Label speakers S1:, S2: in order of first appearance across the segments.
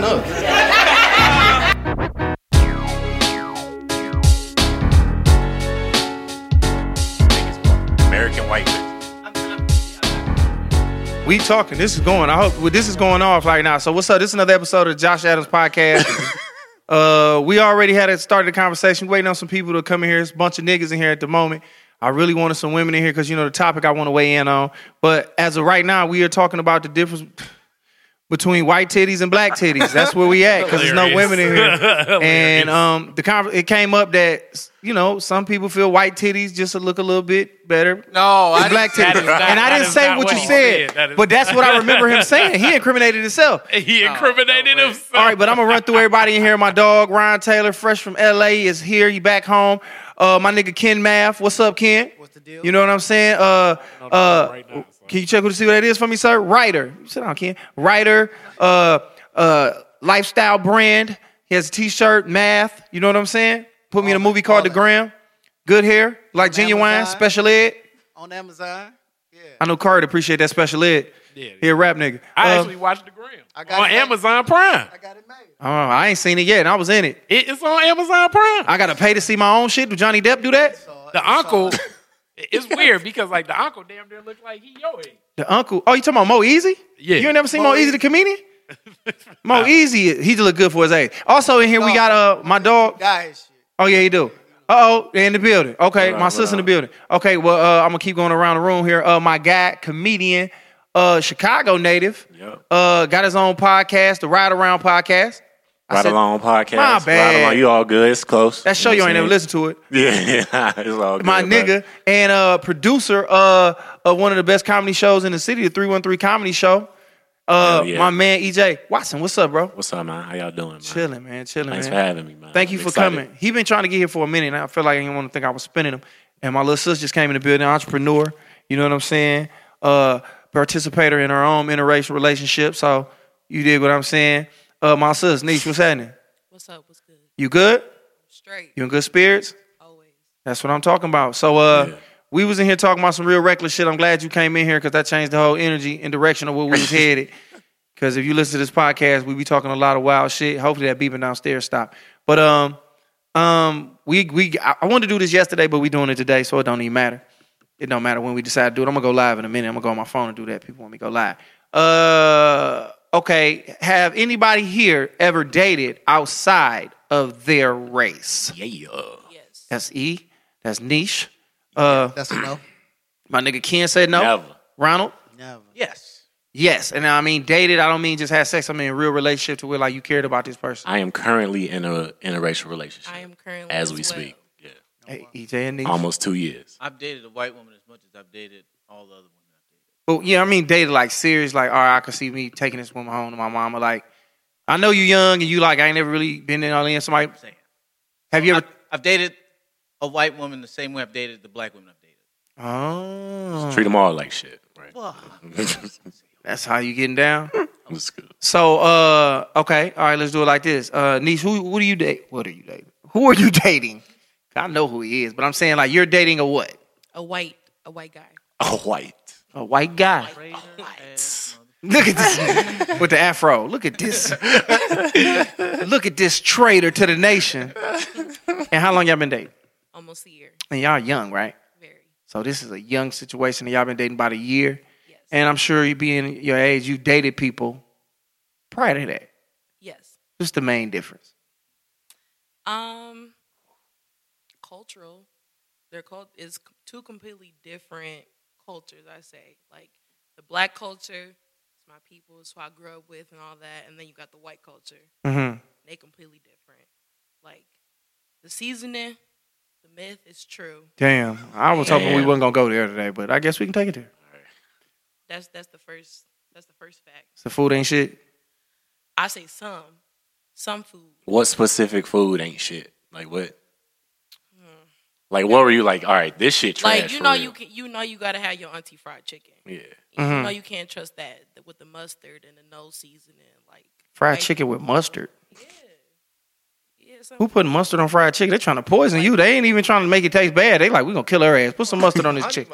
S1: Nigga make up?
S2: American white bitch.
S1: We talking. This is going. I hope well, this is going off right now. So what's up? This is another episode of Josh Adams podcast. uh, we already had it started the conversation. Waiting on some people to come in here. There's a bunch of niggas in here at the moment. I really wanted some women in here because you know the topic I want to weigh in on. But as of right now, we are talking about the difference between white titties and black titties. That's where we at because there's no women in here. and um, the conver- it came up that you know some people feel white titties just to look a little bit better.
S3: No,
S1: than
S3: I
S1: black titties.
S2: not-
S1: and I didn't say what
S2: what
S1: you said,
S2: said. That is-
S1: but that's what I remember him saying. He incriminated himself.
S2: He incriminated
S3: no way.
S2: himself.
S1: All right, but I'm gonna run through everybody in here. My dog Ryan Taylor, fresh from LA, is here. He back home. Uh, my nigga Ken Math. What's up, Ken?
S3: What's the deal?
S1: You know what I'm saying? Uh, uh,
S2: right now, son.
S1: Can you check who to see what that is for me, sir? Writer. Sit down, Ken. Writer. Uh, uh, lifestyle brand. He has a T-shirt. Math. You know what I'm saying? Put me in a movie called The
S3: all.
S1: Gram. Good hair, like genuine.
S3: Amazon.
S1: Special ed.
S3: on Amazon. Yeah.
S1: I know Carter appreciate that special ed.
S2: Yeah.
S1: He a rap nigga.
S2: I
S1: Uh,
S2: actually watched the gram
S3: I got
S2: on
S3: it.
S2: Amazon Prime.
S3: I got it made.
S1: oh, I ain't seen it yet, and I was in it.
S2: It- it's on Amazon Prime.
S1: I gotta pay to see my own shit. Do Johnny Depp do that?
S3: So,
S2: the uncle, it's weird because like the uncle damn near look like he your age.
S1: The uncle. Oh, you talking about Mo Easy?
S2: Yeah.
S1: You ain't never seen
S3: Mo
S1: Mo, Easy, the comedian? Mo Easy, he look good for his age. Also in here we got uh my dog.
S3: guys, shit.
S1: Oh yeah, he do. Uh oh, they in the building. Okay,
S2: What
S1: my
S2: up,
S1: sister in the building. Okay, well uh, I'm gonna keep going around the room here. Uh, my guy, comedian, uh, Chicago native.
S4: Yep.
S1: Uh, got his own podcast, the Ride Around Podcast. I
S4: Ride
S1: said-
S4: Along podcast.
S1: My bad.
S4: Ride Along, you all good. It's close.
S1: That show you ain't never listened to it.
S4: Yeah, it's all good.
S1: my nigga and uh producer uh of one of the best comedy shows in the city, the 313 Comedy Show. Uh
S4: yeah.
S1: my man EJ Watson, what's up, bro?
S4: What's up, man? How y'all doing, man?
S1: Chilling, man, chilling,
S4: Thanks
S1: man.
S4: for having me, man.
S1: Thank
S4: I'm
S1: you for
S4: excited.
S1: coming. He been trying to get here for a minute, and I feel like he didn't want to think I was spinning him. And my little sister just came in the building, entrepreneur. You know what I'm saying? Uh, participator in her own interracial relationship. So you did what I'm saying. Uh, my sis, Niche, what's happening?
S5: What's up? What's good?
S1: You good?
S5: Straight.
S1: You in good spirits?
S5: Always.
S1: That's what I'm talking about. So uh,
S4: Yeah.
S1: we was in here talking about some real reckless shit. I'm glad you came in here because that changed the whole energy and direction of where we was headed. Because if you listen to this podcast, we be talking a lot of wild shit. Hopefully that beeping downstairs stop. But um, um, we we I I wanted to do this yesterday, but we doing it today, so it don't even matter. It don't matter when we decide to do it. I'm gonna go live in a minute. I'm gonna go on my phone and do that. People want me to go live. Uh, okay. Have anybody here ever dated outside of their race?
S4: Yeah.
S5: Yes.
S1: That's E. That's niche. Uh,
S3: That's a no.
S1: my nigga Ken said no.
S4: Never.
S1: Ronald,
S3: Never.
S2: Yes.
S1: yes. And I mean dated. I don't mean just had sex. I mean real relationship to where like you cared about this person.
S4: I am currently in a interracial relationship.
S5: I am currently
S4: as
S5: as
S4: we
S5: well.
S4: speak. Yeah.
S1: Hey, EJ and niche.
S4: Almost two years.
S6: I've dated a white woman as much as I've dated all the other women I've dated.
S1: But yeah, I mean dated like serious. Like all right, I could see me taking this woman home to my mama. Like I know you young and you like I ain't never really been in all in. Somebody
S6: I'm saying.
S1: have you ever?
S6: I've, I've dated a white woman the same way I've dated the black women I've dated.
S1: Oh,
S4: Treat them all like shit. Right.
S6: Well,
S1: that's how you getting down.
S4: I'm just good.
S1: So, uh, okay, all right, let's do it like this. Uh, niece, who, who do you date? What are you dating? Who are you dating? I know who he is, but I'm saying like you're dating a what?
S5: A white, a white guy.
S4: A white.
S1: A white guy. Look at this with the afro. Look at this. Look at this traitor to the nation. And how long y'all been dating?
S5: Almost a year.
S1: And y'all young, right?
S5: Very.
S1: So this is a young situation. And y'all been dating about a year.
S5: Yes.
S1: And I'm sure you being your age, you dated people prior to that.
S5: yes.
S1: What's the main difference?
S5: Um, cultural. Their cult is two completely different cultures. I say like the black culture. It's my people. It's who I grew up with and all that. And then you got the white culture.
S1: Mm-hmm.
S5: They completely different. Like the seasoning, the myth is true.
S1: Damn. I was hoping we
S4: Damn.
S1: wasn't gonna go there today, but I guess we can take it there.
S5: That's that's the first that's the first fact.
S1: So food ain't shit.
S5: I say some, some food.
S4: What specific food ain't shit? Like what? Like what were you like? All right, this shit trash.
S5: Like you
S4: for
S5: know
S4: real.
S5: you can, you know you gotta have your auntie fried chicken.
S4: Yeah.
S5: You
S1: Mhm.
S5: know you can't trust that with the mustard and the no seasoning. Like
S1: Fried
S5: like-
S1: chicken with mustard.
S5: Yeah, some,
S1: Who putting mustard on fried chicken? They're trying to poison you. They ain't even trying to make it taste bad. They like, we gonna kill her ass. Put some mustard on this chicken.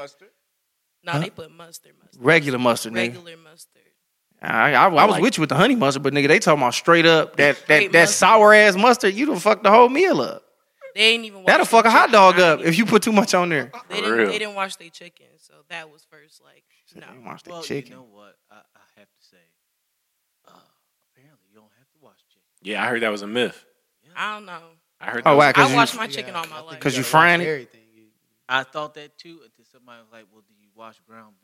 S5: no,
S1: Huh?
S5: they put mustard, mustard,
S1: Regular mustard, nigga.
S5: regular mustard.
S1: I, I, I was
S4: like-
S1: with you with the honey mustard, but nigga, they talking about straight up that that that
S5: mustard.
S1: sour ass mustard. You done fucked the whole meal up.
S5: They ain't even.
S1: That'll fuck a hot dog up if you put too much on there.
S5: They didn't.
S4: real.
S5: They didn't wash their chicken, so that was first. Like no.
S1: They watch the
S6: Well,
S1: chicken.
S6: you know what? I, I have to say, uh, apparently you don't have to wash chicken.
S4: Yeah, I heard that was a myth.
S5: I don't know.
S4: I heard.
S1: Oh,
S4: that
S1: why?
S4: was-
S1: 'Cause
S5: I
S1: you-
S5: wash my chicken all my life.
S1: 'Cause you
S3: gotta
S1: frying it?
S3: Everything.
S6: I thought that too until somebody was like, "Well, do you wash ground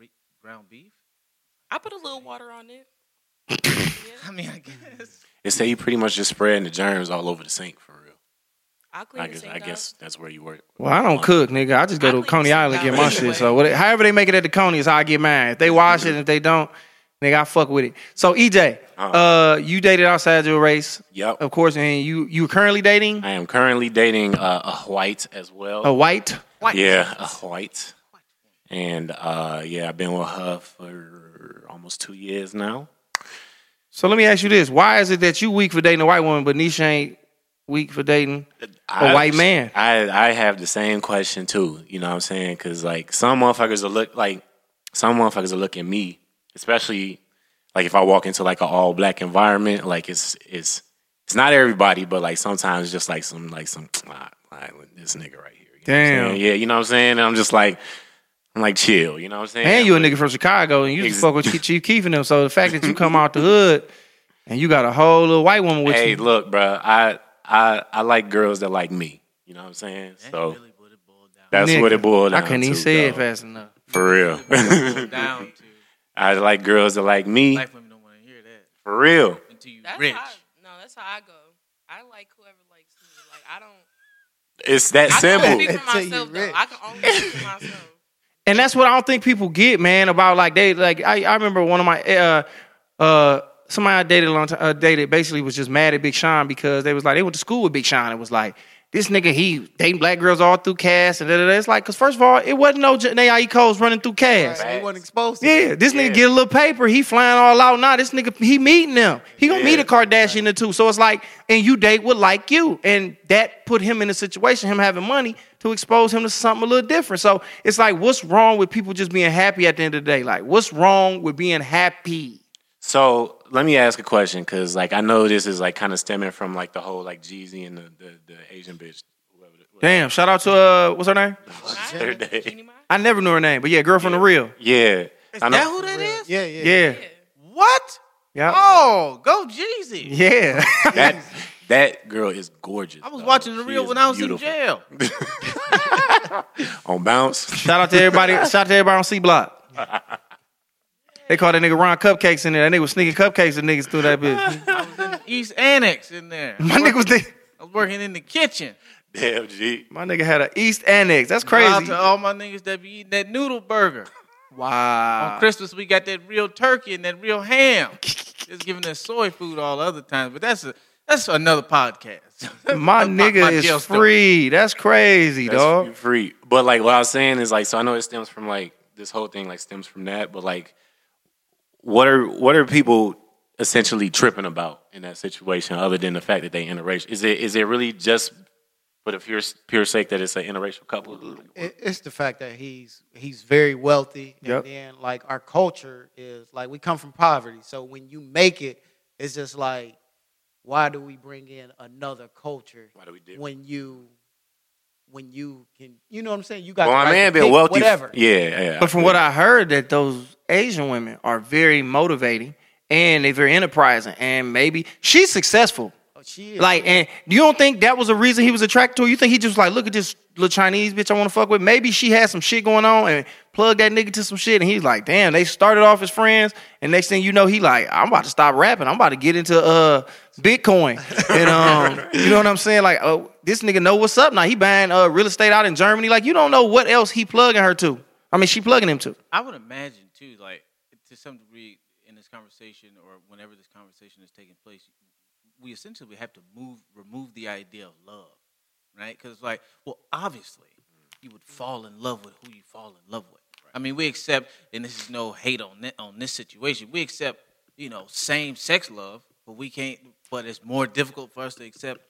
S6: ground beef?"
S5: I put a little water on it.
S6: I mean, I guess.
S4: They say you pretty much just spreading the germs all over the sink for real.
S5: I'll clean
S4: I guess. I guess that's where you work.
S1: Well, I don't cook, nigga. I just go
S5: I
S1: to Coney Island and get my
S5: out
S1: shit. So what, however they make it at the Coney is how I get mine. If they wash it, and if they don't, nigga, I fuck with it. So EJ,
S4: Uh-huh.
S1: uh, you dated outside your race,
S4: Yep.
S1: of course, and you you currently dating
S4: I am currently dating uh, a white as well.
S1: a white.
S4: Yeah, a white. And uh, yeah, I've been with her for almost two years now.
S1: So let me ask you this: Why is it that you weak for dating a white woman, but Nisha ain't weak for dating a
S4: I-
S1: white man?
S4: I I have the same question too. You know what I'm saying? Because like some motherfuckers will look like some motherfuckers will look at me, especially like if I walk into like an all black environment. Like it's it's it's not everybody, but like sometimes just like some like some ah, this nigga right here. You know what I'm
S1: Damn.
S4: yeah, you know what I'm saying. And I'm just like I'm like chill. You know what I'm saying?
S1: And you a nigga from Chicago, and you just fuck with Chief Keef and them. So the fact that you come out the hood and you got a whole little white woman with
S4: Hey,
S1: you, Hey,
S4: look, bro. I I I like girls that like me. You know what I'm saying?
S6: That's
S4: So
S6: really what it boiled down.
S4: that's
S1: nigga,
S4: what it boiled down
S1: I couldn't even
S4: to,
S1: say it fast enough.
S4: For real.
S6: down to
S4: I like girls that like me.
S6: black women don't want to hear that
S4: For real.
S6: until you
S5: That's
S6: rich.
S5: how. No, that's how I go. I like whoever likes me. Like I don't.
S4: It's that
S5: I can
S4: simple.
S5: only speak for myself though. I can only speak for myself.
S1: And that's what I don't think people get, man. About like they like I, I remember one of my uh uh somebody I dated a long time uh, dated basically was just mad at Big Sean because they was like they went to school with Big Sean. It was like this nigga he dating black girls all through Cass and da, da, da. it's like because first of all it wasn't no J- N.A.I.E. codes running through Cass.
S3: He wasn't exposed to
S1: Yeah,
S3: that.
S1: this nigga
S4: Yeah.
S1: get a little paper. He flying all out now. This nigga he meeting them. He gonna meet a Kardashian or two. So it's like, and you date would like you, and that put him in a situation, him having money to expose him to something a little different. So it's like, what's wrong with people just being happy at the end of the day? Like, what's wrong with being happy?
S4: So let me ask a question, because like I know this is like kind of stemming from like the whole like Jeezy and the the, the Asian bitch. Whoever, whoever
S1: Damn! Shout out to uh, what's her name?
S4: their day.
S1: I never knew her name, but yeah, girl from the real.
S4: Yeah. I know.
S6: That who that is?
S3: Yeah, yeah.
S1: Yeah,
S6: What?
S1: yeah,
S6: Oh, go Jeezy.
S1: yeah.
S4: that that girl is gorgeous.
S6: I was
S4: dog.
S6: watching the
S4: She
S6: real when I was
S4: beautiful.
S6: in jail.
S4: On bounce.
S1: Shout out to everybody. shout out to everybody on C Block. They called that nigga Ron Cupcakes in there. That nigga was sneaking cupcakes and niggas through that bitch.
S6: I was in East Annex in there.
S1: My nigga was there.
S6: I was working in the kitchen.
S4: Damn G.
S1: My nigga had an East Annex. That's
S6: Shout out
S1: crazy.
S6: to all my niggas that be eating that noodle burger.
S1: Wow.
S6: On Christmas, we got that real turkey and that real ham. Just giving us soy food all other times, but that's a that's another podcast.
S1: My nigga
S6: my
S1: is
S6: jail story.
S1: free. That's crazy,
S4: That's
S1: dog.
S4: free. But like what I was saying is like, so I know it stems from like this whole thing like stems from that, but like, what are what are people essentially tripping about in that situation, other than the fact that they interracial? Is it is it really just for the pure pure sake that it's an interracial couple?
S3: It's the fact that he's he's very wealthy, and
S1: Yep.
S3: then like our culture is like we come from poverty, so when you make it, it's just like, why do we bring in another culture
S4: Why do we do?
S3: when you when you can, you know what I'm saying? You got
S4: Well,
S3: the
S4: my
S3: right
S4: man
S3: to
S4: been
S3: pick
S4: wealthy.
S3: whatever.
S4: Yeah, yeah.
S1: But from what I heard, that those Asian women are very motivating and they're very enterprising, and maybe she's successful.
S3: Oh, she is.
S1: Like, and you don't think that was a reason he was attracted to her? You think he just like, look at this little Chinese bitch I want to fuck with? Maybe she had some shit going on and plugged that nigga to some shit, and he's like, damn, they started off as friends, and next thing you know, he like, I'm about to stop rapping. I'm about to get into uh Bitcoin, and um, you know what I'm saying? Like, oh, this nigga know what's up now. He buying uh real estate out in Germany. Like, you don't know what else he plugging her to. I mean, she plugging him to.
S6: I would imagine too, like to some degree in this conversation or whenever this conversation is taking place, we essentially have to move remove the idea of love, right? Because like, well, obviously, you would fall in love with who you fall in love with. I mean, we accept, and this is no hate on thi- on this situation. We accept, you know, same sex love, but we can't. But it's more difficult for us to accept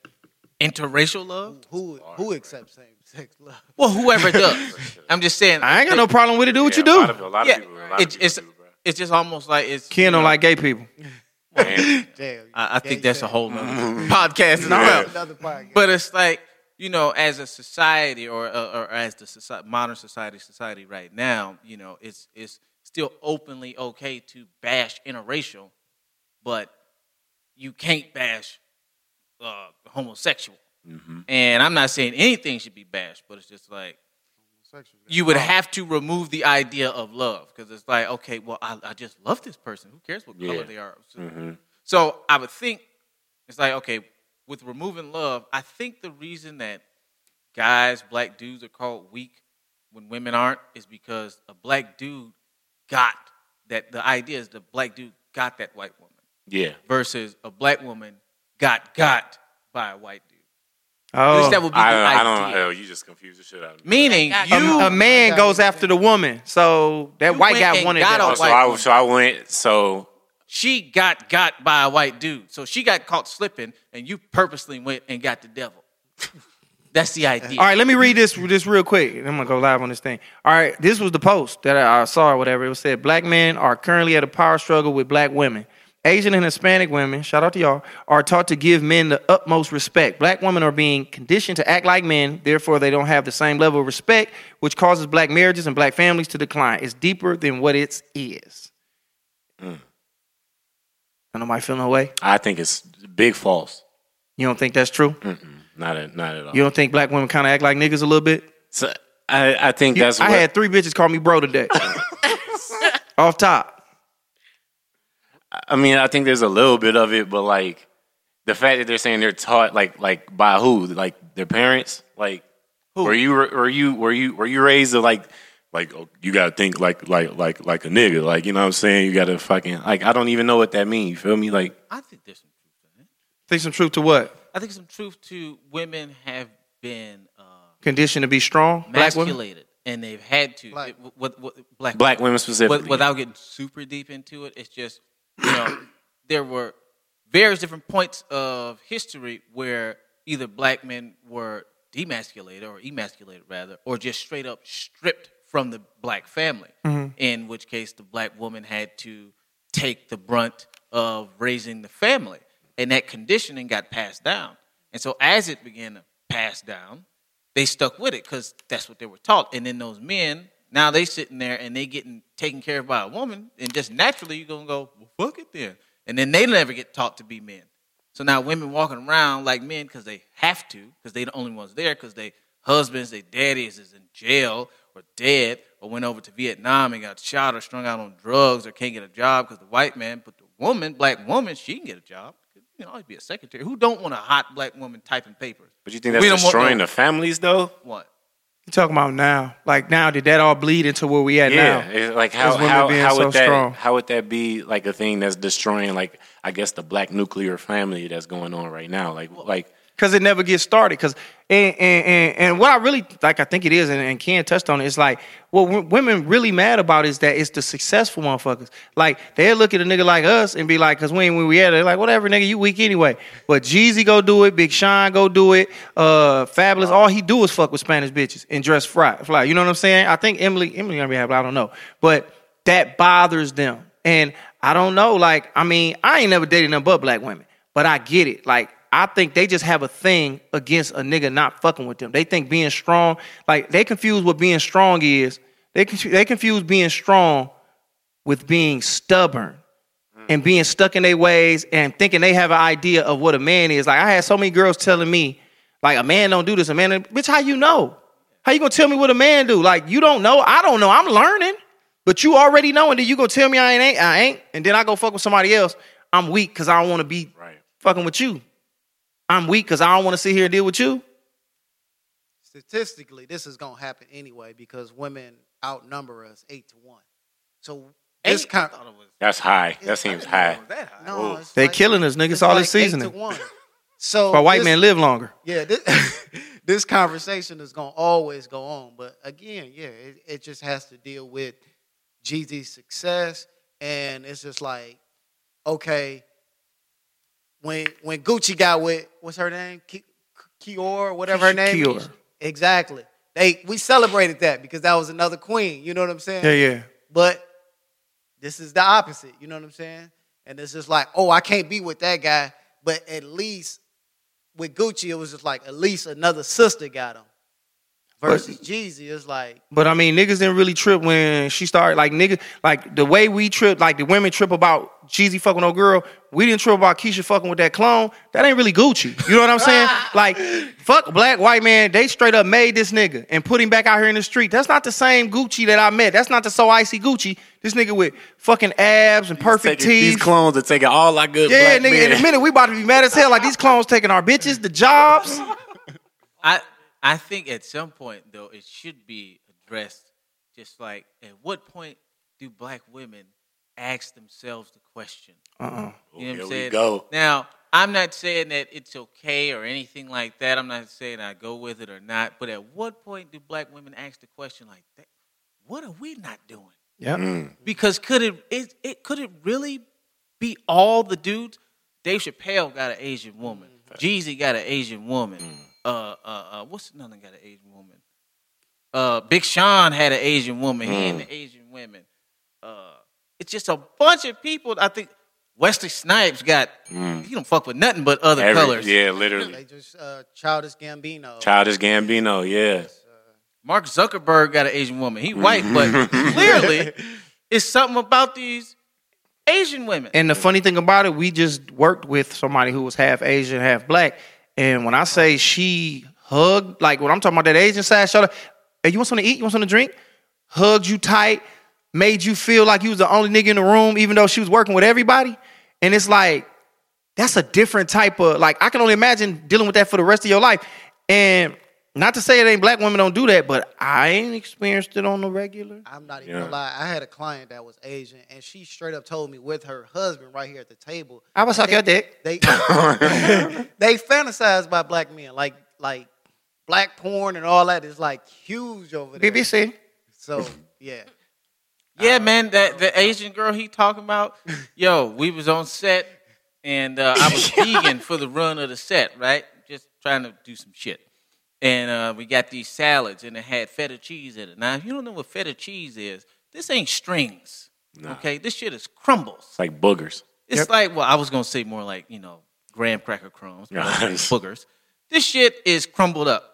S6: interracial love.
S3: Who who accepts same sex love?
S6: Well, whoever does. I'm just saying.
S1: I ain't got no problem with it. Do what you
S4: Yeah, A lot
S1: do.
S4: of,
S6: Yeah,
S4: people. A
S6: it's it's
S4: people do, bro.
S6: it's just almost like it's.
S1: Ken
S6: you
S1: don't
S6: know,
S1: like gay people.
S4: Man,
S3: Damn.
S6: I, I think
S3: gay
S6: that's a whole nother podcast as
S3: No, another podcast.
S6: But it's like you know, as a society, or uh, or as the society, modern society, society right now, you know, it's it's still openly okay to bash interracial, but you can't bash uh, homosexual. And I'm not saying anything should be bashed, but it's just like you would have to remove the idea of love because it's like, okay, well, I, I just love this person. Who cares what color
S4: Yeah.
S6: they are? So,
S4: Mhm.
S6: so I would think it's like, okay, with removing love, I think the reason that guys, black dudes are called weak when women aren't is because a black dude got that. The idea is the black dude got that white woman
S4: yeah.
S6: versus a black woman got got by a white dude. At
S1: Oh,
S6: least that would be
S4: I
S6: the
S4: don't, I
S6: idea.
S4: don't know. You just confused the shit out of me.
S6: Meaning you,
S1: a, a man
S3: got
S1: goes after the woman, so that
S6: You
S1: white
S6: went
S1: guy
S6: and
S1: wanted
S6: got
S1: that.
S6: a
S4: Oh, so
S6: white
S4: I
S6: woman.
S4: so I went so
S6: she got got by a white dude. So she got caught slipping, and you purposely went and got the devil. That's the idea.
S1: All right, let me read this this real quick. and I'm gonna go live on this thing. All right, this was the post that I I saw or whatever. It was said black men are currently at a power struggle with black women. Asian and Hispanic women, shout out to y'all, are taught to give men the utmost respect. Black women are being conditioned to act like men, therefore they don't have the same level of respect, which causes black marriages and black families to decline. It's deeper than what it is. Mm. I nobody feel no way.
S4: I think it's big false.
S1: You don't think that's true?
S4: Not at, not at all.
S1: You don't think black women kind of act like niggas a little bit?
S4: So I, I think
S1: You-
S4: that's
S1: I
S4: what,
S1: had three bitches call me bro today. Off top.
S4: I mean, I think there's a little bit of it, but like the fact that they're saying they're taught like like by who? Like their parents? Like who? were you were you were you were you raised to like like oh, you gotta think like like like like a nigga? Like you know what I'm saying? You gotta fucking like I don't even know what that means. You feel me? Like
S6: I think there's some truth in it.
S1: Think some truth to what?
S6: I think some truth to women have been uh,
S1: Conditioned to be strong.
S6: Masculated, and they've had to.
S3: Black.
S6: it- what, what, black
S4: black women specifically.
S6: Without getting super deep into it, it's just you know there were various different points of history where either black men were demasculated or emasculated rather, or just straight up stripped from the black family. Mm-hmm. In which case, the black woman had to take the brunt of raising the family, and that conditioning got passed down. And so, as it began to pass down, they stuck with it because that's what they were taught. And then those men, now they sitting there and they getting taken care of by a woman, and just naturally you're gonna go, well, fuck it then. And then they never get taught to be men. So now women walking around like men because they have to, because they the only ones there, because they husbands, they daddies is in jail or dead, or went over to Vietnam and got shot or strung out on drugs or can't get a job because the white man, but the woman, black woman, she can get a job. You know, always be a secretary. Who don't want a hot black woman typing papers?
S4: but you think that's destroying
S6: no-
S4: the families though?
S6: What?
S1: You talking about now? Like now? Did that all bleed into where we at
S4: Yeah,
S1: now?
S4: it's like how how, how
S1: so
S4: would that
S1: strong.
S4: how would that be like a thing that's destroying like I guess the black nuclear family that's going on right now? Like like
S1: Because it never gets started. Because and, and and and what I really like, I think it is, and, and Ken touched on it. It's like what w- women really mad about is that it's the successful motherfuckers. Like they look at a nigga like us and be like, because ain't where we at. They're like, whatever, nigga, you weak anyway. But Jeezy go do it, Big Sean go do it, uh, Fabolous. All he do is fuck with Spanish bitches and dress fly. fly. You know what I'm saying? I think Emily Emily gonna be happy. I don't know, but that bothers them. And I don't know. Like I mean, I ain't never dated none but black women, but I get it. Like I think they just have a thing against a nigga not fucking with them. They think being strong, like they confuse what being strong is. They they confuse being strong with being stubborn and mm-hmm. being stuck in their ways and thinking they have an idea of what a man is. Like I had so many girls telling me, like a man don't do this. A man, bitch, how you know? How you gonna tell me what a man do? Like you don't know. I don't know. I'm learning, but you already know, and then you gonna tell me I ain't. I ain't, and then I go fuck with somebody else. I'm weak because I don't want to be
S4: right.
S1: fucking with you. I'm weak because I don't want to sit here and deal with you.
S3: Statistically, this is gonna happen anyway because women outnumber us eight to one. So this
S6: Eight?
S3: con-
S6: I it was-
S4: That's high. That seems high.
S6: that high.
S3: no,
S1: They
S3: like-
S1: killing us,
S3: niggas.
S1: all
S3: like
S1: this
S3: eight to
S1: seasoning.
S3: one. So
S1: Why white
S3: this-
S1: men live longer.
S3: Yeah, this, this conversation is gonna always go on, but again, yeah, it, it just has to deal with Jeezy's success, and it's just like, okay, when when Gucci got with what's her name, Ki- Ka'oir, whatever her name
S1: Ka'oir.
S3: is, exactly. They we celebrated that because that was another queen. You know what I'm saying?
S1: Yeah, yeah.
S3: But this is the opposite. You know what I'm saying? And it's just like, oh, I can't be with that guy. But at least with Gucci, it was just like at least another sister got him. Versus Jeezy, it's like
S1: But I mean, niggas didn't really trip when she started. Like nigga, like the way we trip, like the women trip about Jeezy fucking no girl. We didn't trip about Keyshia fucking with that clone. That ain't really Gucci. You know what I'm saying? like, fuck black white man. They straight up made this nigga and put him back out here in the street. That's not the same Gucci that I met. That's not the so icy Gucci. This nigga with fucking abs and perfect
S4: Taking- These clones are taking all our good
S1: yeah,
S4: black
S1: nigga. In a minute, we about to be mad as hell. Like these clones taking our bitches, the jobs.
S6: I I think at some point though it should be addressed. Just like at what point do black women ask themselves the question?
S1: Uh-uh.
S6: You oh, know what
S4: Here
S6: I'm
S4: we go.
S6: Now I'm not saying that it's okay or anything like that. I'm not saying I go with it or not. But at what point do black women ask the question like that? What are we not doing?
S1: Yeah. Mm.
S6: Because could it, it it could it really be all the dudes? Dave Chappelle got an Asian woman. Mm. Jeezy got an Asian woman. Mm. Uh, uh, uh, what's another got an Asian woman? Uh, Big Sean had an Asian woman. He and the Asian women. Uh, it's just a bunch of people. I think Wesley Snipes got. He don't fuck with nothing but other
S4: Every-
S6: colors.
S4: Yeah, literally.
S3: they just uh, childish Gambino.
S4: Childish Gambino, yeah.
S6: Mark Zuckerberg got an Asian woman. He white, but clearly it's something about these Asian women.
S1: And the funny thing about it, we just worked with somebody who was half Asian, half black. And when I say she hugged, like when I'm talking about that Asian side, up. Hey, you want something to eat? You want something to drink? Hugged you tight, made you feel like you was the only nigga in the room, even though she was working with everybody. And it's like, that's a different type of like I can only imagine dealing with that for the rest of your life. And not to say it ain't black women don't do that, but I ain't experienced it on the regular.
S3: I'm not even
S4: Yeah.
S3: gonna lie. I had a client that was Asian, and she straight up told me with her husband right here at the table.
S1: I was suck
S3: they-
S1: your dick.
S3: They they fantasize by black men, like like black porn and all that is like huge over there.
S1: BBC.
S3: So yeah,
S6: Yeah, man, that the Asian girl he talking about. Yo, we was on set, and uh, I was vegan for the run of the set, right? Just trying to do some shit, and uh, we got these salads, and it had feta cheese in it. Now, if you don't know what feta cheese is, this ain't strings. Okay, this shit is crumbles.
S4: It's like boogers.
S6: It's like, well, I was gonna say more like you know graham cracker crumbs,
S4: Nice.
S6: it's boogers. This shit is crumbled up.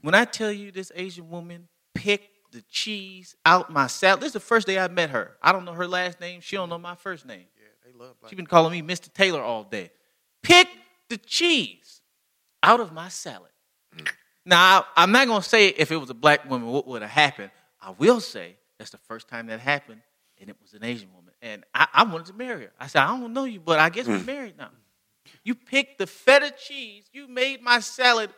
S6: When I tell you this Asian woman picked the cheese out my salad, this is the first day I met her. I don't know her last name. She don't know my first name.
S3: Yeah, they love black.
S6: She been calling me Mr. Taylor all day. Pick the cheese out of my salad. Now, I- I'm not gonna say if it was a black woman, what would have happened. I will say that's the first time that happened, and it was an Asian woman. And I, I wanted to marry her. I said, I don't know you, but I guess we're hmm. married now. You picked the feta cheese. You made my salad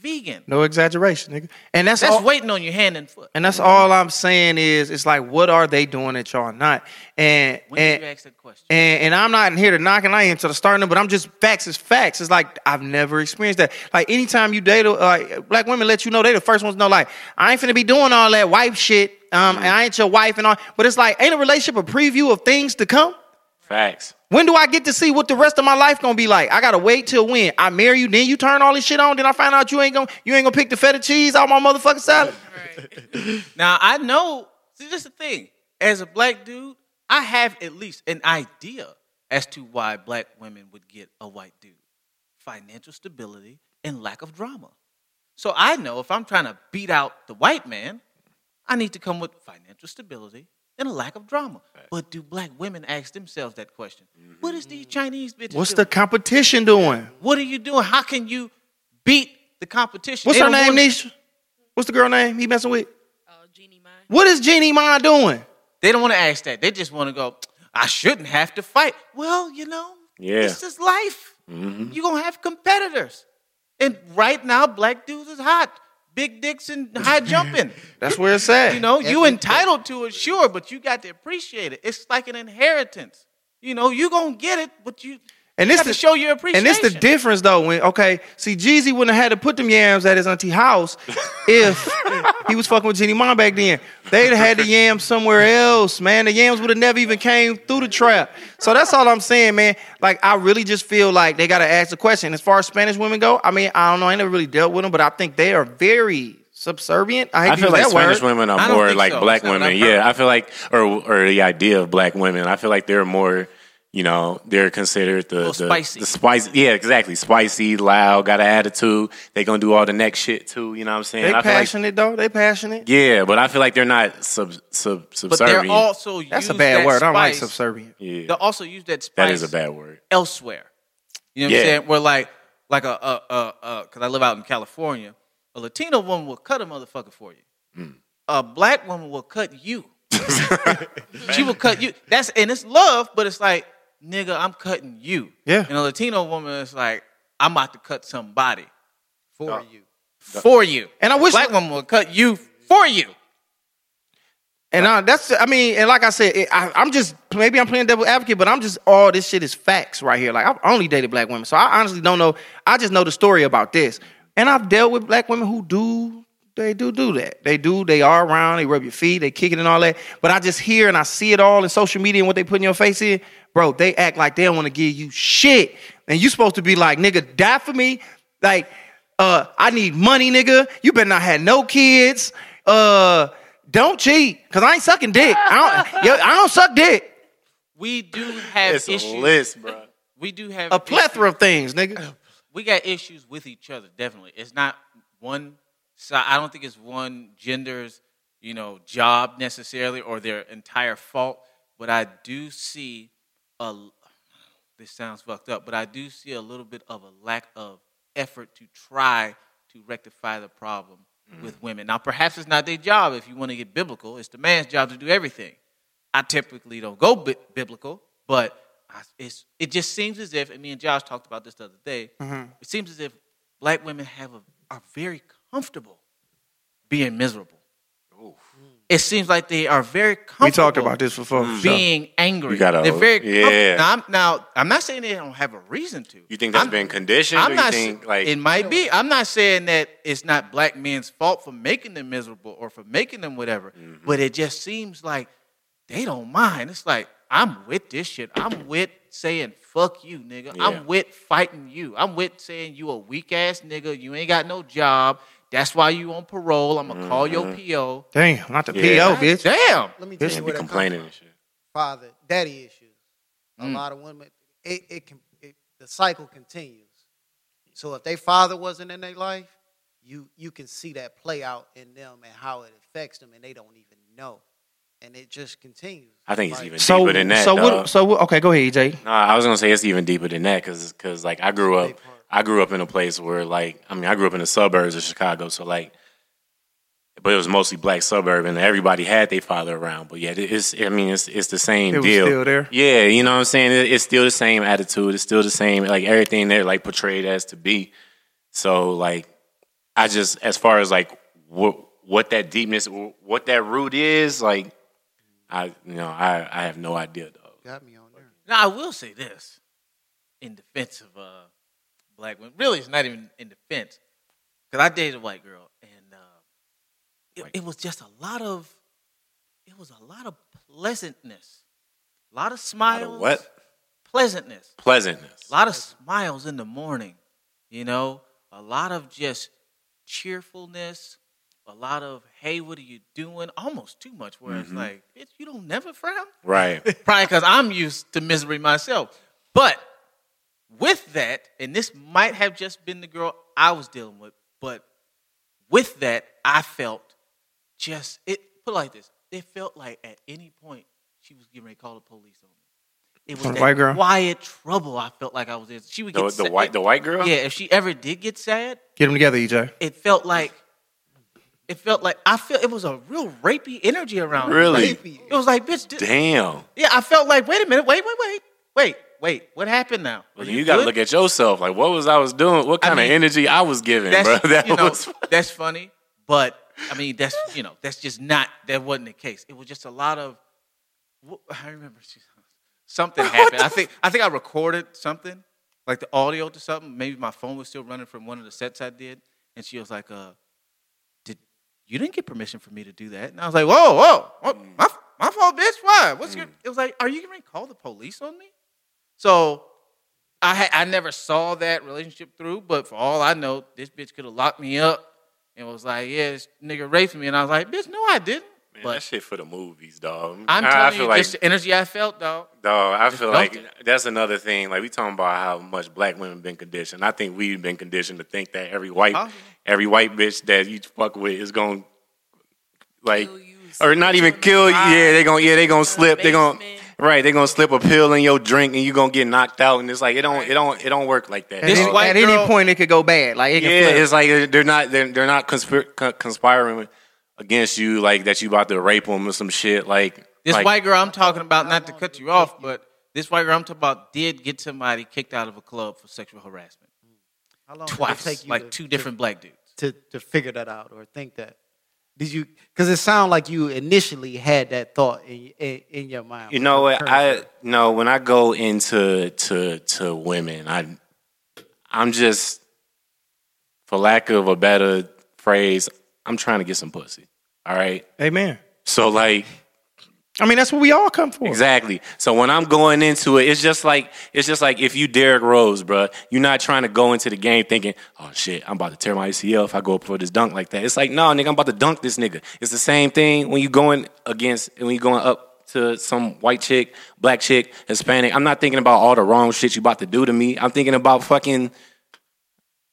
S6: vegan.
S1: No exaggeration, nigga. And that's,
S6: That's
S1: all,
S6: waiting on your hand and foot.
S1: And that's all I'm saying is, it's like, what are they doing that y'all not? And
S6: When
S1: and,
S6: you ask that question?
S1: and and I'm not here to knock and I ain't to the starting, but I'm just facts is facts. It's like I've never experienced that. Like anytime you date, a- like black women let you know they the first ones to know. Like I ain't finna be doing all that wife shit. Um, and I ain't your wife and all. But it's like ain't a relationship a preview of things to come.
S4: Facts.
S1: When do I get to see what the rest of my life gonna be like? I gotta wait till when I marry you, then you turn all this shit on, then I find out you ain't gonna you ain't gonna pick the feta cheese out my motherfucking salad.
S6: Now I know. See, this is the thing. As a black dude, I have at least an idea as to why black women would get a white dude: financial stability and lack of drama. So I know if I'm trying to beat out the white man, I need to come with financial stability and a lack of drama. But do black women ask themselves that question? Mm-hmm. What is these Chinese bitches?
S1: What's
S6: doing?
S1: the competition doing?
S6: What are you doing? How can you beat the competition?
S1: What's
S6: They
S1: her name,
S6: wanna-
S1: Nisha? What's the girl name he messing with?
S5: Oh, Jeannie Mai.
S1: What is Jeannie Mai doing?
S6: They don't want to ask that. They just want to go, I shouldn't have to fight. Well, you know,
S4: Yeah.
S6: this is life. Mm-hmm. You're going to have competitors. And right now, black dudes is hot. Big dicks and high jumping.
S1: That's where it's at.
S6: You know, you entitled to it, sure, but you got to appreciate it. It's like an inheritance. You know, you gonna get it, but you
S1: And this
S6: got to show your appreciation.
S1: And this the difference though. When okay, see, Jeezy wouldn't have had to put them yams at his auntie house if he was fucking with Jeannie Mai back then. They'd have had the yams somewhere else, man. The yams would have never even came through the trap. So that's all I'm saying, man. Like I really just feel like they gotta ask the question. As far as Spanish women go, I mean, I don't know, I never really dealt with them, but I think they are very subservient. I hate
S4: I feel like
S1: that
S4: Spanish
S1: word.
S4: women are more like
S6: so.
S4: black
S6: That's not what
S4: women. Yeah, I feel like, or or the idea of black women. I feel like they're more, you know, they're considered the the,
S6: spicy.
S4: the spicy. Yeah, exactly. Spicy, loud, got an attitude. They gonna do all the next shit too. You know what I'm saying?
S1: They
S4: I feel like-
S1: passionate though. They passionate.
S4: yeah, but I feel like they're not sub sub
S6: but
S4: subservient.
S6: they're also
S1: That's a
S6: use
S1: bad
S6: that
S1: word. I don't like
S6: spice-
S1: subservient.
S4: yeah,
S6: They'll also use that spice
S4: that is a bad word.
S6: elsewhere. You know what
S4: Yeah.
S6: I'm saying? Where like like a uh uh uh because I live out in California, a Latino woman will cut a motherfucker for you.
S4: Hmm.
S6: A black woman will cut you. she will cut you. That's and it's love, but it's like nigga, I'm cutting you.
S1: Yeah.
S6: And a Latino woman is like, I'm about to cut somebody
S3: for you.
S6: for you.
S1: And I wish-
S6: black woman would cut you for you.
S1: And uh, that's, I mean, and like I said, it, I, I'm just maybe I'm playing devil advocate, but I'm just all this shit is facts right here. Like I've only dated black women, so I honestly don't know. I just know the story about this, and I've dealt with black women who do they do do that. They do. They are around. They rub your feet. They kick it and all that. But I just hear and I see it all in social media and what they put in your face in, bro. They act like they don't want to give you shit, and you supposed to be like, nigga, die for me. Like, uh, I need money, nigga. You better not have no kids. Uh, don't cheat, cause I ain't sucking dick. I don't, yo, I don't suck dick.
S6: We do have
S4: It's
S6: issues.
S4: a list, bro.
S6: We do have
S1: A plethora of things, nigga.
S6: we got issues with each other. Definitely, it's not one side. I don't think it's one gender's you know job necessarily or their entire fault. But I do see a. This sounds fucked up, but I do see a little bit of a lack of effort to try to rectify the problem with mm. women. Now, perhaps it's not their job. If you want to get biblical, it's the man's job to do everything. I typically don't go bi- biblical, but I, it's, it just seems as if, and me and Josh talked about this the other day, mm-hmm. it seems as if black women have a, are very comfortable being miserable. It seems like they are very comfortable
S1: We talked about this before. for sure.
S6: being angry.
S4: You gotta-
S6: They're very
S4: yeah.
S6: Now I'm, now, I'm not saying they don't have a reason to.
S4: You think that's
S6: I'm-
S4: been conditioned?
S6: I'm
S4: or
S6: not.
S4: you think like
S6: it might be. I'm not saying that it's not black men's fault for making them miserable or for making them whatever.
S4: Mm-hmm.
S6: But it just seems like they don't mind. It's like I'm with this shit. I'm with saying fuck you, nigga.
S4: Yeah.
S6: I'm with fighting you. I'm with saying you a weak ass nigga. You ain't got no job. That's why you on parole. I'm gonna call your
S4: Mm-hmm.
S6: PO.
S1: Damn, not the
S4: Yeah.
S1: PO, bitch.
S6: Damn.
S3: Let me tell
S1: Bitch
S3: you
S4: be
S3: where
S4: complaining and shit?
S3: Father, daddy issues. A
S6: Mm.
S3: lot of women, it, it can, it, the cycle continues. So if their father wasn't in their life, you you can see that play out in them and how it affects them, and they don't even know, and it just continues.
S4: I think it's
S3: Like,
S4: even
S1: So,
S4: deeper than that.
S1: so
S4: dog.
S1: what? So what, okay, go ahead, EJ.
S4: No, I was gonna say it's even deeper than that because because like I grew up, I grew up in a place where like I mean I grew up in the suburbs of Chicago, so like, but it was mostly black suburb and everybody had their father around. But yeah, it's I mean it's it's the same
S1: It was
S4: deal.
S1: still there.
S4: Yeah, you know what I'm saying. It, it's still the same attitude. It's still the same like everything there like portrayed as to be. So like, I just as far as like what what that deepness, what that root is, like, I you know I I have no idea though.
S3: got me on there.
S6: Now I will say this in defense of uh, black women. Really, it's not even in defense because I dated a white girl, and uh, it, it was just a lot of it was a lot of pleasantness, a lot of
S4: Out of
S6: smiles.
S4: what
S6: pleasantness?
S4: pleasantness?
S6: A lot of smiles in the morning, you know, a lot of just cheerfulness, a lot of hey, what are you doing? Almost too much. Where it's mm-hmm. like, bitch, you don't never frown.
S4: Right.
S6: Probably because I'm used to misery myself. But with that, and this might have just been the girl I was dealing with, but with that, I felt just it put it like this. It felt like at any point she was getting ready to call the police on me. It was
S1: the
S6: that
S1: white girl?
S6: quiet trouble I felt like I was in. She would
S4: The,
S6: get
S4: the
S6: sad-
S4: white the white girl.
S6: Yeah, if she ever did get sad,
S1: Get them together, EJ.
S6: it felt like it felt like I felt it was a real rapey energy around. me.
S4: Really?
S6: Like, it was like, bitch,
S4: Damn.
S6: yeah, I felt like, wait a minute, wait, wait, wait, wait, wait, what happened now?
S4: Well, you, got to look at yourself. Like, what was I was doing? What
S6: I
S4: kind
S6: mean,
S4: of energy I was giving, bro? That
S6: you know
S4: was
S6: that's funny. But I mean, that's you know, that's just not that wasn't the case. It was just a lot of. I remember something happened. I think I think I recorded something like the audio to something. Maybe my phone was still running from one of the sets I did, and she was like, "Uh, you didn't get permission for me to do that?" And I was like, "Whoa, whoa, what, mm. my my fault, bitch. Why? What's mm. your?" It was like, "Are you going to call the police on me?" So I ha- I never saw that relationship through, but for all I know, this bitch could have locked me up and was like, "Yeah, this nigga raped me," and I was like, "Bitch, no, I didn't."
S4: Man,
S6: but
S4: that shit for the movies, dog.
S6: I'm
S4: I- I
S6: telling
S4: feel
S6: you,
S4: like,
S6: just the energy I felt, dog.
S4: dog. I feel
S6: felt
S4: like that's another thing. Like we talking about how much black women been conditioned. I think we've been conditioned to think that every white,
S6: Possible.
S4: every white bitch that you fuck with is gonna like,
S5: Kill you,
S4: or not even kill you. Yeah, they gonna yeah they gonna slip. They gonna right. They gonna slip a pill in your drink and you're gonna get knocked out. And it's like it don't it don't it don't work like that.
S1: At,
S6: This
S1: any,
S4: dog.
S6: white
S1: at any point, it could go bad. Like it can
S4: Yeah,
S1: flip.
S4: it's like they're not they're, they're not conspir- con- conspiring against you like that you about to rape them or some shit like
S6: This
S4: like,
S6: white girl I'm talking about, not to cut you off, but this white girl I'm talking about did get somebody kicked out of a club for sexual harassment
S3: How long did it
S6: twice,
S3: take you
S6: like
S3: to-
S6: two
S3: to-
S6: different black dudes.
S3: to to figure that out or think that? Did you? Because it sounded like you initially had that thought in in, in your mind.
S4: You know what? I
S3: girl.
S4: no. When I go into to to women, I I'm just, for lack of a better phrase, I'm trying to get some pussy. All right.
S1: Amen.
S4: So like
S1: I mean, that's what we all come for.
S4: exactly. So when I'm going into it, it's just like it's just like if you Derrick Rose, bruh, you're not trying to go into the game thinking, oh shit, I'm about to tear my ACL if I go up for this dunk like that. It's like, no, nigga, I'm about to dunk this nigga. It's the same thing when you going against when you going up to some white chick, black chick, Hispanic. I'm not thinking about all the wrong shit you about to do to me. I'm thinking about fucking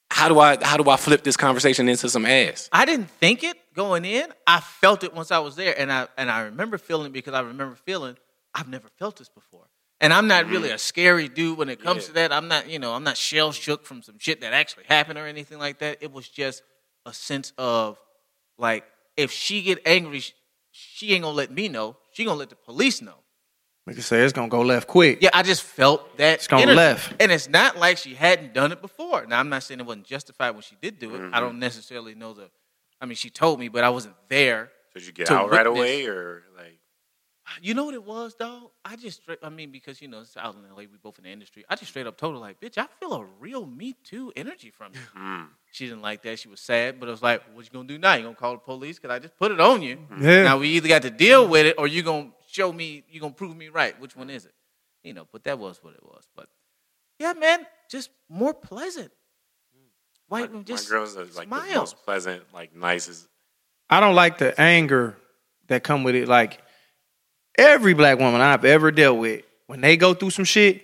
S4: how do I how do I flip this conversation into some ass?
S6: I didn't think it going in. I felt it once I was there, and I and I remember feeling because I remember feeling I've never felt this before. And I'm not really a scary dude when it comes to that. I'm not, you know, I'm not shell shook from some shit that actually happened or anything like that. It was just a sense of like if she get angry, she ain't gonna let me know. She gonna let the police know.
S1: We can say it's gonna go left quick.
S6: Yeah, I just felt that
S1: It's gonna
S6: energy.
S1: left.
S6: and it's not like she hadn't done it before. Now I'm not saying it wasn't justified when she did do it. I mm-hmm. don't necessarily know the. I mean, she told me, but I wasn't there.
S4: Did you get
S6: To
S4: out right
S6: witness-
S4: away or like
S6: You know what it was, dog? I just straight. I mean, because you know it's out in LA, we both in the industry. I just straight up told her like, "Bitch, I feel a real Me Too energy from you." Hmm. She didn't like that. She was sad, but I was like, "What you gonna do now? You gonna call the police? Cause I just put it on you. Hmm.
S1: Yeah.
S6: Now we either got to deal with it, or you gonna show me. You gonna prove me right. Which one is it? You know. But that was what it was. But yeah, man, just more pleasant. White
S4: my,
S6: women just
S4: my girls are like the
S6: smile.
S4: most pleasant, like nicest.
S1: I don't like the anger that come with it. Like every black woman I've ever dealt with, when they go through some shit,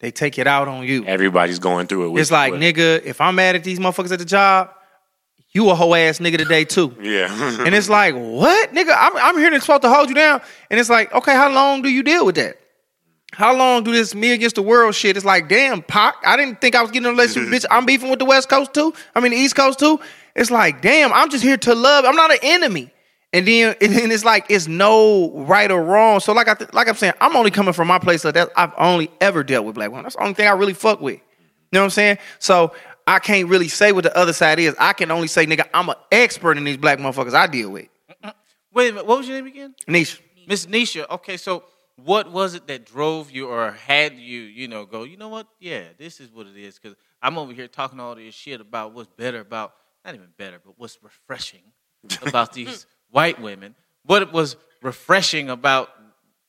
S1: they take it out on you.
S4: Everybody's going through it. With,
S1: It's like,
S4: with-
S1: nigga, if I'm mad at these motherfuckers at the job, you a hoe ass nigga today too.
S4: Yeah.
S1: And it's like, what, nigga? I'm, I'm here to supposed to hold you down. And it's like, okay, how long do you deal with that? How long do this me against the world shit? It's like, damn, Pac, I didn't think I was getting a relationship, bitch. I'm beefing with the West Coast too. I mean, the East Coast too. It's like, damn, I'm just here to love. I'm not an enemy. And then, and then it's like, it's no right or wrong. So, like I, th- like I'm saying, I'm only coming from my place of that I've only ever dealt with black women. That's the only thing I really fuck with. You know what I'm saying? So I can't really say what the other side is. I can only say, nigga, I'm an expert in these black motherfuckers I deal with.
S6: Wait a minute. What was your name again?
S1: Nisha.
S6: Miss Nisha, okay, so what was it that drove you or had you, you know, go, you know what? Yeah, this is what it is. Because I'm over here talking all this shit about what's better about, not even better, but what's refreshing about these white women. What was refreshing about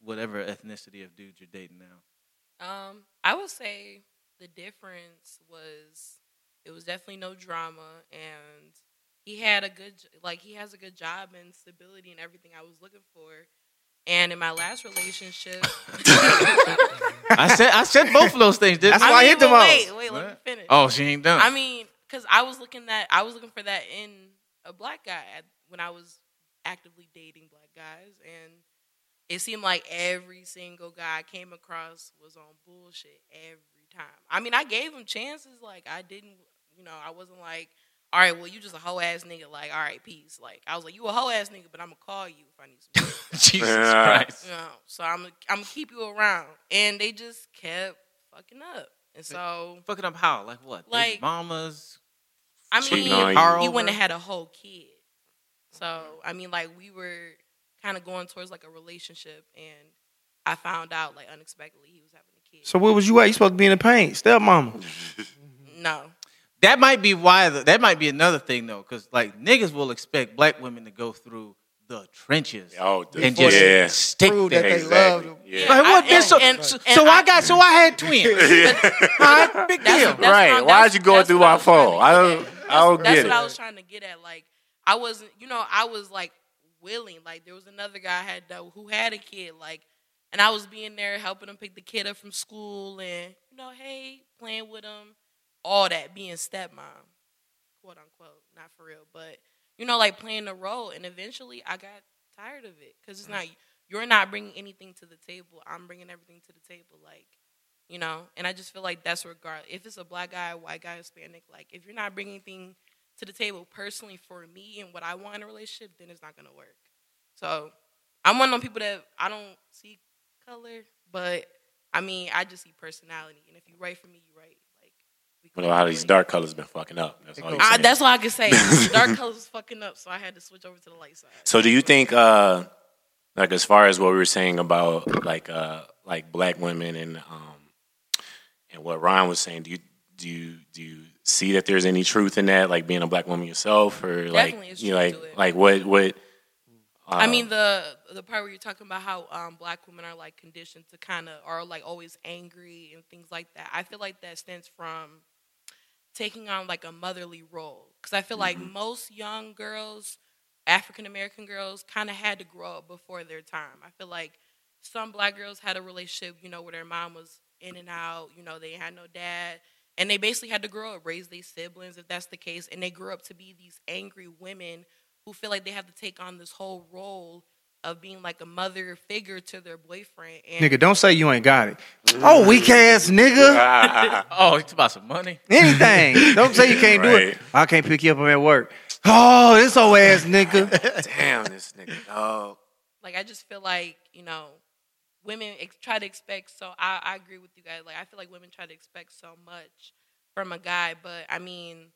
S6: whatever ethnicity of dudes you're dating now?
S5: Um, I would say the difference was it was definitely no drama, and he had a good like he has a good job and stability and everything I was looking for. And in my last relationship,
S6: I said I said both of those things, didn't
S1: That's
S6: I?
S1: why I
S5: mean,
S1: hit them
S5: but
S1: all.
S5: Wait, wait, let me finish.
S6: Oh, she ain't done.
S5: I mean, because I was looking that I was looking for that in a black guy at, when I was actively dating black guys, and it seemed like every single guy I came across was on bullshit every time. I mean, I gave him chances. Like I didn't, you know, I wasn't like, all right, well, you just a hoe ass nigga. Like, all right, peace. Like I was like, you a hoe ass nigga, but I'm gonna call you if I need some.
S6: Jesus
S4: Yeah.
S6: Christ.
S5: you know, so I'm I'm gonna keep you around, and they just kept fucking up, and so.
S6: Fucking up how? Like what? Baby
S5: Like-
S6: mamas.
S5: I mean,
S4: on you.
S6: Car
S5: he
S6: over?
S5: went and had a whole kid. So I mean, like we were kind of going towards like a relationship, and I found out like unexpectedly he was having a kid.
S1: So where was you at? You supposed to be in the paint, stepmama.
S5: No,
S6: That might be why. The, that might be another thing though, because like niggas will expect black women to go through the trenches
S4: Oh, the-
S6: and just
S4: yeah.
S6: stick
S3: Prove
S6: there.
S3: that they
S4: Exactly.
S3: love them.
S4: Yeah.
S6: Like what?
S5: I-
S6: bitch? so,
S5: and-
S6: so,
S5: and
S6: so I
S5: I-
S6: got. So I had twins. All right, big
S5: That's-
S6: deal.
S5: that's
S4: right.
S5: what-
S4: Why'd you go through my
S5: was trying to
S4: phone? I don't-
S5: at.
S4: I don't
S5: That's,
S4: get
S5: that's what I was trying to get at. Like I wasn't, you know, I was like willing. Like there was another guy I had that, who had a kid. Like, and I was being there helping him pick the kid up from school, and you know, hey, playing with him, all that, being stepmom, quote unquote, not for real, but you know, like playing the role. And eventually, I got tired of it because it's not you're not bringing anything to the table. I'm bringing everything to the table. Like you know and i just feel like that's regard if it's a black guy white guy hispanic like if you're not bringing anything to the table personally for me and what i want in a relationship then it's not going to work so i'm one of those people that i don't see color but i mean i just see personality and if you right for me you right like we
S4: Well, a lot of these dark colors been fucking up. That's all
S5: I, that's all i can say dark colors was fucking up so i had to switch over to the light side
S4: So do you think uh like as far as what we were saying about like uh like black women and um and what Ryan was saying, do you do you do you see that there's any truth in that, like being a black woman yourself or like
S5: Definitely is
S4: you like
S5: to it.
S4: like what what
S5: I
S4: um,
S5: mean the the part where you're talking about how um, black women are like conditioned to kind of are like always angry and things like that. I feel like that stems from taking on like a motherly role because I feel like
S4: Mm-hmm.
S5: most young girls, African American girls, kind of had to grow up before their time. I feel like some black girls had a relationship, you know, where their mom was in and out. You know, they had no dad. And they basically had to grow up, raise their siblings, if that's the case. And they grew up to be these angry women who feel like they have to take on this whole role of being like a mother figure to their boyfriend. And
S1: Nigga, don't say you ain't got it. Oh, weak ass nigga.
S6: Oh, it's about some money.
S1: Anything. Don't say you can't do it. I can't pick you up. I'm at work. Oh, this old ass nigga.
S4: damn this nigga dog.
S5: like I just feel like you know, women ex- try to expect. So I, I agree with you guys. Like I feel like women try to expect so much from a guy, but I mean,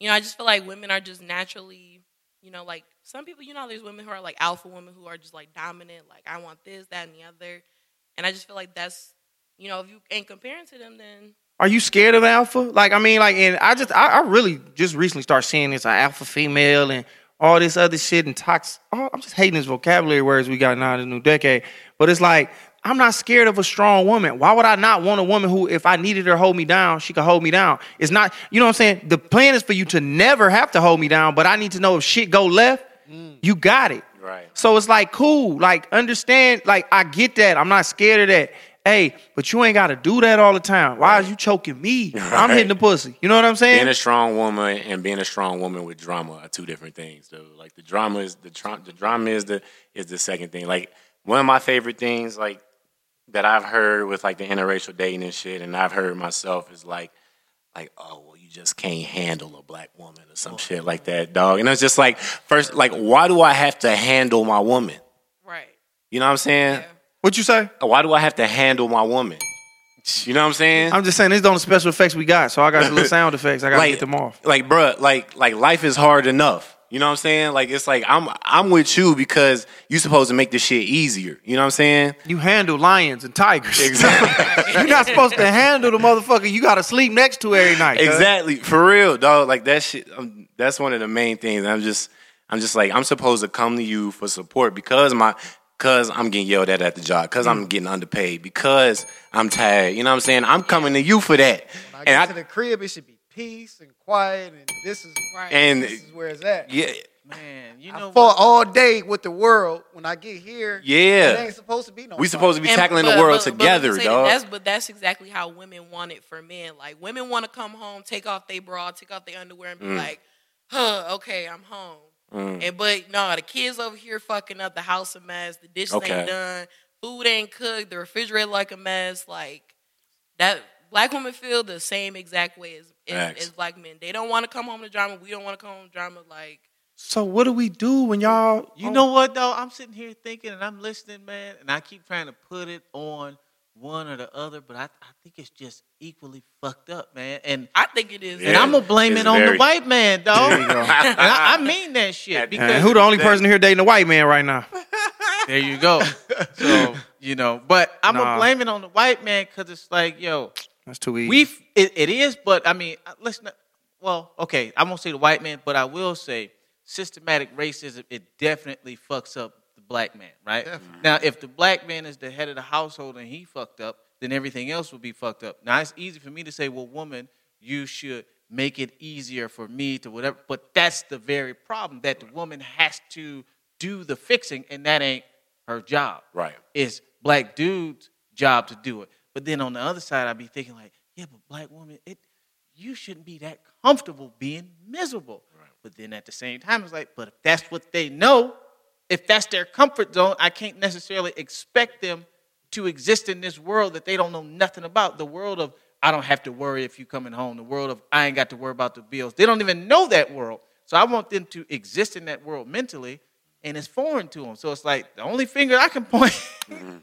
S5: you know, I just feel like women are just naturally, you know, like some people. You know, there's women who are like alpha women who are just like dominant. Like I want this, that, and the other, and I just feel like that's, you know, if you ain't comparing to them, then
S1: Are you scared of alpha? Like, I mean, like, and I just, I, I really just recently started seeing this uh, alpha female and all this other shit and tox. Oh, I'm just hating this vocabulary words we got now in the new decade. But it's like, I'm not scared of a strong woman. Why would I not want a woman who, if I needed her hold me down, she could hold me down? It's not, you know what I'm saying? The plan is for you to never have to hold me down, but I need to know if shit go left, mm. you got it.
S4: Right.
S1: So it's like cool, like understand, like I get that. I'm not scared of that. Hey, but you ain't got to do that all the time. Why is you choking me? I'm hitting the pussy. You know what I'm saying?
S4: Being a strong woman and being a strong woman with drama are two different things, though. Like the drama is the tra- the drama is the is the second thing. Like one of my favorite things, like that I've heard with like the interracial dating and shit, and I've heard myself is like, like oh well, you just can't handle a black woman or some shit like that, dog. And it's just like first, like why do I have to handle my woman?
S5: right.
S4: You know what I'm saying?
S5: Yeah.
S1: what you say?
S4: Why do I have to handle my woman? You know what I'm saying?
S1: I'm just saying these are the special effects we got, so I got some little sound effects. I gotta get them off.
S4: Like, bruh, like, like life is hard enough. You know what I'm saying? Like, it's like I'm, I'm with you because you're supposed to make this shit easier. You know what I'm saying?
S1: You handle lions and tigers.
S4: Exactly.
S1: You're not supposed to handle the motherfucker you gotta sleep next to every night.
S4: exactly. For real, dog. Like that shit. Um, that's one of the main things. I'm just, I'm just like, I'm supposed to come to you for support because my, because I'm getting yelled at at the job, because I'm getting underpaid, because I'm tired. You know what I'm saying? I'm coming to you for that.
S3: When I get
S4: And
S3: to
S4: I,
S3: the crib, it should be peace and quiet, and this is
S5: Right.
S4: and
S3: this is where it's at.
S4: yeah,
S6: Man, you know,
S3: I
S6: know
S3: fought
S6: what?
S3: all day with the world. When I get here,
S4: Yeah.
S3: it ain't supposed to be no.
S4: we supposed to be
S5: And-
S4: tackling
S5: but-
S4: the world
S5: but- but let me
S4: together,
S5: say that
S4: dog.
S5: That's but that's exactly how women want it for men. Like women want to come home, take off their bra, take off their underwear, and be
S4: Mm.
S5: like, "Huh, okay, I'm home." And but no, the kids over here fucking up the house a mess. The dishes
S4: Okay.
S5: ain't done. Food ain't cooked. The refrigerator like a mess. Like that. Black women feel the same exact way as as, as black men. They don't want to come home to drama. We don't want to come home to drama. Like
S1: So what do we do when y'all
S6: You oh know what though? I'm sitting here thinking and I'm listening, man, and I keep trying to put it on one or the other, but I, I think it's just equally fucked up, man. And
S5: I think it is.
S6: and I'm gonna blame
S4: It's
S6: it on
S4: very-
S6: the white man, dog.
S1: There you go.
S6: and I, I mean that shit because
S1: And who the only person here dating a white man right now?
S6: there you go. So you know, but I'm
S1: Nah.
S6: gonna blame it on the white man because it's like, yo,
S1: That's too easy.
S6: we it, it is, but I mean, uh, listen. Well, okay, I won't say the white man, but I will say systematic racism. It definitely fucks up the black man, right? Now, if the black man is the head of the household and he fucked up, then everything else will be fucked up. Now, it's easy for me to say, well, woman, you should make it easier for me to whatever, but that's the very problem that the woman has to do the fixing, and that ain't her job
S4: Right.
S6: it's black dude's job to do it. But then on the other side, I'd be thinking like, yeah, but black woman, it you shouldn't be that comfortable being miserable. But then at the same time, it's like, but if that's what they know, if that's their comfort zone, I can't necessarily expect them to exist in this world that they don't know nothing about. The world of I don't have to worry if you coming home. The world of I ain't got to worry about the bills. They don't even know that world. So I want them to exist in that world mentally, and it's foreign to them. So it's like the only finger I can point mm-hmm.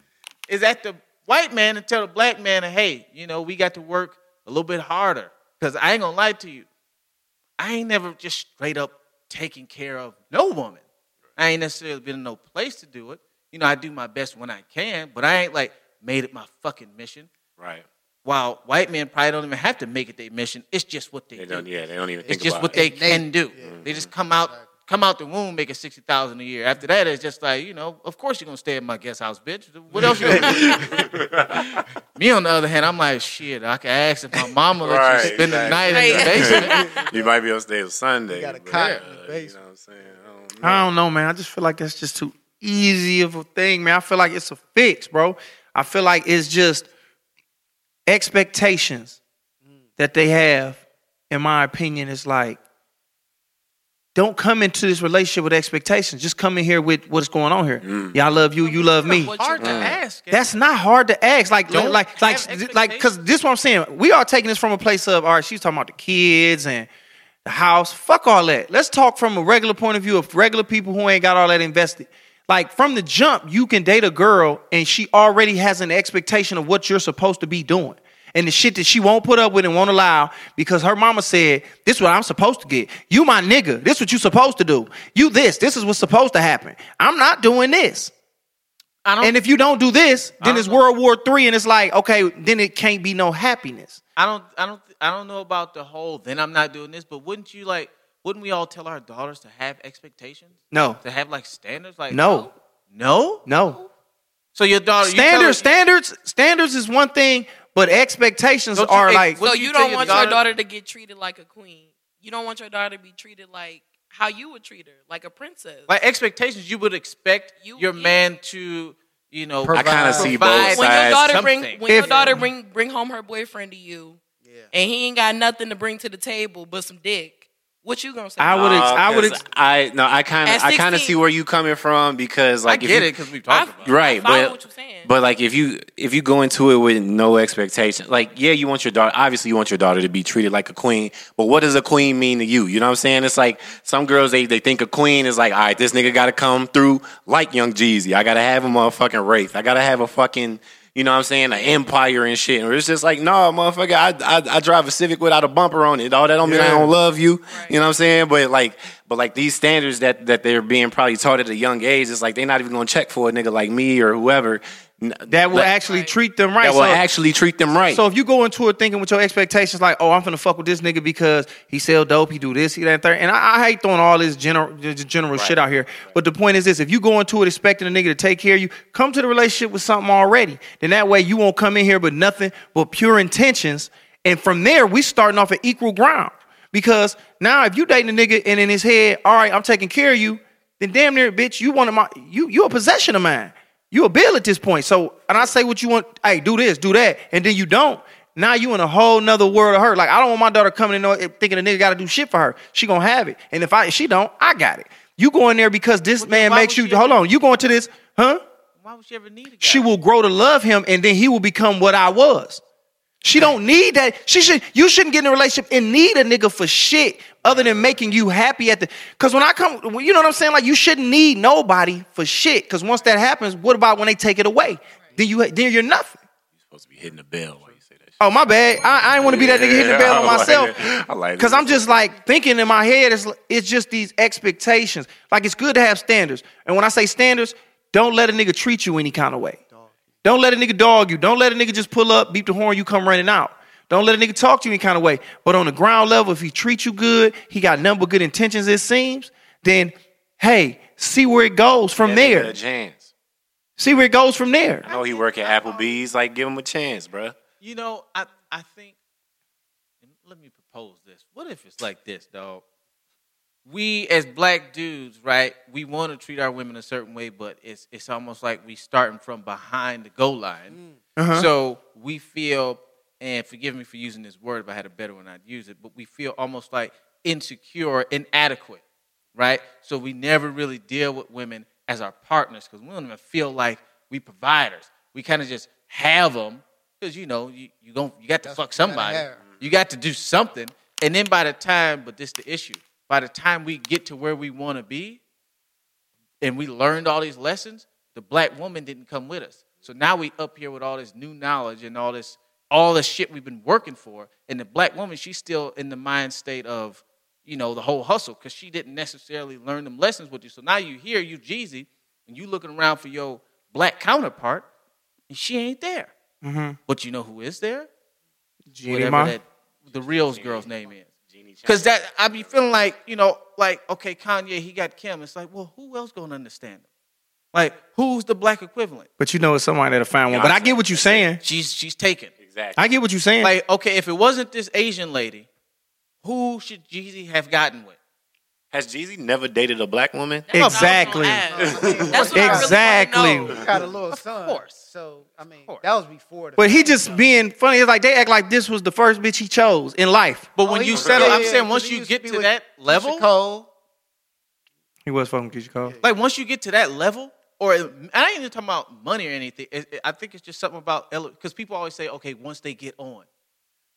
S6: is at the white man and tell the black man, hey, you know, we got to work a little bit harder. Because I ain't gonna lie to you. I ain't never just straight up taking care of no woman. I ain't necessarily been in no place to do it. You know, I do my best when I can, but I ain't like made it my fucking mission.
S4: Right.
S6: While white men probably don't even have to make it their mission. It's just what they,
S4: They
S6: do.
S4: don't. Yeah. They don't even
S6: It's
S4: think
S6: just what
S4: it.
S6: they can do. Mm-hmm. They just come out come out the womb making sixty thousand a year. After that, it's just like you know, of course you're gonna stay at my guest house, bitch. What else you gonna do? Me on the other hand, I'm like shit. I can ask if my mama let
S4: Right,
S6: you spend the night in the basement.
S4: You might be able to stay on Sunday.
S3: You got a
S4: but,
S3: cot in
S4: uh,
S3: the
S4: You know
S3: basement.
S4: what I'm saying? I don't know.
S1: I don't know, man. I just feel like that's just too easy of a thing, man. I feel like it's a fix, bro. I feel like it's just expectations that they have, in my opinion, is like, don't come into this relationship with expectations. Just come in here with what's going on here. Mm. Y'all love you, you love me.
S6: Hard to
S5: mm.
S6: ask. Eh?
S1: That's not hard to ask. Like,
S6: Don't
S1: like, like, like, because this what I'm saying. We are taking this from a place of, all right, she's talking about the kids and the house. Fuck all that. Let's talk from a regular point of view of regular people who ain't got all that invested. Like from the jump, you can date a girl and she already has an expectation of what you're supposed to be doing. And the shit that she won't put up with and won't allow because her mama said, This is what I'm supposed to get. You my nigga. This is what you supposed to do. You this. This is what's supposed to happen. I'm not doing this.
S6: I don't.
S1: And if you don't do this, then it's
S6: know.
S1: World War Three, and it's like, okay, then it can't be no happiness.
S6: I don't. I don't. I don't know about the whole. Then I'm not doing this. But wouldn't you like? Wouldn't we all tell our daughters to have expectations?
S1: No,
S6: To have like standards? Like
S1: no,
S6: no.
S1: no.
S6: So your daughter you
S1: Standards,
S6: her-
S1: standards, standards is one thing, but expectations
S6: you
S1: are like.
S6: what-
S5: So
S6: you
S5: you don't
S6: your
S5: want
S6: daughter-
S5: your daughter to get treated like a queen. You don't want your daughter to be treated like how you would treat her, like a princess.
S6: like expectations. You would expect
S5: You-
S6: your
S5: yeah.
S6: man to, you know, provide.
S4: I kind of see both
S6: provide
S5: when your
S4: sides.
S5: daughter bring
S6: something.
S5: when your daughter bring bring home her boyfriend to you,
S3: Yeah.
S5: and he ain't got nothing to bring to the table but some dick. What you gonna say?
S1: I would, ex-
S4: Uh,
S1: I would. Ex-
S4: I no, I kind of, I kind of see where you coming from because
S6: I
S4: like if
S6: get
S4: you,
S6: it because we've talked
S5: I-
S6: about. it.
S4: right, but
S5: what you're saying.
S4: but like if you if you go into it with no expectation, like yeah, you want your daughter. Obviously, you want your daughter to be treated like a queen. But what does a queen mean to you? You know what I'm saying? It's like some girls they they think a queen is like, all right, this nigga got to come through like Young Jeezy. I gotta have a motherfucking wraith. I gotta have a fucking. You know what I'm saying? An empire and shit. Or it's just like, no, motherfucker, I, I I drive a Civic without a bumper on it. All that don't mean I don't love you. You know what I'm saying? But like, but like these standards that that they're being probably taught at a young age, it's like they're not even gonna check for a nigga like me or whoever. N-
S1: that will
S4: that-
S1: actually
S5: Right.
S1: treat them right.
S4: that will
S1: So-
S4: actually treat them right.
S1: So if you go into it thinking with your expectations like, oh, I'm gonna fuck with this nigga because he sell dope, he do this, he that, and third, and I, I hate throwing all this general just general shit out here. But the point is this: if you go into it expecting a nigga to take care of you, come to the relationship with something already. Then that way you won't come in here with nothing but pure intentions, and from there we starting off at equal ground. Because now if you dating a nigga and in his head, all right, I'm taking care of you, then damn near, bitch, you one of my, you you a possession of mine. You a bill at this point. So, and I say what you want, hey, do this, do that, and then you don't. Now you in a whole nother world of her. Like I don't want my daughter coming in there thinking a nigga got to do shit for her. She gonna have it, and if I if she don't, I got it. You go in there because this
S6: then
S1: man makes you. Hold on, you going to this, huh?
S6: Why would she ever need a guy?
S1: She will grow to love him, and then he will become what I was. She don't need that. She should. You shouldn't get in a relationship and need a nigga for shit other than making you happy at the. Because when I come, you know what I'm saying. Like you shouldn't need nobody for shit. Because once that happens, what about when they take it away? Then you then you're nothing.
S4: You're supposed to be hitting the bell while you say that. Shit.
S1: Oh my bad. I, I didn't want to be that nigga hitting the bell on myself.
S4: I like.
S1: I'm just like thinking in my head, it's it's just these expectations. Like it's good to have standards. And when I say standards, don't let a nigga treat you any kind of way. Don't let a nigga dog you. Don't let a nigga just pull up, beep the horn, you come running out. Don't let a nigga talk to you any kind of way. But on the ground level, if he treats you good, he got number but good intentions, it seems, then hey, see where it goes from
S4: That nigga
S1: there.
S4: A chance.
S1: See where it goes from there.
S4: I know he work at Applebee's. Like, give him a chance, bruh.
S6: You know, I I think. Let me propose this. What if it's like this, dog? We as black dudes, right? We want to treat our women a certain way, but it's it's almost like we starting from behind the goal line.
S1: Uh-huh.
S6: So we feel, and forgive me for using this word, if I had a better one, I'd use it. But we feel almost like insecure, inadequate, right? So we never really deal with women as our partners because we don't even feel like we providers. We kind of just have them because you know you you gon' you got to fuck somebody. You got to do something, and then by the time, but this the issue. By the time we get to where we want to be, and we learned all these lessons, the black woman didn't come with us. So now we up here with all this new knowledge and all this all the shit we've been working for, and the black woman she's still in the mind state of you know the whole hustle because she didn't necessarily learn them lessons with you. So now you here, you Jeezy, and you looking around for your black counterpart, and she ain't there.
S1: Mm-hmm.
S6: But you know who is there?
S1: Jeannie
S6: Whatever
S1: Mai?
S6: that the real girl's name is. Because that I be feeling like you know, like okay, Kanye he got Kim. It's like, well, who else gonna understand him? Like, who's the black equivalent?
S1: But you know it's somebody that'll find one. But I get what you're saying.
S6: She's she's taken.
S4: Exactly.
S1: I get what you're saying.
S6: Like, okay, if it wasn't this Asian lady, who should Jeezy have gotten with?
S4: Has Jeezy never dated a black woman?
S1: Exactly.
S5: That's what I
S1: Exactly.
S5: really know.
S3: got a little son.
S6: Of course.
S3: So I mean, that was before the.
S1: But he just being funny. It's like they act like this was the first bitch he chose in life.
S6: But when
S3: Oh, he
S6: you settle,
S3: yeah,
S6: I'm
S3: yeah,
S6: saying
S3: 'cause
S6: once you get
S3: be
S6: to
S3: with
S6: that
S3: Keyshia
S6: level,
S3: Cole.
S1: He was fucking Keyshia Cole.
S6: like once you get to that level, or I ain't even talking about money or anything. It- it- I think it's just something about because people always say, okay, once they get on,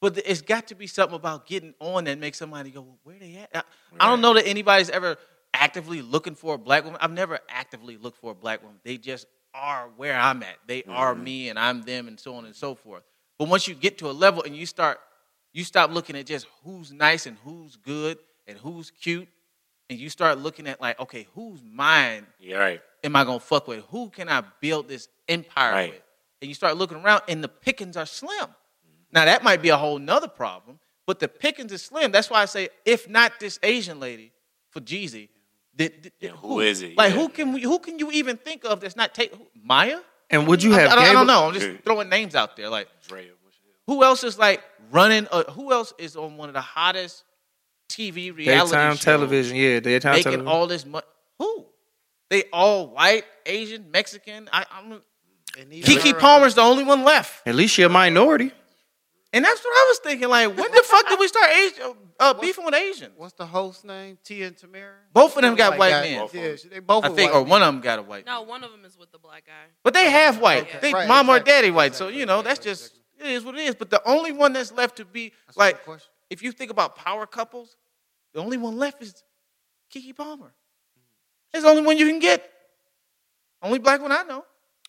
S6: but it's got to be something about getting on that makes somebody go, well, where they at? I, I don't know that anybody's ever actively looking for a black woman. I've never actively looked for a black woman. They just are where I'm at. They are mm-hmm. me, and I'm them, and so on and so forth. But once you get to a level and you start, you stop looking at just who's nice and who's good and who's cute, and you start looking at like, okay, who's mine
S4: Yeah, right.
S6: am I gonna fuck with? Who can I build this empire
S4: Right.
S6: with? And you start looking around, and the pickings are slim. Mm-hmm. Now that might be a whole nother problem, but the pickings is slim. That's why I say, if not this Asian lady for Jeezy, th- th-
S4: Yeah, who is it?
S6: Like
S4: Yeah.
S6: who can we, who can you even think of that's not take who- Maya?
S1: And would you have?
S6: I, don't, I don't know. I'm just throwing names out there. Like
S4: Dre. what's his-
S6: who else is like running? A, who else is on one of the hottest TV reality
S1: Daytime
S6: shows?
S1: television. Yeah, daytime
S6: making
S1: television.
S6: all this money. Who? They all white, Asian, Mexican. I, I'm,
S3: Keke
S6: Palmer's the only one left,
S1: At least she a minority.
S6: and that's what I was thinking. Like, when the fuck did we start Asian, uh, beefing with Asians?
S3: What's the host name? Tia and Tamera.
S6: Both of them got
S3: Like
S6: white
S3: that.
S6: men.
S3: Yeah, they both.
S6: I think,
S3: white
S6: or one of them got a white.
S5: No, one of them is with the black guy.
S6: But they half white.
S3: Okay.
S6: They
S3: Right,
S6: mom or daddy white. So you know that's just it is what it is. But the only one that's left to be
S3: That's
S6: like, if you think about power couples, the only one left is Keke Palmer. It's the only one you can get. Only black one I know.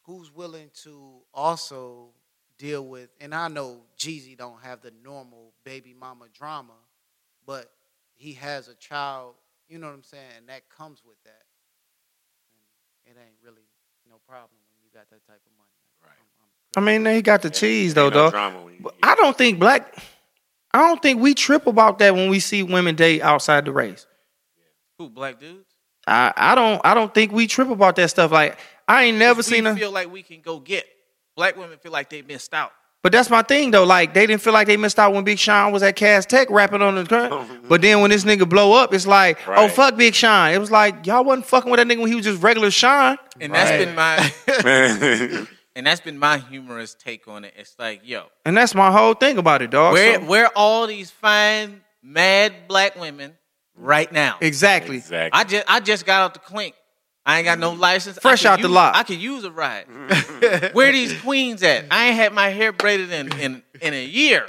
S3: who's willing to also deal with and I know Jeezy don't have the normal baby mama drama, but he has a child, you know what I'm saying, and that comes with that. And it ain't really no problem when you got that type of money.
S4: Right.
S1: I mean, he got the cheese though,
S4: Ain't no
S1: dog.
S4: drama when you-
S1: But I don't think black. I don't think we trip about that when we see women date outside the race.
S6: Who black dudes?
S1: I, I don't I don't think we trip about that stuff. Like I ain't never
S6: we
S1: seen a
S6: feel like we can go get. Black women feel like they missed out.
S1: But that's my thing though. Like they didn't feel like they missed out when Big Sean was at Cass Tech rapping on the current. But then when this nigga blow up, it's like, oh fuck Big Sean. It was like y'all wasn't fucking with that nigga when he was just regular Sean.
S6: And that's been my and that's been my humorous take on it. It's like, yo,
S1: And that's my whole thing about it, dog.
S6: where
S1: So-
S6: where all these fine, mad black women right now?
S1: exactly.
S4: exactly.
S6: I just I just got out the clink. I ain't got no license.
S1: Fresh
S6: could
S1: out the
S6: use-
S1: lot.
S6: I could use a ride. Mm-hmm. Where these queens at? I ain't had my hair braided in in, in a year.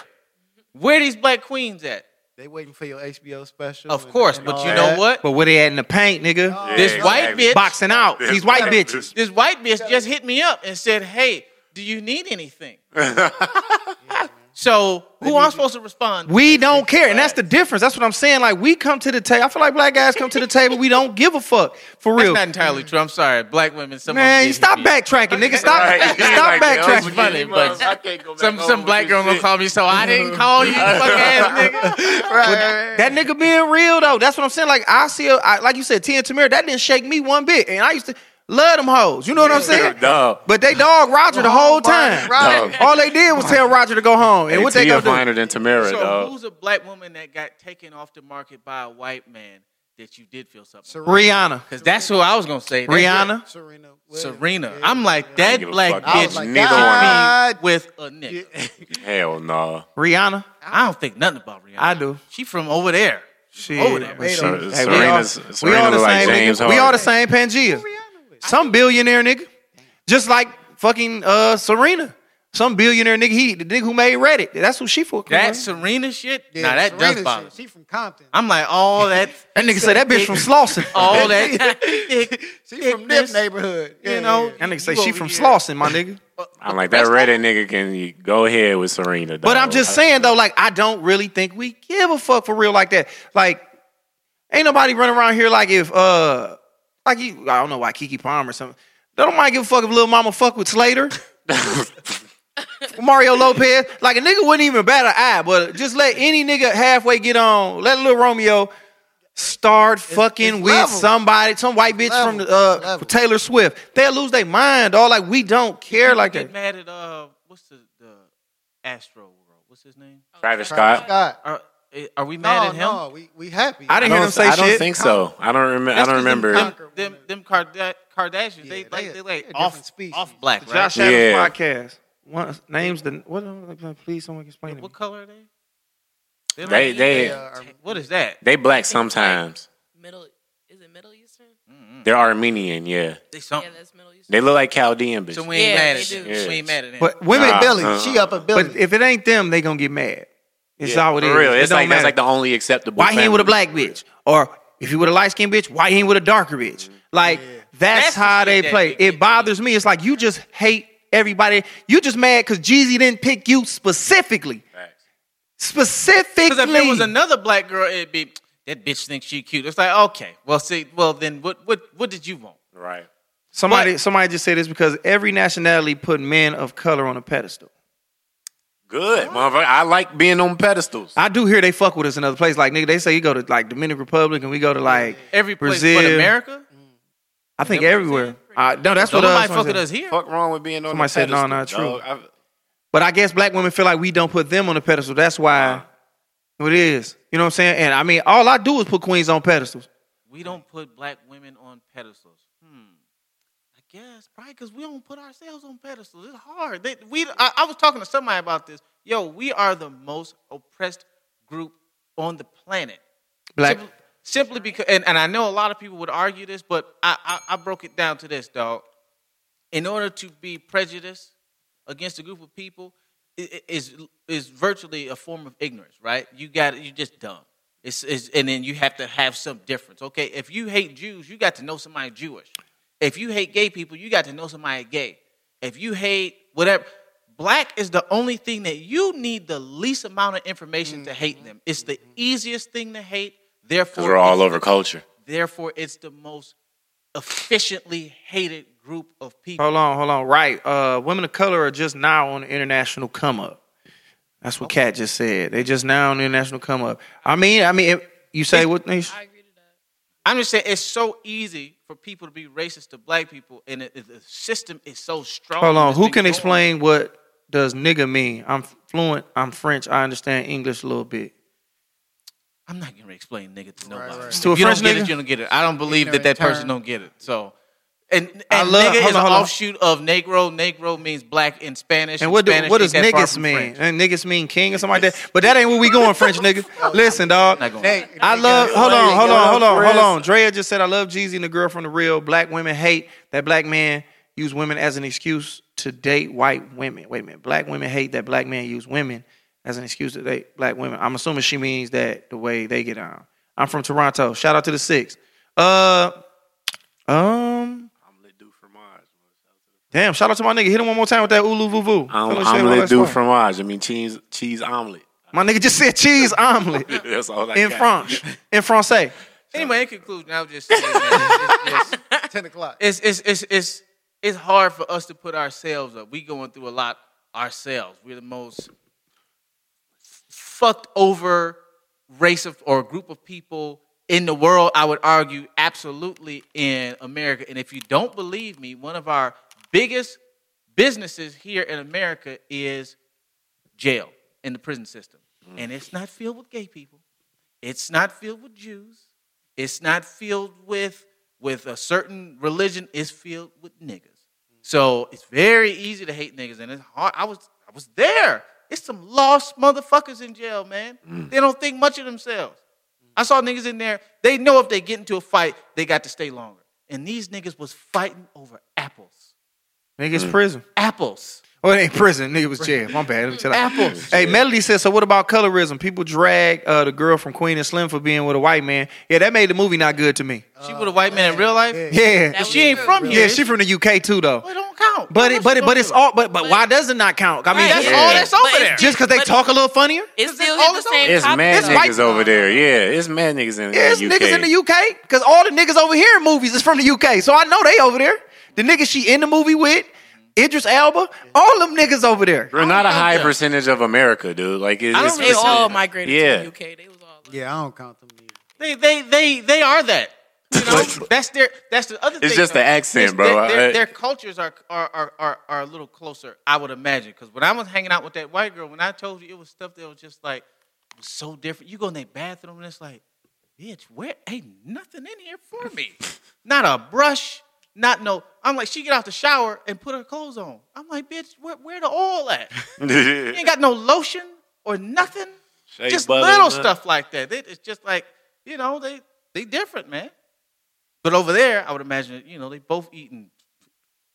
S6: Where these black queens at?
S3: They waiting for your HBO special.
S6: Of
S3: and-
S6: course,
S3: and
S6: but
S3: all
S6: you
S3: that.
S6: know what?
S1: But where they at in the paint, nigga?
S4: Oh, yeah,
S6: this white
S4: exactly.
S6: bitch-
S1: Boxing out. These white bitches.
S6: This white bitch just hit me up and said, "Hey, Do you need anything? so who I'm I supposed to respond? to?
S1: We don't care, and that's the difference. That's what I'm saying. Like we come to the table. I feel like black guys come to the table. We don't give a fuck for real.
S6: That's not entirely true. I'm sorry. Black women. Some
S1: Man,
S6: get
S1: you stop
S6: hit.
S1: backtracking, nigga. Stop,
S4: Right.
S1: stop
S4: Like,
S1: backtracking.
S4: forget
S6: funny, but
S4: I can't go back
S6: Some some black girl gonna call me, so I didn't call you, you fuck ass nigga.
S1: That nigga being real though. That's what I'm saying. Like I see, a, I, like you said, Tia and Tamir. That didn't shake me one bit, and I used to love them hoes. You know what I'm saying?
S4: Dog.
S1: But they dog Roger the whole time.
S4: Dog.
S1: All they did was tell Roger to go home. And
S4: Hey,
S1: what they
S4: Tia
S1: gonna do?
S4: finer than Tamera,
S6: So
S4: dog.
S6: who's a black woman that got taken off the market by a white man that you did feel something?
S1: Rihanna.
S6: Because that's who I was gonna say. That's
S1: Rihanna.
S3: Serena. Williams.
S6: Serena.
S3: Yeah.
S6: I'm like that black bitch
S3: like,
S4: neither one.
S3: God.
S6: with a nigga.
S4: Hell no.
S1: Rihanna.
S6: I don't think nothing about Rihanna.
S1: I do.
S6: She from over there.
S1: Shit.
S6: Over there.
S1: But she-
S4: Ser-
S1: hey, we all,
S4: Serena's-
S1: we all the
S4: look like
S1: same.
S4: James
S1: nigga. We all the same Pangea. Some billionaire nigga, just like fucking uh, Serena. Some billionaire nigga. He the nigga who made Reddit. That's who she for.
S6: That Serena shit.
S3: Yeah,
S6: nah, that
S3: Serena
S6: does bother.
S3: shit. She from Compton.
S6: I'm like all that.
S1: That nigga said that bitch from Slauson.
S6: all that. thick,
S3: She from
S6: this
S3: Nip neighborhood.
S6: You
S3: Yeah,
S6: know.
S3: yeah.
S1: That nigga say she from
S6: here.
S1: Slauson, my nigga.
S4: I'm like that Reddit nigga can you go ahead with Serena.
S1: But. I'm just saying though, like I don't really think we give a fuck for real like that. Like, ain't nobody running around here like if uh like you I don't know why Keke Palmer or something. They don't mind give a fuck if little mama fuck with Slater. Mario Lopez. Like a nigga wouldn't even bat an eye, but just let any nigga halfway get on. Let little Romeo start fucking
S3: it's
S1: with
S3: levels.
S1: somebody, some white bitch from the, uh,
S3: Levels.
S1: Taylor Swift. They'll lose their mind. All like we don't care like
S6: get
S1: that.
S6: mad at uh, what's the the Astro world? What's his name?
S4: Travis Scott.
S3: Scott.
S6: Are, eh, are we mad
S3: No,
S6: at him?
S3: no, we we happy.
S1: I
S4: I
S1: didn't hear
S4: don't,
S1: them say shit.
S4: I don't think so. I don't remember. I don't remember.
S6: them them, them Karda- Kardashians.
S3: Yeah,
S6: they,
S3: they-
S6: like they like
S3: they're
S6: off
S3: different species.
S6: off black, right?
S1: Josh Adams
S4: Yeah.
S1: podcast. One names the what? Please, someone explain it.
S6: What color are they? They're
S4: They-
S6: like-
S4: they-
S3: uh,
S6: what is that?
S4: They black sometimes.
S5: Middle is it Middle Eastern?
S4: They're Armenian. Yeah.
S6: They some,
S5: Yeah, that's Middle Eastern.
S4: They look like Chaldean bitches.
S6: so we ain't
S5: Yeah,
S6: mad
S5: they
S6: at them.
S5: do.
S4: Yeah.
S6: We ain't mad at them.
S1: But women,
S4: Nah.
S3: Billy.
S4: uh,
S3: she up a Billy.
S1: but if it ain't them, they gonna get mad. It's
S4: Yeah,
S1: all it
S4: for
S1: is.
S4: real.
S1: It
S4: It's
S1: don't
S4: like that's like the only acceptable.
S1: why he ain't with a black bitch, or if he with a light skinned bitch, why he ain't with a darker bitch? Mm-hmm. Like that's,
S6: That's
S1: how
S6: shit
S1: they play.
S6: get me.
S1: It bothers me. It's like you just hate everybody. You just mad because Jeezy didn't pick you specifically.
S4: Facts.
S1: Specifically.
S6: Because if there was another black girl, it'd be that bitch thinks she cute. It's like okay, well, see, well then what what what did you want?
S4: Right.
S1: somebody somebody just said this because every nationality put men of color on a pedestal.
S4: Good, motherfucker. I like being on pedestals.
S1: I do hear they fuck with us in other places. Like nigga, they say you go to like Dominican Republic and we go to like
S6: Every place
S1: Brazil.
S6: but America.
S1: I think
S6: Them
S1: everywhere. Uh, no, that's
S6: So
S1: what uh,
S6: nobody
S1: somebody
S6: fuck with us here.
S4: Fuck wrong with being on
S1: Somebody
S4: a
S1: said, no, not true.
S4: dog. I've-
S1: But I guess black women feel like we don't put them on the pedestal. That's why it is. You know what I'm saying? And I mean, all I do is put queens on pedestals.
S6: We don't put black women on pedestals. Guess probably because we don't put ourselves on pedestals. It's hard. They, we. I, I was talking to somebody about this. Yo, we are the most oppressed group on the planet.
S1: Black.
S6: Simply, simply because, and, and I know a lot of people would argue this, but I, I, I broke it down to this, dog. In order to be prejudiced against a group of people, is is virtually a form of ignorance, right? You got you just dumb. It's, it's and then you have to have some difference. Okay, if you hate Jews, you got to know somebody Jewish. If you hate gay people, you got to know somebody gay. If you hate whatever, black is the only thing that you need the least amount of information to hate them. It's the easiest thing to hate. Therefore,
S4: we're all over culture.
S6: Therefore, it's the most efficiently hated group of people.
S1: Hold on, hold on. Right. Uh, women of color are just now on the international come up. That's what Kat just said. They just now on the international come up. I mean, I mean, if you say what? Nish?
S5: I agree to that.
S6: I'm just saying it's so easy for people to be racist to black people, and it, it- the system is so strong.
S1: Hold on. Who can
S6: going.
S1: explain what does nigga mean? I'm fluent. I'm French. I understand English a little bit.
S6: I'm not gonna explain nigga to nobody.
S3: right.
S6: If
S1: To a
S6: you
S1: French
S6: don't get
S1: nigga?
S6: it, you don't get it. I don't believe that
S3: Ignorant
S6: that person
S3: term.
S6: don't get it. So, and, and
S1: I love-
S6: nigga is
S1: on,
S6: an
S1: hold on.
S6: offshoot of negro. Negro means black in Spanish.
S1: And what do,
S6: Spanish
S1: what does
S6: ain't
S1: niggas mean?
S6: French.
S1: And niggas mean king or something like that. But that ain't where we going, French nigga. Listen, dog.
S6: Not.
S3: Hey,
S1: I
S3: they
S1: love.
S3: got-
S1: Hold on, hold on, hold on, hold on. Drea just said, "I love Jeezy and the girl from the real." Black women hate that black men use women as an excuse to date white women. Wait a minute. Black women hate that black men use women as an excuse to date black women. I'm assuming she means that the way they get on. I'm from Toronto. Shout out to the six. Uh, um, Damn, shout out to my nigga. Hit him one more time with that ulu voo voo.
S4: I'm,
S1: Feeling shame
S4: I'm
S1: on
S4: gonna
S1: that
S4: do
S1: spot.
S4: fromage. I mean cheese cheese omelet.
S1: My nigga just said cheese omelet
S4: That's all I
S1: in
S4: got.
S1: French. In Francais.
S6: Anyway, in conclusion, I was just saying that it's, it's,
S3: Ten o'clock.
S6: it's, it's, it's, it's, it's hard for us to put ourselves up. We going through a lot ourselves. We're the most fucked over race of or group of people in the world. I would argue absolutely in America. And if you don't believe me, one of our biggest businesses here in America is jail in the prison system. Mm. And it's not filled with gay people. It's not filled with Jews. It's not filled with with a certain religion. It's filled with niggas. Mm. So it's very easy to hate niggas, and it's hard. I was I was there. It's some lost motherfuckers in jail, man. Mm. They don't think much of themselves. I saw niggas in there. They know if they get into a fight, they got to stay longer. And these niggas was fighting over apples.
S1: Nigga, it's prison.
S6: Apples.
S1: Oh, it ain't prison. Nigga was jail. My bad. Let me tell you.
S6: Apples.
S1: Hey, Melody says, so what about colorism? People drag uh, the girl from Queen and Slim for being with a white man. Yeah, that made the movie not good to me.
S6: She with a white man in real life.
S1: Yeah.
S5: That
S6: She ain't
S5: was
S6: from
S5: true.
S6: here.
S1: Yeah, she from the UK too, though.
S6: Well, it don't count.
S1: But it, but it, but it's all. But but
S5: But-
S1: why does it not count? I mean,
S6: Right, that's
S1: yeah.
S6: all that's over
S5: But it's
S6: there.
S1: just because they
S5: but
S1: talk a little funnier.
S5: It's still
S6: this all
S5: hit the
S6: that's
S5: same
S4: It's
S5: topic,
S4: mad
S5: though.
S4: niggas over there. Yeah, it's mad niggas in
S1: Yeah, it's
S4: the UK.
S1: niggas in the UK because all the niggas over here in movies is from the UK, so I know they over there. The niggas she in the movie with, Idris Elba, all them niggas over there.
S4: We're not a high
S6: them.
S4: percentage of America, dude. Like it's,
S6: I don't
S4: it's,
S5: They all migrated
S4: Yeah.
S5: to the UK. They was all like,
S3: Yeah, I don't count them either.
S6: They they they they are that. You know, that's their that's the other thing.
S4: It's just
S6: though.
S4: the accent,
S6: It's
S4: bro.
S6: Their, their, their cultures are are, are are are a little closer, I would imagine. Because when I was hanging out with that white girl, when I told you it was stuff that was just like was so different. You go in their bathroom and it's like, bitch, where ain't nothing in here for me? Not a brush, not no. I'm like, she get out the shower and put her clothes on. I'm like, bitch, where where the oil at? You ain't got no lotion or nothing.
S4: Shea
S6: just
S4: butter,
S6: little
S4: nothing.
S6: stuff like that. They, it's just like you know they they different, man. But over there, I would imagine you know they both eating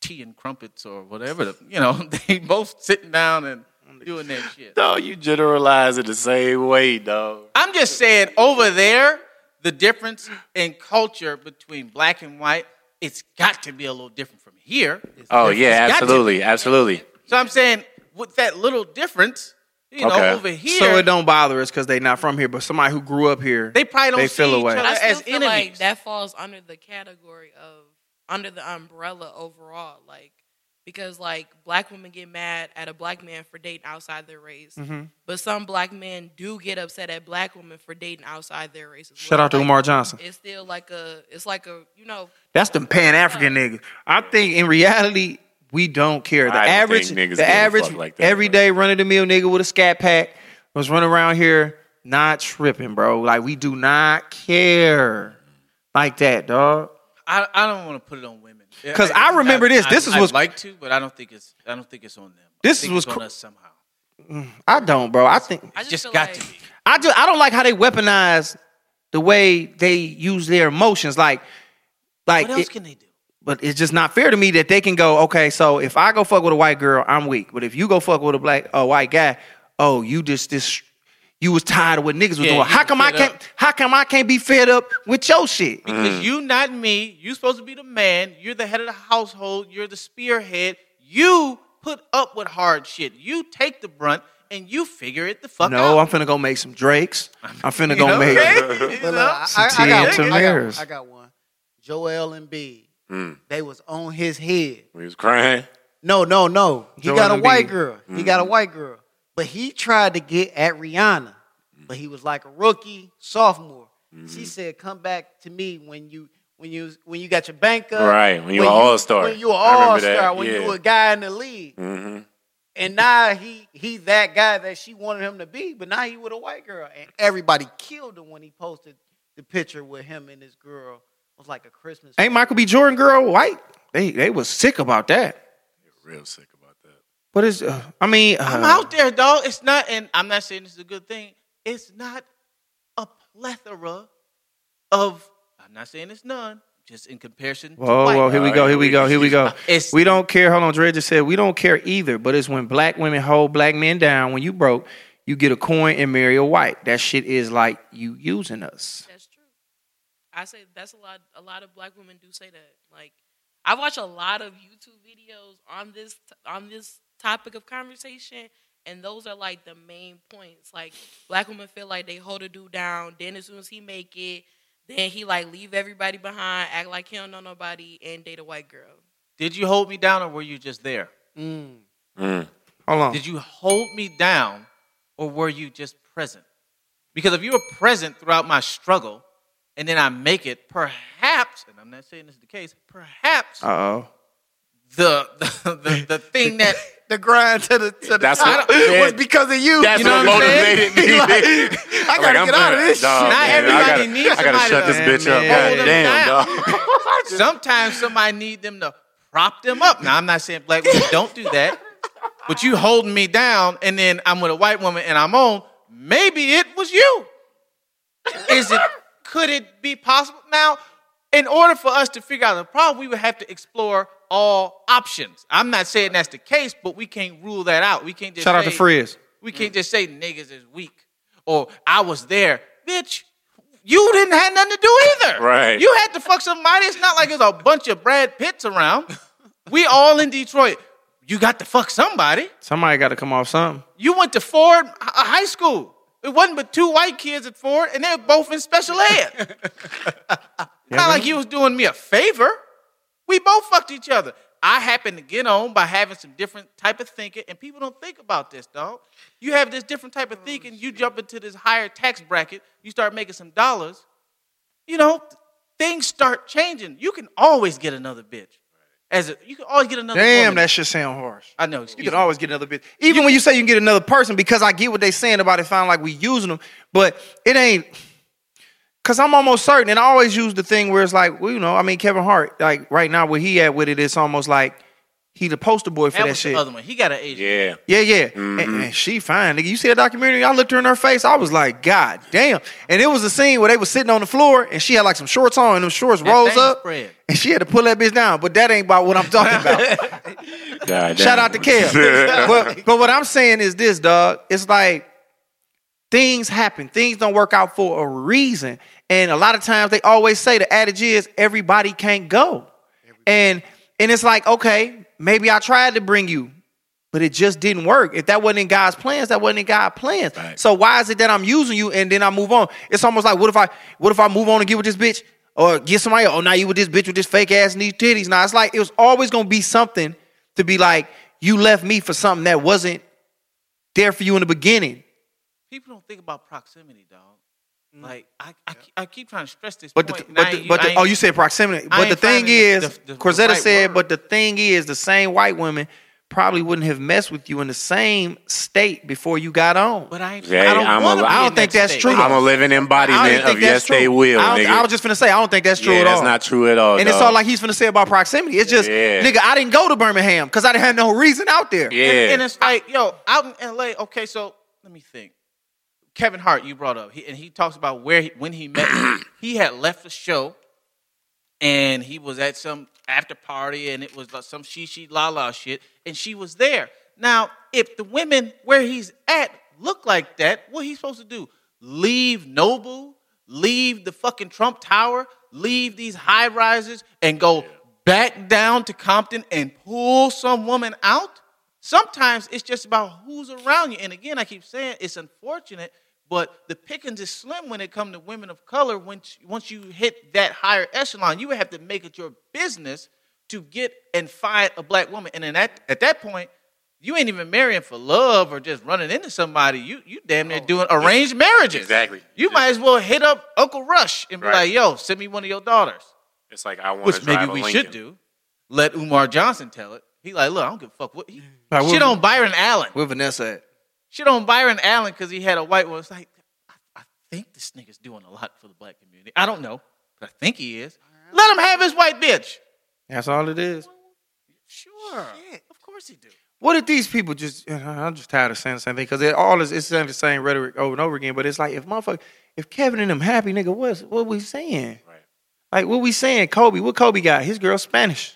S6: tea and crumpets or whatever. the- You know, they both sitting down and doing that shit.
S4: Dog, you generalize it the same way, dog.
S6: I'm just saying over there, the difference in culture between black and white, it's got to be a little different from here. It's
S4: Oh
S6: different.
S4: yeah,
S6: It's got to
S4: absolutely, absolutely.
S6: So I'm saying with that little difference, you know,
S4: Okay.
S6: over here,
S1: So it don't bother us because they not from here, but somebody who grew up here,
S6: they probably don't
S1: they
S6: see
S1: feel
S6: each
S1: away.
S6: other
S5: I still
S6: as
S5: feel
S6: enemies.
S5: like that falls under the category of under the umbrella overall, like because like black women get mad at a black man for dating outside their race,
S1: Mm-hmm.
S5: but some black men do get upset at black women for dating outside their race. As
S1: Shout
S5: well.
S1: out to
S5: Like,
S1: Umar Johnson.
S5: It's still like a, it's like a, you know,
S1: That's them Pan African niggas. I think in reality, we don't care. The
S4: I don't
S1: average,
S4: think niggas
S1: the average,
S4: like that,
S1: everyday running the mill nigga with a scat pack was running around here not tripping, bro. Like we do not care like that, dog.
S6: I, I don't want to put it on women
S1: 'Cause I remember this. This is
S6: I'd
S1: what's-
S6: like to, but I don't think it's I don't think it's on them.
S1: This
S6: is think
S1: was
S6: on
S1: cr-
S6: us somehow.
S1: Mm, I don't, bro. I think
S5: I just,
S6: Just got
S5: like,
S6: to be.
S1: I just I don't like how they weaponize the way they use their emotions. Like, like,
S6: What else
S1: it-
S6: can they do?
S1: but it's just not fair to me that they can go, okay, so if I go fuck with a white girl, I'm weak. But if you go fuck with a black, a white guy, oh, you just this, you was tired of what niggas was
S6: Yeah,
S1: doing. How come I can't?
S6: up.
S1: How come I can't be fed up with your shit?
S6: Because you, not me. You supposed to be the man. You're the head of the household. You're the spearhead. You put up with hard shit. You take the brunt and you figure it the fuck
S1: No,
S6: out.
S1: No, I'm finna go make some Drakes. I'm finna go
S6: know,
S1: make.
S6: okay? You
S3: But
S6: know?
S3: I,
S1: Some
S3: I, I, got, one. I,
S1: Tamaris.
S3: got, I got one. Joel Embiid.
S4: Mm.
S3: They was on his head.
S4: We was crying.
S3: No, no, no. He
S1: Joel
S3: got a
S1: Embiid.
S3: white girl. He
S4: Mm-hmm.
S3: got a white girl. But he tried to get at Rihanna. But he was like a rookie, sophomore.
S4: Mm-hmm.
S3: She said, "Come back to me when you when you when you got your bank up.
S4: Right, when you an all-star.
S3: When you an
S4: I remember
S3: all star. When
S4: yeah.
S3: you a guy in the league.
S4: hmm
S3: And now he he that guy that she wanted him to be. But now he with a white girl. And everybody killed him when he posted the picture with him and his girl. It was like a Christmas.
S1: Ain't Michael B. Jordan girl white? They they was sick about that.
S4: Real sick about that.
S1: But it's, uh, I mean, uh,
S6: I'm out there, dog. It's not, and I'm not saying this is a good thing. It's not a plethora of. I'm not saying it's none. Just in comparison. to
S1: Whoa,
S6: white.
S1: whoa, here we go, here we go, here we go.
S6: It's-
S1: we don't care. Hold on, Dre just said we don't care either. But it's when black women hold black men down. When you broke, you get a coin and marry a white. That shit is like you using us.
S5: That's true. I say that's a lot. A lot of black women do say that. Like, I watch a lot of YouTube videos on this on this topic of conversation, and those are like the main points. Like black women feel like they hold a dude down, then as soon as he make it, then he like leave everybody behind, act like he don't know nobody, and date a white girl.
S6: Did you hold me down, or were you just there?
S3: Mm.
S1: Hold on.
S6: Did you hold me down, or were you just present? Because if you were present throughout my struggle, and then I make it, perhaps, and I'm not saying this is the case, perhaps
S1: Uh oh.
S6: The the, the, the thing that
S3: The grind to the to the
S4: That's
S3: top
S4: what- yeah.
S3: was because of you.
S4: That's
S3: you know
S4: what
S3: what I'm saying?
S4: motivated me.
S3: He like, I gotta
S4: I'm
S3: get out of this
S4: Dog,
S3: shit.
S6: Not
S4: man,
S6: everybody
S4: I gotta,
S6: needs
S4: I gotta
S6: somebody
S4: shut this
S6: to
S4: bitch up.
S1: Man,
S6: hold
S4: God
S6: them
S4: damn,
S6: down.
S4: dog.
S6: Sometimes somebody need them to prop them up. Now I'm not saying black women don't do that, but you holding me down, and then I'm with a white woman and I'm on. Maybe it was you. Is it? Could it be possible? Now, in order for us to figure out the problem, we would have to explore all options. I'm not saying that's the case, but we can't rule that out. We can't just
S1: Shout out to Frizz.
S6: We can't just say niggas is weak or I was there, bitch. You didn't have nothing to do either.
S4: Right.
S6: You had to fuck somebody. It's not like there's a bunch of Brad Pitts around. We all in Detroit. You got to fuck somebody.
S1: Somebody got to come off something.
S6: You went to Ford uh, High School. It wasn't but two white kids at Ford, and they were both in special ed. not like you was doing me a favor. We both fucked each other. I happen to get on by having some different type of thinking, and people don't think about this, dog. You have this different type of oh, thinking, you jump into this higher tax bracket, you start making some dollars. You know, things start changing. You can always get another bitch. As a, you can always get another.
S1: Damn,
S6: woman.
S1: that shit sound harsh.
S6: I know.
S1: You can
S6: me.
S1: always get another bitch. Even when you say you can get another person, because I get what they're saying about it, sound like we using them, but it ain't. Cause I'm almost certain, and I always use the thing where it's like, well, you know, I mean, Kevin Hart, like right now where he at with it, it's almost like he the poster boy for
S6: that
S1: that,
S6: was
S1: shit.
S6: the other one. He got an age.
S4: Yeah.
S1: Yeah, yeah. And, mm-hmm. and she fine, nigga. You see that documentary? I looked her in her face. I was like, God damn. And it was a scene where they was sitting on the floor and she had like some shorts on and them shorts
S6: That
S1: rose up.
S6: spread.
S1: And she had to pull that bitch down. But that ain't about what I'm talking about.
S4: God damn.
S1: Shout out to Kev. but, but what I'm saying is this, dog. It's like things happen. Things don't work out for a reason. And a lot of times they always say the adage is everybody can't go. And and it's like, okay, maybe I tried to bring you, but it just didn't work. If that wasn't in God's plans, that wasn't in God's plans.
S4: Right.
S1: So why is it that I'm using you and then I move on? It's almost like what if I what if I move on and get with this bitch or get somebody? Else? Oh, now you with this bitch with this fake ass and these titties. Now it's like it was always gonna be something to be like you left me for something that wasn't there for you in the beginning.
S6: People don't think about proximity, dog. Mm-hmm. Like I, I, keep- I keep trying to stress this
S1: But the,
S6: point. and
S1: but the,
S6: ain't-
S1: but the, oh, you said proximity. But the thing is,
S6: the- the- the
S1: Corzetta
S6: right
S1: said,
S6: word.
S1: but the thing is, the same white women probably wouldn't have messed with you in the same state before you got on.
S6: But I, ain't,
S4: Yeah,
S6: I don't
S4: I'm
S6: want
S4: a-
S6: to.
S1: I don't think that's true.
S4: I'm a living embodiment of yes,
S1: true.
S4: they will,
S1: I,
S4: nigga.
S1: I was just gonna say, I don't think that's true
S4: yeah,
S1: at
S4: that's not true at all.
S1: and it's all like he's gonna say about proximity. It's just,
S4: Yeah.
S1: nigga, I didn't go to Birmingham because I didn't have no reason out there.
S4: yeah.
S6: And, and it's like, yo, out in LA. Okay, so let me think. Kevin Hart, you brought up, he, and he talks about where he, when he met. me. he had left the show, and he was at some after party, and it was like some she she la la shit, and she was there. Now, if the women where he's at look like that, what he's supposed to do? Leave Noble, leave the fucking Trump Tower, leave these high rises, and go back down to Compton and pull some woman out? Sometimes it's just about who's around you. And again, I keep saying it's unfortunate, but the pickings is slim when it comes to women of color. Once once you hit that higher echelon, you would have to make it your business to get and find a black woman. And then at, at that point, you ain't even marrying for love or just running into somebody. You you damn near oh, doing arranged marriages.
S4: Exactly.
S6: You might as well hit up Uncle Rush and be
S4: Right.
S6: like, "Yo, send me one of your daughters."
S4: It's like I want
S6: Which
S4: to drive
S6: maybe
S4: a
S6: we
S4: Lincoln.
S6: should do. Let Umar Johnson tell it. He like, look, I don't give a fuck what he
S1: Like,
S6: shit on Byron Allen.
S1: Where Vanessa at?
S6: Shit on Byron Allen because he had a white one. It's like, I, I think this nigga's doing a lot for the black community. I don't know, but I think he is. Let him have his white bitch.
S1: That's all it is.
S6: Sure. Of course he do.
S1: What if these people just? I'm just tired of saying the same thing because it all is it's saying the same rhetoric over and over again. But it's like if motherfucker, if Kevin and them happy, nigga, what's what we saying?
S4: Right.
S1: Like what we saying? Kobe, what Kobe got? His girl Spanish.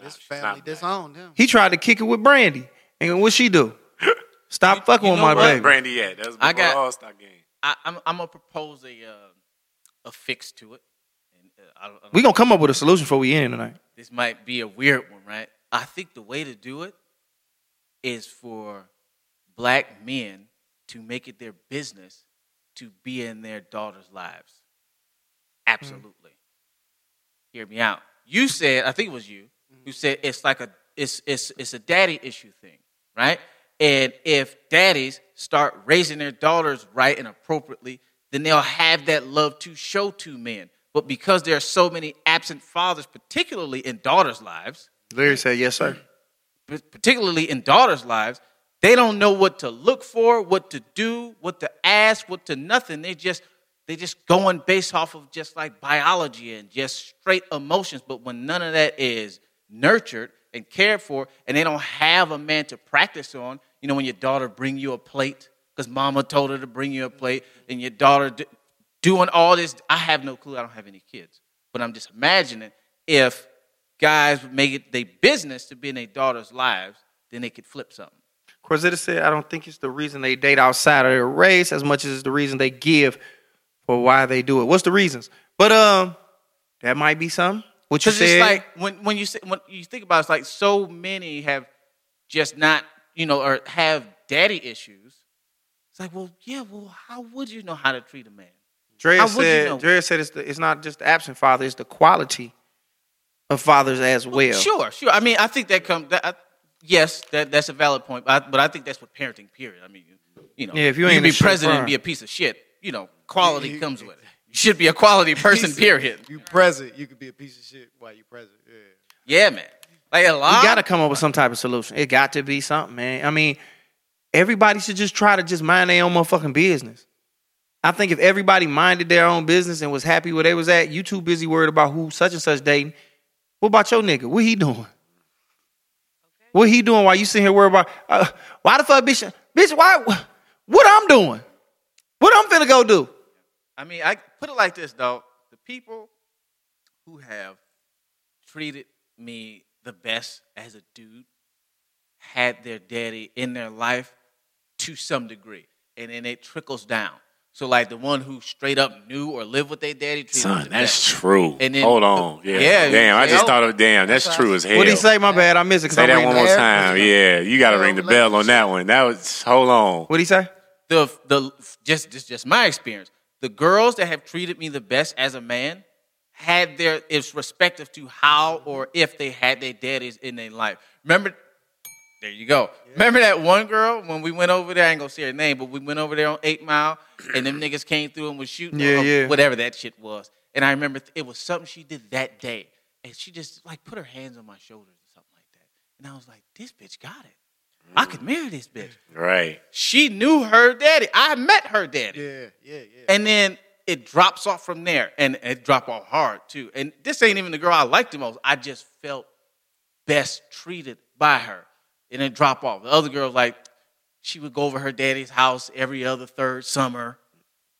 S3: This
S4: She's
S3: family disowned him.
S1: He tried to kick it with Brandy, and what she do? Stop fucking
S6: you
S1: with my
S6: what?
S1: baby.
S4: Brandy at? That's
S6: I
S4: before
S6: got-
S4: the All Star game.
S6: I, I'm, I'm gonna propose a uh, a fix to it, and uh, I I
S1: We gonna come up with a solution before we end tonight.
S6: this might be a weird one, right? I think the way to do it is for black men to make it their business to be in their daughters' lives. Absolutely. Hear me out. You said, I think it was you, who said it's like a it's it's it's a daddy issue thing, right? And if daddies start raising their daughters right and appropriately, then they'll have that love to show to men. But because there are so many absent fathers, particularly in daughters' lives,
S1: Larry said, "Yes, sir."
S6: particularly in daughters' lives, they don't know what to look for, what to do, what to ask, what to nothing. They just they just going based off of just like biology and just straight emotions. But when none of that is nurtured and cared for, and they don't have a man to practice on, you know, when your daughter bring you a plate because mama told her to bring you a plate, and your daughter d- doing all this. I have no clue. I don't have any kids, but I'm just imagining if guys would make it their business to be in their daughters' lives, then they could flip something.
S1: Corzetta said, I don't think it's the reason they date outside of their race as much as it's the reason they give for why they do it. What's the reasons? But um, that might be something. What you
S6: Because
S1: said.
S6: it's like when when you say, when you think about it, it's like so many have just not you know or have daddy issues. It's like, well, yeah, well, how would you know how to treat a man?
S1: Drea
S6: how would you
S1: said,
S6: know?
S1: Drea said it's, the, it's not just the absent father, it's the quality of fathers as well.
S6: Sure, sure. I mean, I think that comes. That, I, yes, that that's a valid point. But I, but I think that's what parenting. Period. I mean, you, you know,
S1: Yeah, if you
S6: can
S1: ain't
S6: be
S1: a shit
S6: president and be a piece of shit, you know, quality comes with it. You should be a quality person. Period.
S3: You present, you could be a piece of shit while you present. Yeah.
S6: Yeah, man. Like a lot.
S1: We got to come up with some type of solution. It got to be something, man. I mean, everybody should just try to just mind their own motherfucking business. I think if everybody minded their own business and was happy where they was at, you too busy worried about who such and such dating. What about your nigga? What he doing? What he doing while you sitting here worried about? Uh, why the fuck, bitch? Bitch, why? What I'm doing? What I'm finna go do?
S6: I mean, I put it like this, though. The people who have treated me the best as a dude had their daddy in their life to some degree. And then it trickles down. So, like the one who straight up knew or lived with their daddy treated
S4: Son,
S6: the
S4: that's
S6: best.
S4: true.
S6: And then-
S4: Hold on. Yeah.
S6: Yeah,
S4: Damn, I just thought of damn, that's true as hell.
S1: What he say? My bad, I missed it.
S4: Say
S1: I'm
S4: that one more
S1: the-
S4: time. Yeah, you got to ring the bell on that one. That was hold on.
S1: What he say?
S6: the the just just just my experience. The girls that have treated me the best as a man had their it's respective to how or if they had their daddies in their life. Remember, there you go. Remember that one girl when we went over there? I ain't gonna say her name, but we went over there on Eight Mile, and them niggas came through and was shooting,
S1: Yeah, yeah.
S6: whatever that shit was. And I remember it was something she did that day, and she just like put her hands on my shoulders or something like that, and I was like, this bitch got it. I could marry this bitch.
S4: Right.
S6: She knew her daddy. I met her daddy.
S3: Yeah, yeah, yeah.
S6: And then it drops off from there. And it dropped off hard too. And this ain't even the girl I liked the most. I just felt best treated by her. And it dropped off. The other girl, like, she would go over her daddy's house every other third summer.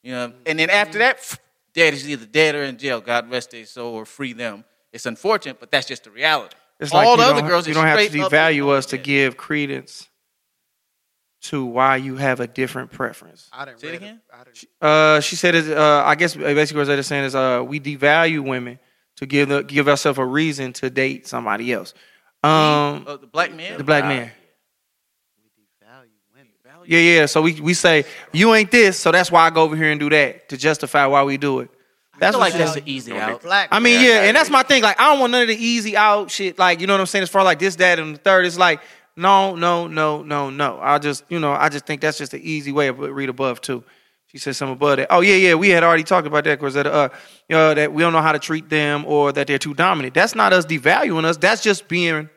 S6: You know, and then after that, daddy's either dead or in jail. God rest their soul or free them. It's unfortunate, but that's just the reality.
S1: It's like
S6: All
S1: you
S6: the other girls,
S1: you don't have to devalue us to give credence to why you have a different preference.
S3: I didn't
S6: Say it again?
S3: I didn't,
S1: Uh, she said, it, uh, I guess basically what they're saying is uh, we devalue women to give the, give ourselves a reason to date somebody else. Um,
S6: Uh, the black man?
S1: the black man.
S3: value women.
S1: Yeah, yeah. So we, we say, you ain't this, so that's why I go over here and do that to justify why we do it.
S6: I
S1: That's
S6: like
S1: she-
S6: that's the easy out.
S3: Black.
S1: I mean, yeah, and that's my thing. Like, I don't want none of the easy out shit. Like, you know what I'm saying? As far like this, that, and the third, it's like, no, no, no, no, no. I just, you know, I just think that's just the easy way of read above too. She said something above that. Oh yeah, yeah, we had already talked about that because that uh, you know, that we don't know how to treat them or that they're too dominant. That's not us devaluing us. That's just being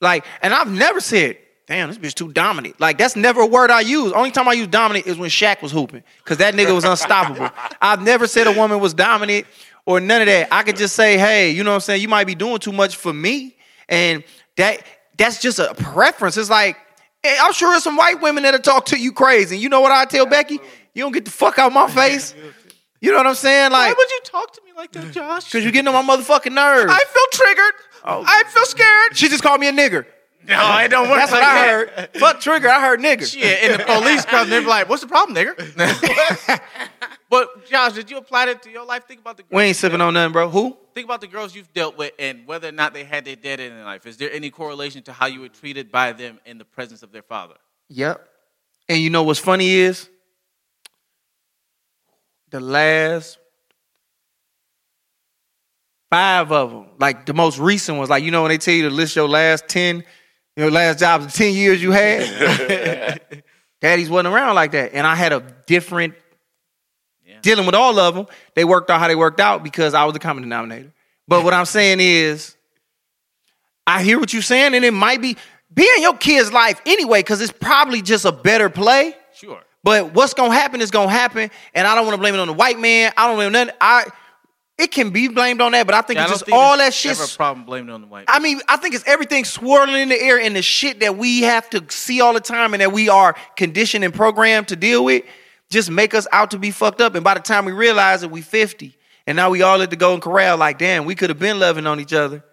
S1: like, and I've never said, damn, this bitch too dominant. Like, that's never a word I use. Only time I use dominant is when Shaq was hooping, because that nigga was unstoppable. I've never said a woman was dominant or none of that. I could just say, hey, you know what I'm saying? You might be doing too much for me. And that that's just a preference. It's like, hey, I'm sure there's some white women that'll talk to you crazy. You know what I tell Becky? You don't get the fuck out my face. You know what I'm saying? Like, Why
S6: would you talk to me like that, Josh?
S1: because you're getting on my motherfucking nerves.
S6: I feel triggered.
S1: Oh.
S6: I feel scared.
S1: She just called me a nigger.
S6: No, it don't work
S1: That's
S6: like
S1: what I
S6: that.
S1: heard. Fuck trigger, I heard nigger.
S6: Shit, and the police come, they're like, "What's the problem, nigga?" But Josh, did you apply that to your life? Think about the girls
S1: We ain't sipping on nothing, bro. Who?
S6: Think about the girls you've dealt with and whether or not they had their dad in their life. Is there any correlation to how you were treated by them in the presence of their father?
S1: Yep. And you know what's funny is the last five of them, like the most recent ones, like you know when they tell you to list your last ten, your last job, of ten years you had. Daddies wasn't around like that, and I had a different dealing with all of them. They worked out how they worked out because I was the common denominator. But what I'm saying is, I hear what you're saying, and it might be be in your kid's life anyway, because it's probably just a better play.
S6: Sure.
S1: But what's gonna happen is gonna happen, and I don't want to blame it on the white man. I don't blame nothing. I it can be blamed on that, but I think
S6: Yeah,
S1: it's
S6: don't
S1: just all that shit.
S6: Ever a problem blaming it on the white.
S1: I mean, I think it's everything swirling in the air and the shit that we have to see all the time and that we are conditioned and programmed to deal with just make us out to be fucked up. And by the time we realize it, we 50. And now we all at the Golden Corral like, damn, we could have been loving on each other.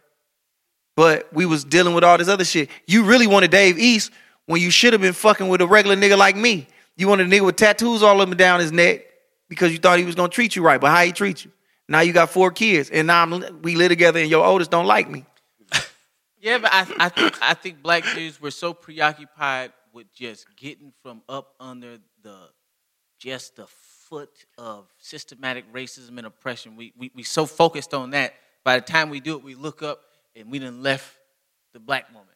S1: But we was dealing with all this other shit. You really wanted Dave East when you should have been fucking with a regular nigga like me. You wanted a nigga with tattoos all up and down his neck because you thought he was gonna treat you right. But how he treat you? Now you got four kids, and now I'm, we live together, and your oldest don't like me.
S6: Yeah, but I, I think I think black dudes were so preoccupied with just getting from up under the just the foot of systematic racism and oppression. We we we so focused on that. By the time we do it, we look up and we done left the black woman.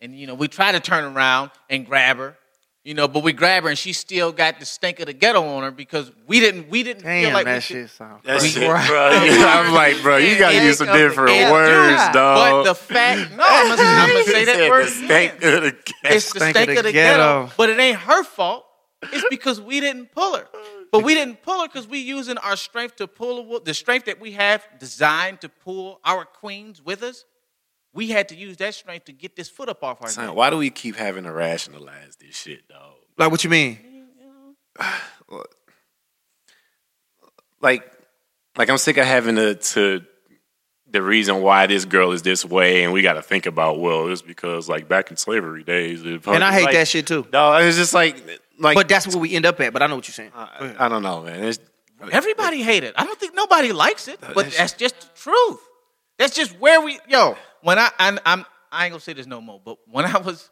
S6: And you know, we try to turn around and grab her, you know, but we grab her and she still got the stink of the ghetto on her because we didn't we didn't feel
S1: Damn,
S6: like we
S1: that shit sound
S4: That shit, bro. I'm like, bro, you gotta use some different
S6: together.
S4: words,
S6: But
S4: dog.
S6: But the fact, no, I'm gonna, I'm gonna say that
S4: said
S6: word.
S4: the stank
S6: again.
S4: of the ghetto.
S6: It's the stink, of the ghetto. But it ain't her fault. It's because we didn't pull her. But we didn't pull her because we using our strength to pull a wo- the strength that we have designed to pull our queens with us. We had to use that strength to get this foot up off our
S4: Son,
S6: neck.
S4: why do we keep having to rationalize this shit, dog?
S1: Like what you mean?
S4: Like, like I'm sick of having to, to the reason why this girl is this way, and we got to think about well, it's because like back in slavery days, it
S1: And I hate
S4: like,
S1: that shit too.
S4: No, it's just like, like,
S1: But that's where we end up at. But I know what you're saying.
S4: I, I don't know, man. It's,
S6: Everybody hate it. I don't think nobody likes it, but
S4: that's-
S6: that's just the truth. That's just where we yo. When I and I'm I ain't gonna say this no more, but when I was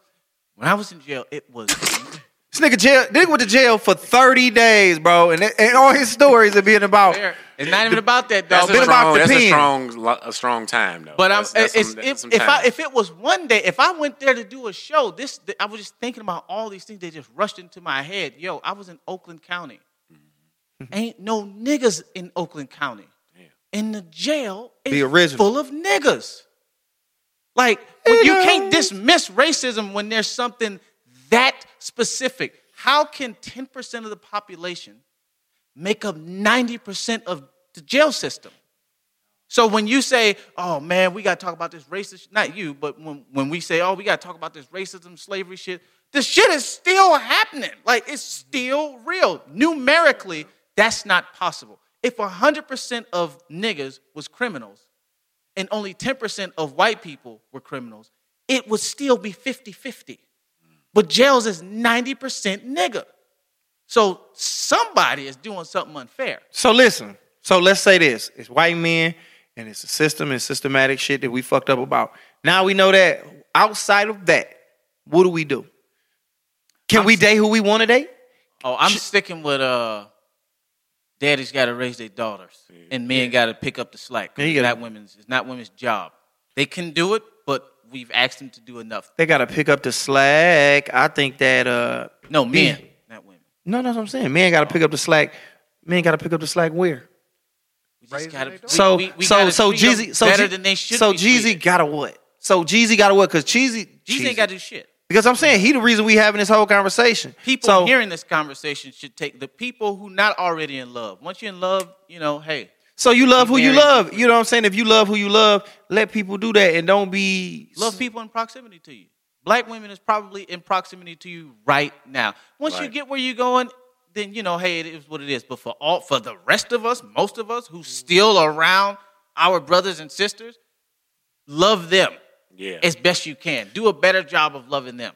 S6: when I was in jail, it was
S1: This nigga jail, nigga went to jail for 30 days, bro, and, and all his stories are being about.
S6: It's not even about that, dog.
S4: that's, a
S1: been about
S4: strong, that's a strong, a strong time though.
S6: But I'm,
S4: That's- that's some-
S6: if, if I if it was one day, if I went there to do a show, this I was just thinking about all these things that just rushed into my head. Yo, I was in Oakland County.
S4: Mm-hmm.
S6: Ain't no niggas in Oakland County. In the jail
S1: The original.
S6: full of niggas. Like you can't dismiss racism when there's something that specific. How can 10% of the population make up 90% of the jail system? So when you say, oh man, we got to talk about this racist, not you, but when, when we say, oh, we got to talk about this racism, slavery shit, this shit is still happening. Like it's still real. Numerically, that's not possible. If 100% of niggas was criminals and only 10% of white people were criminals, it would still be 50 50. But jails is 90% nigga. So somebody is doing something unfair.
S1: So listen. So let's say this: it's white men, and it's a system and systematic shit that we fucked up about. Now we know that. Outside of that, what do we do? Can we date who we want to date?
S6: Oh, I'm sticking with uh daddy's gotta raise their daughters and men gotta pick up the slack.
S1: Yeah, you gotta-
S6: not women's it's not women's job. They can do it, but we've asked them to do enough.
S1: They got to pick up the slack. I think that uh,
S6: No, men,
S1: men.
S6: not women.
S1: No, that's what I'm saying. Men got to pick up the slack. Men got to pick up the slack where?
S6: Gotta,
S1: So
S6: we, we
S1: so
S6: gotta
S1: so
S6: treat
S1: Jeezy so
S6: better
S1: Je-
S6: than they should
S1: so Jeezy gotta what? So Jeezy gotta what? Because Jeezy
S6: Jeezy ain't gotta do shit.
S1: Because I'm saying he the reason we having this whole conversation.
S6: People
S1: so,
S6: hearing this conversation should take the people who not already in love. Once you're in love, you know, hey,
S1: So you love who you love. You know what I'm saying? If you love who you love, let people do that and don't be
S6: love people in proximity to you. Black women is probably in proximity to you right now. Once you get where you're going, then you know, hey, it is what it is. But for all for the rest of us, most of us who mm-hmm. still around our brothers and sisters, love them
S4: yeah,
S6: as best you can. Do a better job of loving them.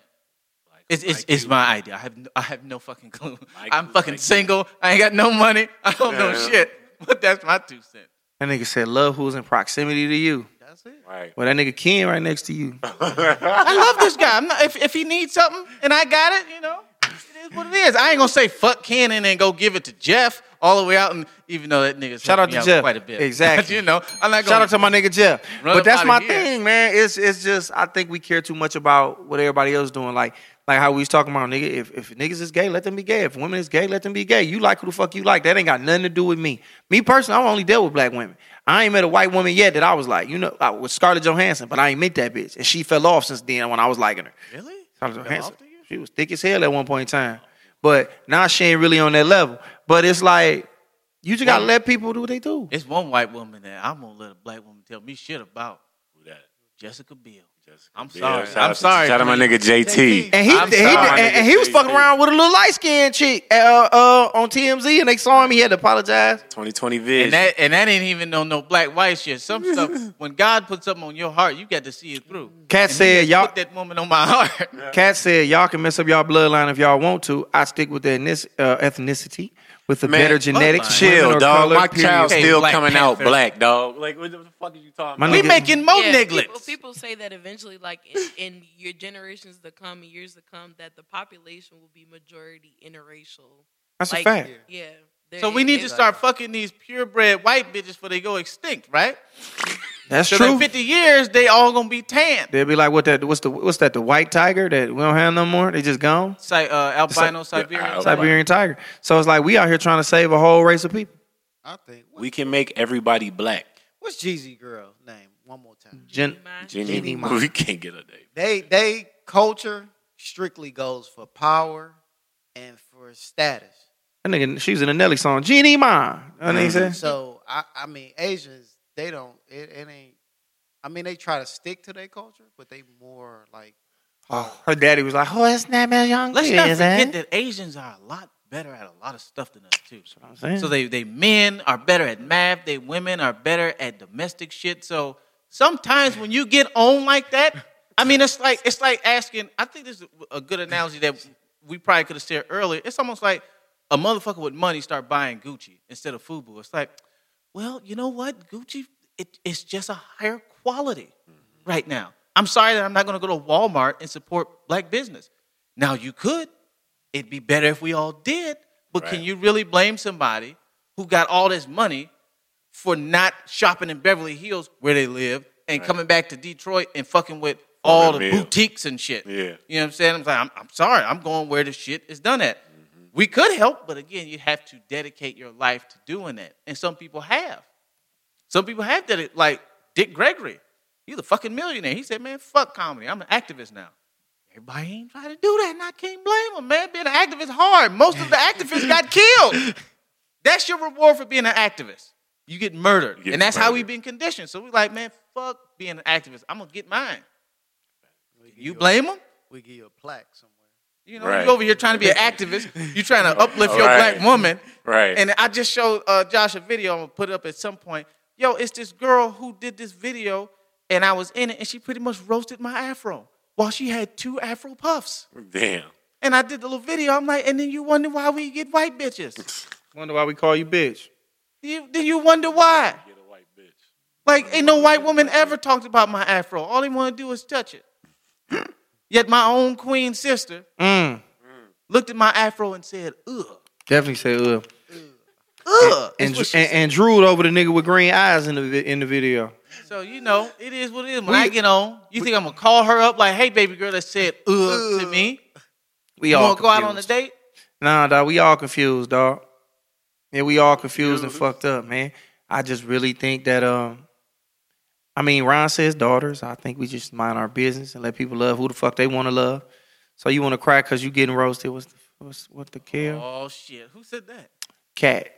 S6: It's it's, it's my idea. I have no, I have no fucking clue.
S4: Michael,
S6: I'm fucking
S4: Michael.
S6: single. I ain't got no money. I don't know shit. But that's my two cents.
S1: That nigga said love who's in proximity to you.
S3: That's it.
S4: Right.
S1: Well, that nigga Ken right next to you.
S6: I love this guy. I'm not, if if he needs something and I got it, you know, it is what it is. I ain't gonna say fuck Cannon and then go give it to Jeff all the way out. And even though that nigga
S1: Shout out to Jeff.
S6: quite a bit,
S1: Exactly.
S6: you know, I'm not
S1: Shout out to my nigga Jeff. But that's my thing, man. It's it's just I think we care too much about what everybody else is doing. Like like how we was talking about, nigga. If if niggas is gay, let them be gay. If women is gay, let them be gay. You like who the fuck you like. That ain't got nothing to do with me. Me personally, I only deal with black women. I ain't met a white woman yet that I was like, you know, I was Scarlett Johansson, but I ain't met that bitch, and she fell off since then when I was liking her.
S6: really.
S1: Scarlett Johansson.
S6: off to you?
S1: She was thick as hell at one point in time, but now she ain't really on that level. But it's like you just gotta let people do what they do.
S6: It's one white woman that I'm gonna let a black woman tell me shit about.
S4: Who that?
S6: Jessica Biel.
S4: Jessica
S6: I'm
S4: Biel.
S6: sorry.
S4: Shout
S6: I'm sorry.
S4: Shout out my nigga JT.
S1: And he,
S6: I'm
S1: he and, and he was fucking around with a little light skinned chick uh, uh, on TMZ, and they saw him. He had to apologize.
S4: 2020 vision.
S6: And that and that ain't even no no black white shit. Some stuff when God puts something on your heart, you got to see it through.
S1: Cat
S6: And he
S1: said,
S6: just
S1: "Y'all."
S6: put that woman on my heart.
S1: Cat said, "Y'all can mess up y'all bloodline if y'all want to. I stick with the ethnic- uh, ethnicity, with the
S4: Man,
S1: better genetics.
S4: Chill,
S1: women
S4: dog.
S1: color,
S4: My
S1: period.
S4: child
S6: Okay,
S4: still
S6: Black
S4: coming out black, dog. Like, what the fuck are you talking about?
S6: we making more
S5: Yeah,
S6: nigglets.
S5: people, people say that eventually, like in, in your generations to come, and years to come, that the population will be majority interracial.
S1: That's
S5: like,
S1: a fact.
S5: Yeah. there-
S6: so we need to start fucking these purebred white bitches before they go extinct, right?
S1: That's
S6: So
S1: true.
S6: in 50 years, they all gonna be tan.
S1: They'll be like, "What that? What's the? What's that? The white tiger that we don't have no more? They just gone.
S6: Si- uh, albino
S1: Si-
S6: Siberian.
S1: Siberian tiger. So it's like we out here trying to save a whole race of people.
S3: I think.
S4: We can make everybody black.
S3: what's Jeezy girl name? One more time.
S1: Gen-
S4: Jenny,
S3: Jeannie Mai.
S4: we can't get a name.
S3: They they culture strictly goes for power and for status.
S1: that nigga, she was in a Nelly song. Jeannie Mai. That nigga said.
S3: So I I mean Asians they don't it, it ain't. I mean they try to stick to their culture, but they more like
S1: Oh, her daddy was like, "Oh, it's not man young."
S6: Let's not
S1: kids, eh?"
S6: forget that Asians are a lot better at a lot of stuff than us too.
S1: I'm saying.
S6: So they they men are better at math. They women are better at domestic shit. So sometimes when you get on like that, I mean it's like it's like asking. I think this is a good analogy that we probably could have said earlier. It's almost like a motherfucker with money start buying Gucci instead of FUBU. It's like, well, you know what, Gucci, it, it's just a higher quality right now. I'm sorry that I'm not going to go to Walmart and support black business. Now you could. It'd be better if we all did. But can you really blame somebody who got all this money for not shopping in Beverly Hills where they live and coming back to Detroit and fucking with all the
S4: meal.
S6: boutiques and shit?
S4: Yeah.
S6: You know what I'm saying? I'm like, I'm, I'm sorry. I'm going where the shit is done at. We could help, but again, you have to dedicate your life to doing that. And some people have. Some people have done it, like Dick Gregory. He's a fucking millionaire. He said, man, fuck comedy. I'm an activist now. Everybody ain't trying to do that, and I can't blame them, man. Being an activist is hard. Most of the activists got killed. That's your reward for being an activist. You get murdered.
S4: You get
S6: and that's how we've been conditioned. So we're like, man, fuck being an activist. I'm going to get mine. You blame them?
S3: We give you a plaque somewhere.
S6: You know,
S4: Right.
S6: you over here trying to be an activist. You're trying to uplift your
S4: Right.
S6: black woman.
S4: Right.
S6: And I just showed uh, Josh a video. I'm gonna put it up at some point. Yo, it's this girl who did this video, and I was in it, and she pretty much roasted my afro while she had two afro puffs.
S4: Damn.
S6: And I did the little video. I'm like, and then you wonder why we get white bitches.
S1: Wonder why we call you bitch.
S6: You, then you wonder why. Get a white bitch. Like, ain't no white woman ever talked about my afro. All they want to do is touch it. Yet my own queen sister
S1: Mm.
S6: looked at my afro and said, ugh.
S1: Definitely said ugh.
S6: Ugh.
S1: And, and, and drooled over the nigga with green eyes in the in the video.
S6: So you know, it is what it is. When I get on, you think I'm gonna call her up like, "Hey, baby girl," that said "ugh" to me.
S1: We
S6: You
S1: all
S6: want to go out on a date?
S1: Nah, dog, we all confused, dog. Yeah, we all confused and fucked up, man. I just really think that um I mean Ron says daughters. I think we just mind our business and let people love who the fuck they want to love. So you want to cry because you getting roasted? What's the, what's what the kill?
S6: Oh shit! Who said that?
S1: Cat.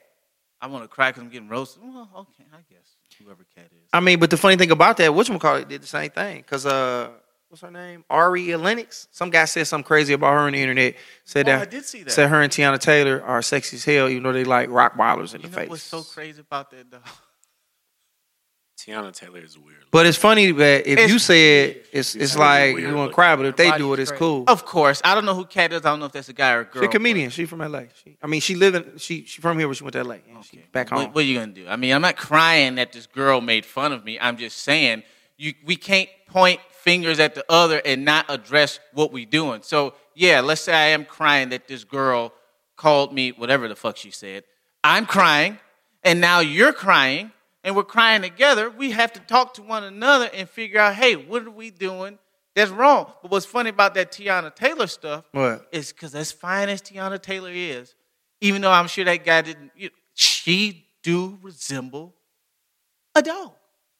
S6: I want to cry because I'm getting roasted. Well, okay, I guess whoever cat is.
S1: I mean, but the funny thing about that, whatchamacallit did the same thing. Cause uh, what's her name? Ari Lennox. Some guy said something crazy about her on the internet. Said
S6: Oh,
S1: that
S6: I did see that.
S1: said her and Teyana Taylor are sexy as hell, even though they like Rottweilers in
S6: You
S1: the
S6: know
S1: face.
S6: what's so crazy about that though?
S4: Teyana Taylor is weird.
S1: But it's funny that if
S6: It's-
S1: you said it's it's like
S4: weird
S1: you want to
S4: looking.
S1: cry, but if they do it, it's
S3: great.
S1: cool.
S6: Of course, I don't know who Cat is. I don't know if that's a guy or a girl.
S1: She's a comedian. She from LA. She, I mean, she living. She she from here, but she went to LA. And she back home.
S6: What, what are you gonna do? I mean, I'm not crying that this girl made fun of me. I'm just saying you we can't point fingers at the other and not address what we doing. So yeah, let's say I am crying that this girl called me whatever the fuck she said. I'm crying, and now you're crying, and we're crying together. We have to talk to one another and figure out, hey, what are we doing that's wrong? But what's funny about that Teyana Taylor stuff
S1: What?
S6: is because as fine as Teyana Taylor is, even though I'm sure that guy didn't, you, she do resemble a dog.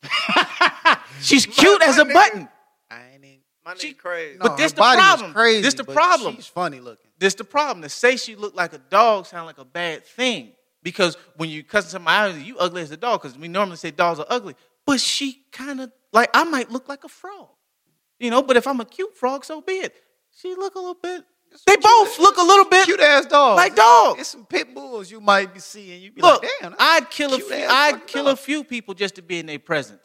S6: She's cute as a button.
S3: I ain't even.
S1: My
S6: She-
S1: crazy.
S6: But
S3: No,
S6: this
S3: her
S6: the problem.
S3: Crazy,
S6: This the
S3: but
S6: problem.
S3: She's funny looking.
S6: This the problem. To say she looked like a dog sound like a bad thing. Because when you cuss somebody out, you ugly as a dog. Because we normally say dogs are ugly. But she kind of like I might look like a frog. You know, but if I'm a cute frog, so be it. She look a little bit. They both look a little bit
S3: Cute ass dogs.
S6: like dogs.
S3: It's some pit bulls you might be seeing. You be
S6: Look,
S3: like, damn.
S6: I'd kill a few, I'd kill
S3: dog.
S6: a few people just to be in their presence.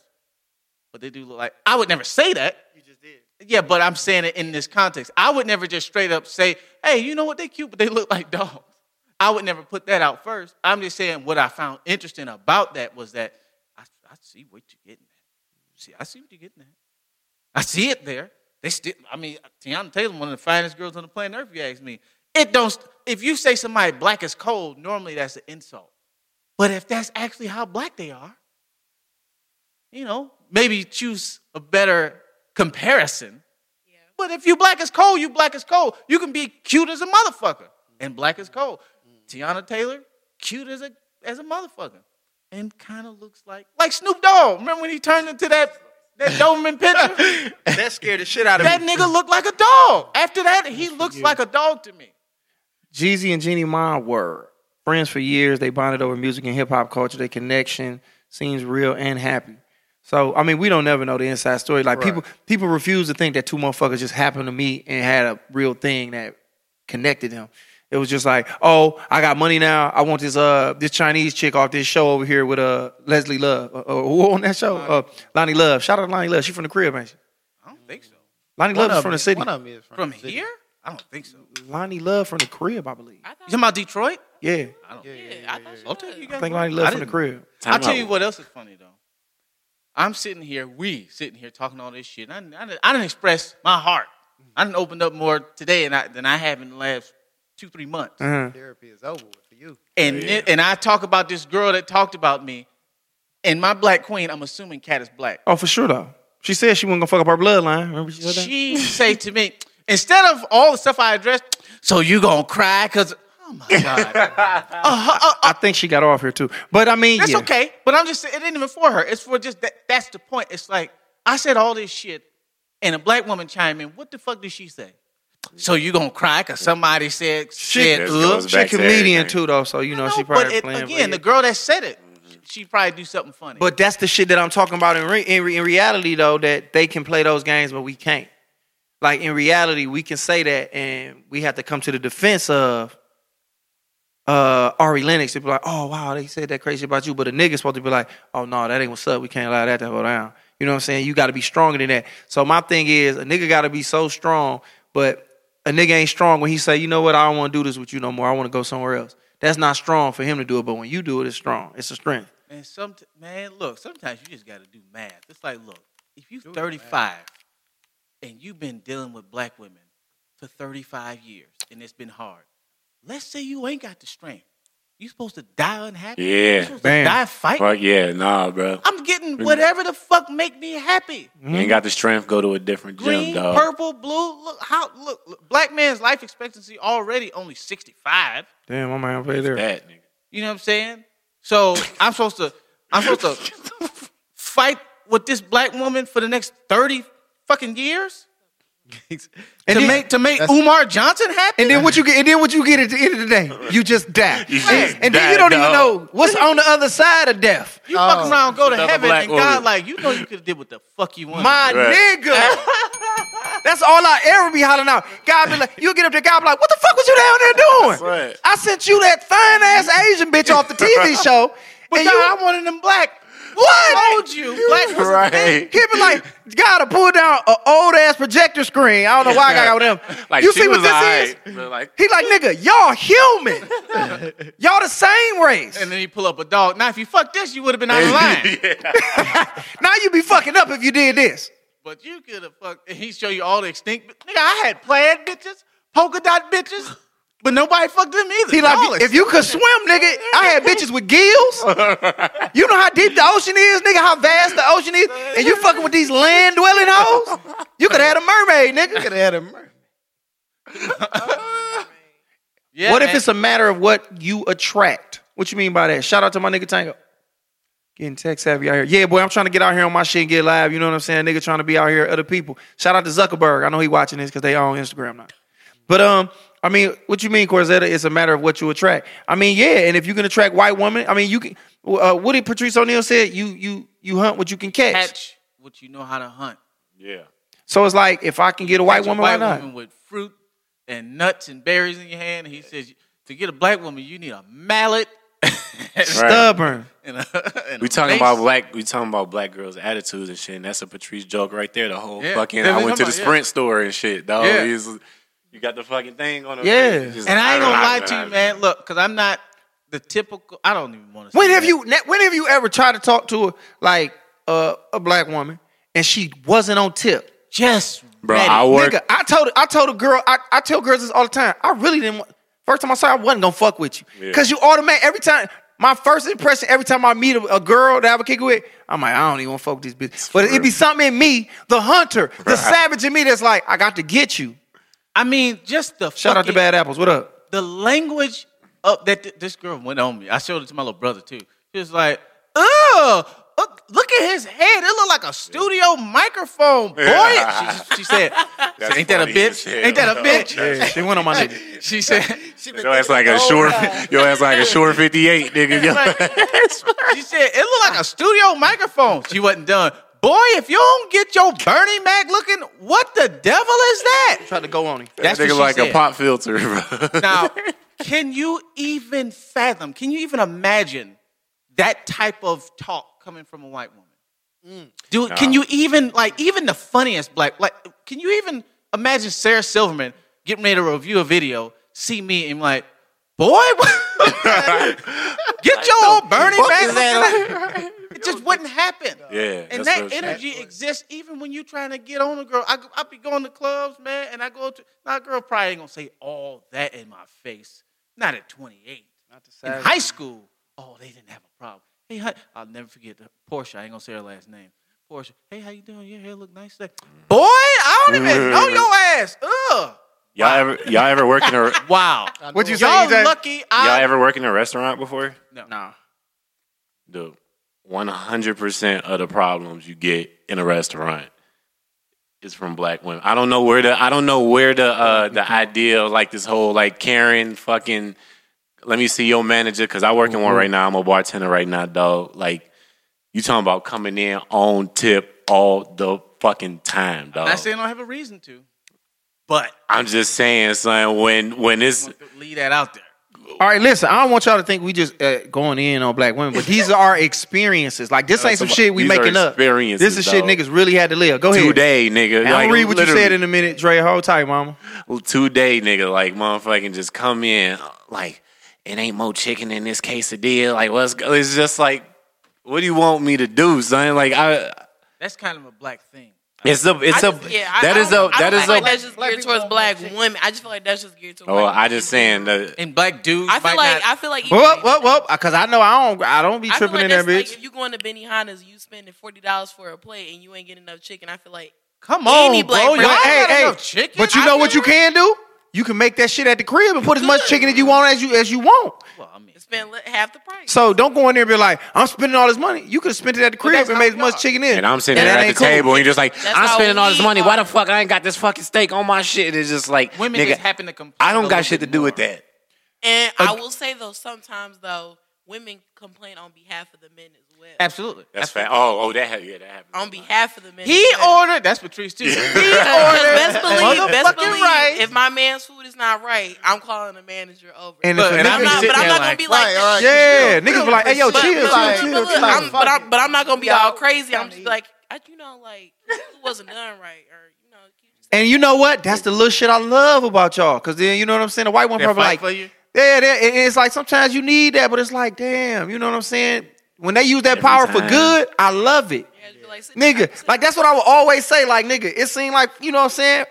S6: But they do look like I would never say that. You just did. Yeah, but I'm saying it in this context. I would never just straight up say, "Hey, you know what? They cute, but they look like dogs." I would never put that out first. I'm just saying what I found interesting about that was that I, I see what you're getting at. See, I see what you're getting at. I see it there. They still. I mean, Teyana Taylor, one of the finest girls on the planet Earth. If you ask me, it don't. If you say somebody black is cold, normally that's an insult. But if that's actually how black they are, you know, maybe choose a better comparison. But if you black as cold, you black as cold. You can be cute as a motherfucker and black as cold. Teyana Taylor, cute as a as a motherfucker, and kind of looks like like Snoop Dogg. Remember when he turned into that that Doberman picture?
S1: That scared the shit out of
S6: that
S1: me.
S6: That nigga looked like a dog. After that, he looks like a dog to me.
S1: Jeezy and Jeannie Mai were friends for years. They bonded over music and hip hop culture. Their connection seems real and happy. So I mean, we don't never know the inside story. Like people, people refuse to think that two motherfuckers just happened to meet and had a real thing that connected them. It was just like, oh, I got money now. I want this uh this Chinese chick off this show over here with uh Leslie Love. Uh, uh, who on that show? Uh, Loni Love. Shout out to Loni Love. She from the crib, ain't she?
S6: I don't think so.
S1: Loni
S3: One
S1: Love is from
S3: them
S1: the city.
S3: One of them is from,
S6: From
S3: the city.
S6: here? I don't think so.
S1: Loni Love from the crib, I believe.
S5: I
S6: You
S5: thought,
S6: talking about Detroit?
S1: Yeah,
S6: I don't.
S5: yeah, I thought she
S6: I'll tell
S5: was.
S6: you
S1: I
S6: guys.
S1: think. Loni Love from the crib.
S4: Time
S6: I'll tell you what else is funny though. I'm sitting here, we sitting here talking all this shit. I, I, I didn't express my heart. I didn't open up more today than I, than I have in the last two, three months.
S1: Uh-huh.
S3: Therapy is over for you.
S6: And
S4: Yeah.
S6: and I talk about this girl that talked about me, and my black queen. I'm assuming Cat is black.
S1: Oh, for sure though. She said she wasn't gonna fuck up her bloodline. Remember she said that?
S6: She say to me instead of all the stuff I addressed. So you gonna cry? Cause oh my god, Uh,
S1: I think she got off here too. But I mean,
S6: That's
S1: yeah.
S6: okay. But I'm just saying, it ain't even for her. It's for just that. That's the point. It's like I said all this shit, and a black woman chime in. What the fuck did she say? So you gonna cry because somebody said said
S4: This
S6: ugh?
S1: She a
S4: back to
S1: comedian
S4: everything.
S1: too though, so you know
S6: No,
S1: she probably
S6: it-
S1: playing. for
S6: again,
S1: you.
S6: the girl that said it, she probably do something funny.
S1: But that's the shit that I'm talking about in, re- in, re- in reality, though, that they can play those games, but we can't. Like in reality, we can say that, and we have to come to the defense of uh, Ari Lennox. To be like, oh wow, they said that crazy about you, but a nigga's supposed to be like, oh no, that ain't what's up. We can't allow that to go down. You know what I'm saying? You got to be stronger than that. So my thing is, a nigga got to be so strong, but a nigga ain't strong when he say, you know what, I don't want to do this with you no more. I want to go somewhere else. That's not strong for him to do it, but when you do it, it's strong. It's a strength.
S6: And some man, look, sometimes you just got to do math. It's like, look, if you 35 and you've been dealing with black women for 35 years and it's been hard, let's say you ain't got the strength. You supposed to die unhappy?
S4: Yeah.
S6: You supposed
S1: Bam.
S6: to die fighting?
S4: Fuck yeah, nah, bro.
S6: I'm getting whatever the fuck make me happy.
S4: You ain't got the strength. Go to a different
S6: Green,
S4: gym, dog.
S6: purple, blue. Look how look, look. Black man's life expectancy already only 65.
S1: Damn, I might have pay there.
S4: That nigga.
S6: You know what I'm saying? So I'm supposed to I'm supposed to fight with this black woman for the next 30 fucking years
S1: And
S6: to
S1: then-
S6: make to make Umar Johnson happy.
S1: And then what you get? And then what you get at the end of the day? You just die.
S4: You just
S1: and then you don't even know what's on the other side of death.
S6: you fuck
S3: Oh,
S6: around, go to heaven,
S4: black
S6: and God
S4: woman.
S6: like you know you could have did what the fuck you want.
S1: My
S4: Right.
S1: nigga. That's all I ever be hollering out. God be like, you get up there, God be like, what the fuck was you down there doing?
S4: That's right.
S1: I sent you that fine ass Asian bitch off the TV show.
S6: but
S1: and
S6: God,
S1: you,
S6: I wanted them black.
S1: What?
S6: told you, black
S4: Right.
S6: thing.
S1: He'd be like, gotta pull down an old ass projector screen. I don't know why I got with him.
S4: Like
S1: you see what this
S4: alright,
S1: is?
S4: like
S1: He like, nigga, y'all human. y'all the same race.
S6: And then he pull up a dog. Now, if you fuck this, you would have been out of line.
S1: now you'd be fucking up if you did this.
S6: But you could have fucked. And he show you all the extinct. Nigga, I had plaid bitches, polka dot bitches, but nobody fucked them either.
S1: He like,
S6: Y'all
S1: if you could swim, nigga, I had bitches with gills. You know how deep the ocean is, nigga, how vast the ocean is, and you fucking with these land dwelling hoes. You could have had a mermaid, nigga.
S3: Could have had a mermaid.
S6: Yeah,
S1: what if
S6: man.
S1: it's a matter of what you attract? What you mean by that? Shout out to my nigga Tango. Getting tech savvy out here. Yeah, boy, I'm trying to get out here on my shit and get live. You know what I'm saying? Nigga trying to be out here, other people. Shout out to Zuckerberg. I know he watching this because they all on Instagram now. But um, I mean, what you mean, Corzetta? It's a matter of what you attract. I mean, yeah, and if you can attract white women, I mean, you can. Uh, what did Patrice O'Neal said? You you you hunt what you can catch.
S6: catch what you know how to hunt?
S4: yeah.
S1: So it's like if I can get a white
S6: Catch
S1: woman,
S6: a
S1: why
S6: white
S1: not?
S6: woman with fruit and nuts and berries in your hand. And he says to get a black woman, you need a mallet.
S1: Stubborn.
S6: and a, and
S4: We talking
S6: mace.
S4: about black. We talking about black girls' attitudes and shit. And that's a Patrice joke right there. The whole
S6: Yeah.
S4: fucking.
S6: Yeah,
S4: I went to the
S6: about-
S4: Sprint store and shit. Dog.
S6: Yeah.
S4: He's- you got the fucking thing on. The
S1: Yeah.
S4: Just
S6: And I ain't gonna lie to you, man. Look, because I'm not the typical. I don't even want to.
S1: When have you when have you ever tried to talk to a like uh, a black woman and she wasn't on tip?
S6: just
S4: Bro,
S6: ready.
S4: I work.
S1: Nigga, I told I told a girl, I, I tell girls this all the time. I really didn't want first time I saw her, I wasn't gonna fuck with you.
S4: Yeah.
S1: Cause you automatic every time my first impression, every time I meet a, a girl that I have a kick with, I'm like, I don't even want to fuck with this bitch. But it'd be something in me, the hunter, the savage in me that's like, I got to get you.
S6: I mean, just the
S1: Shout out to Bad Apples. What up?
S6: the language of that th- this girl went on me. I showed it to my little brother too. She was like, "Ugh, look, look at his head. It looked like a studio microphone, boy." She, she said,
S4: That's
S6: "Ain't that a bitch? Ain't that a bitch?"
S1: Yeah, she went on my nigga.
S6: She said,
S4: Your ass like a short. Your ass like a short fifty eight, nigga.
S6: "She said it looked like a studio microphone." She wasn't done. Boy, if you don't get your Bernie Mac looking, what the devil is that?
S1: Tried to go on him.
S6: That's
S4: that nigga
S6: she
S4: like a
S6: said.
S4: pop filter, bro.
S6: Now, can you even fathom? Can you even imagine that type of talk coming from a white woman? Mm. Dude, can you even like even the funniest black like? Can you even imagine Sarah Silverman getting ready to review a video, see me and like, boy, get your old Bernie
S4: fuck
S6: Mac.
S4: Is that?
S6: It just wouldn't happen.
S4: Yeah,
S6: And that
S4: what I'm
S6: energy exists even when you're trying to get on a girl. I, I be going to clubs, man, and I go to, now a girl probably ain't gonna say all that in my face. Not at 28. Not to say In high school, oh, they didn't have a problem. Hey, hi, I'll never forget the Portia. I ain't gonna say her last name. Portia. Hey, how you doing? Your hair look nice today. Mm. Boy, I don't even know mm. your ass. Ugh.
S4: Y'all ever y'all ever work in a
S6: Wow.
S1: What'd you say?
S6: Y'all
S1: EJ?
S6: lucky.
S4: y'all ever work in a restaurant before? No.
S1: Nah.
S4: Dude, one hundred percent of the problems you get in a restaurant is from black women. I don't know where the I don't know where the uh the idea of like this whole like Karen fucking let me see your manager because I work in one right now. I'm a bartender right now, dog. Like you talking about coming in on tip all the fucking time, dog.
S6: I'm not saying I don't have a reason to, but
S4: I'm just saying, son. When when it's
S6: leave that out there.
S1: All right, listen. I don't want y'all to think we just uh, going in on black women, but these are our experiences. Like this ain't some shit we
S4: These are
S1: making up.
S4: experiences,
S1: This is shit
S4: dog.
S1: niggas really had to live. Go ahead.
S4: today, nigga.
S1: And I'm
S4: like,
S1: gonna read what you said in a minute, Dre. Hold tight, mama.
S4: Well, today, nigga, like motherfucking just come in like it ain't more chicken in this quesadilla. Like what's go- it's just like what do you want me to do, son? Like I
S6: That's kind of a black thing.
S4: It's a it's
S5: I
S4: a
S5: just- yeah,
S4: that
S5: I
S4: is a
S5: don't- I
S4: is
S5: like
S4: a
S5: that's just geared towards black women. I just feel like that's just geared towards.
S4: Oh,
S5: white
S4: I just saying that
S6: And black dudes.
S5: I feel
S6: might
S5: like
S6: not-
S5: I feel like even-
S1: Whoop, whoop, whoop. Because I know I don't. I don't be tripping
S5: like
S1: in that bitch.
S5: like if you going to Benihana's, you spending forty dollars for a plate and you ain't getting enough chicken. I feel like
S6: Come on,
S5: Any black
S6: bro. Y'all
S1: hey,
S6: got
S1: hey,
S6: enough chicken.
S1: but you know what you can do? You can make that shit at the crib and put as much chicken as you want as you as you want.
S6: Well, I mean,
S5: spend half the price.
S1: So don't go in there and be like, I'm spending all this money. You could have spent it at the crib and
S6: how
S1: made as much chicken in.
S4: and I'm sitting
S1: And
S4: there
S1: that
S4: at
S1: ain't
S4: the
S1: cool.
S4: table and you're just like,
S5: That's
S4: I'm
S5: how
S4: spending all this
S5: we
S4: money. Why the
S5: are.
S4: fuck I ain't got this fucking steak on my shit? And It's just like
S6: women
S4: nigga,
S6: just happen to complain.
S4: I
S6: a
S4: don't
S6: little
S4: got shit to
S6: bit
S4: do with
S6: more.
S4: that.
S5: And I will say though, sometimes though, women complain on behalf of the men as well.
S6: Absolutely.
S4: That's
S6: Absolutely.
S4: fact. Oh, oh, that yeah, that happened.
S5: On behalf of the men.
S6: He ordered. That's Patrice too. He ordered.
S5: best believe, best
S6: motherfucking
S5: believe,
S6: rice.
S5: if my man's food is not right, I'm calling the manager over.
S1: And
S6: Look,
S1: if
S6: and
S5: I'm not, but I'm
S6: there
S5: not gonna be like,
S3: Right, all right.
S1: Yeah, niggas
S3: real
S1: be like, hey, yo, chill, chill,
S5: but,
S1: chill,
S5: but
S1: chill.
S5: I'm, but, I'm, not gonna be all crazy. I'm just like, I, you know, like it wasn't done right, or you know.
S1: And you know what? That's the little shit I love about y'all. Cause then you know what I'm saying. The white one
S6: They
S1: probably
S6: fight
S1: like,
S6: for you.
S1: yeah, they- and it's like sometimes you need that, but it's like, damn, you know what I'm saying? When they use that
S4: Every
S1: power for good, I love it.
S5: Yeah, like, sit
S1: Nigga, like that's what I would always say. Like, nigga, it seemed like, you know what I'm saying?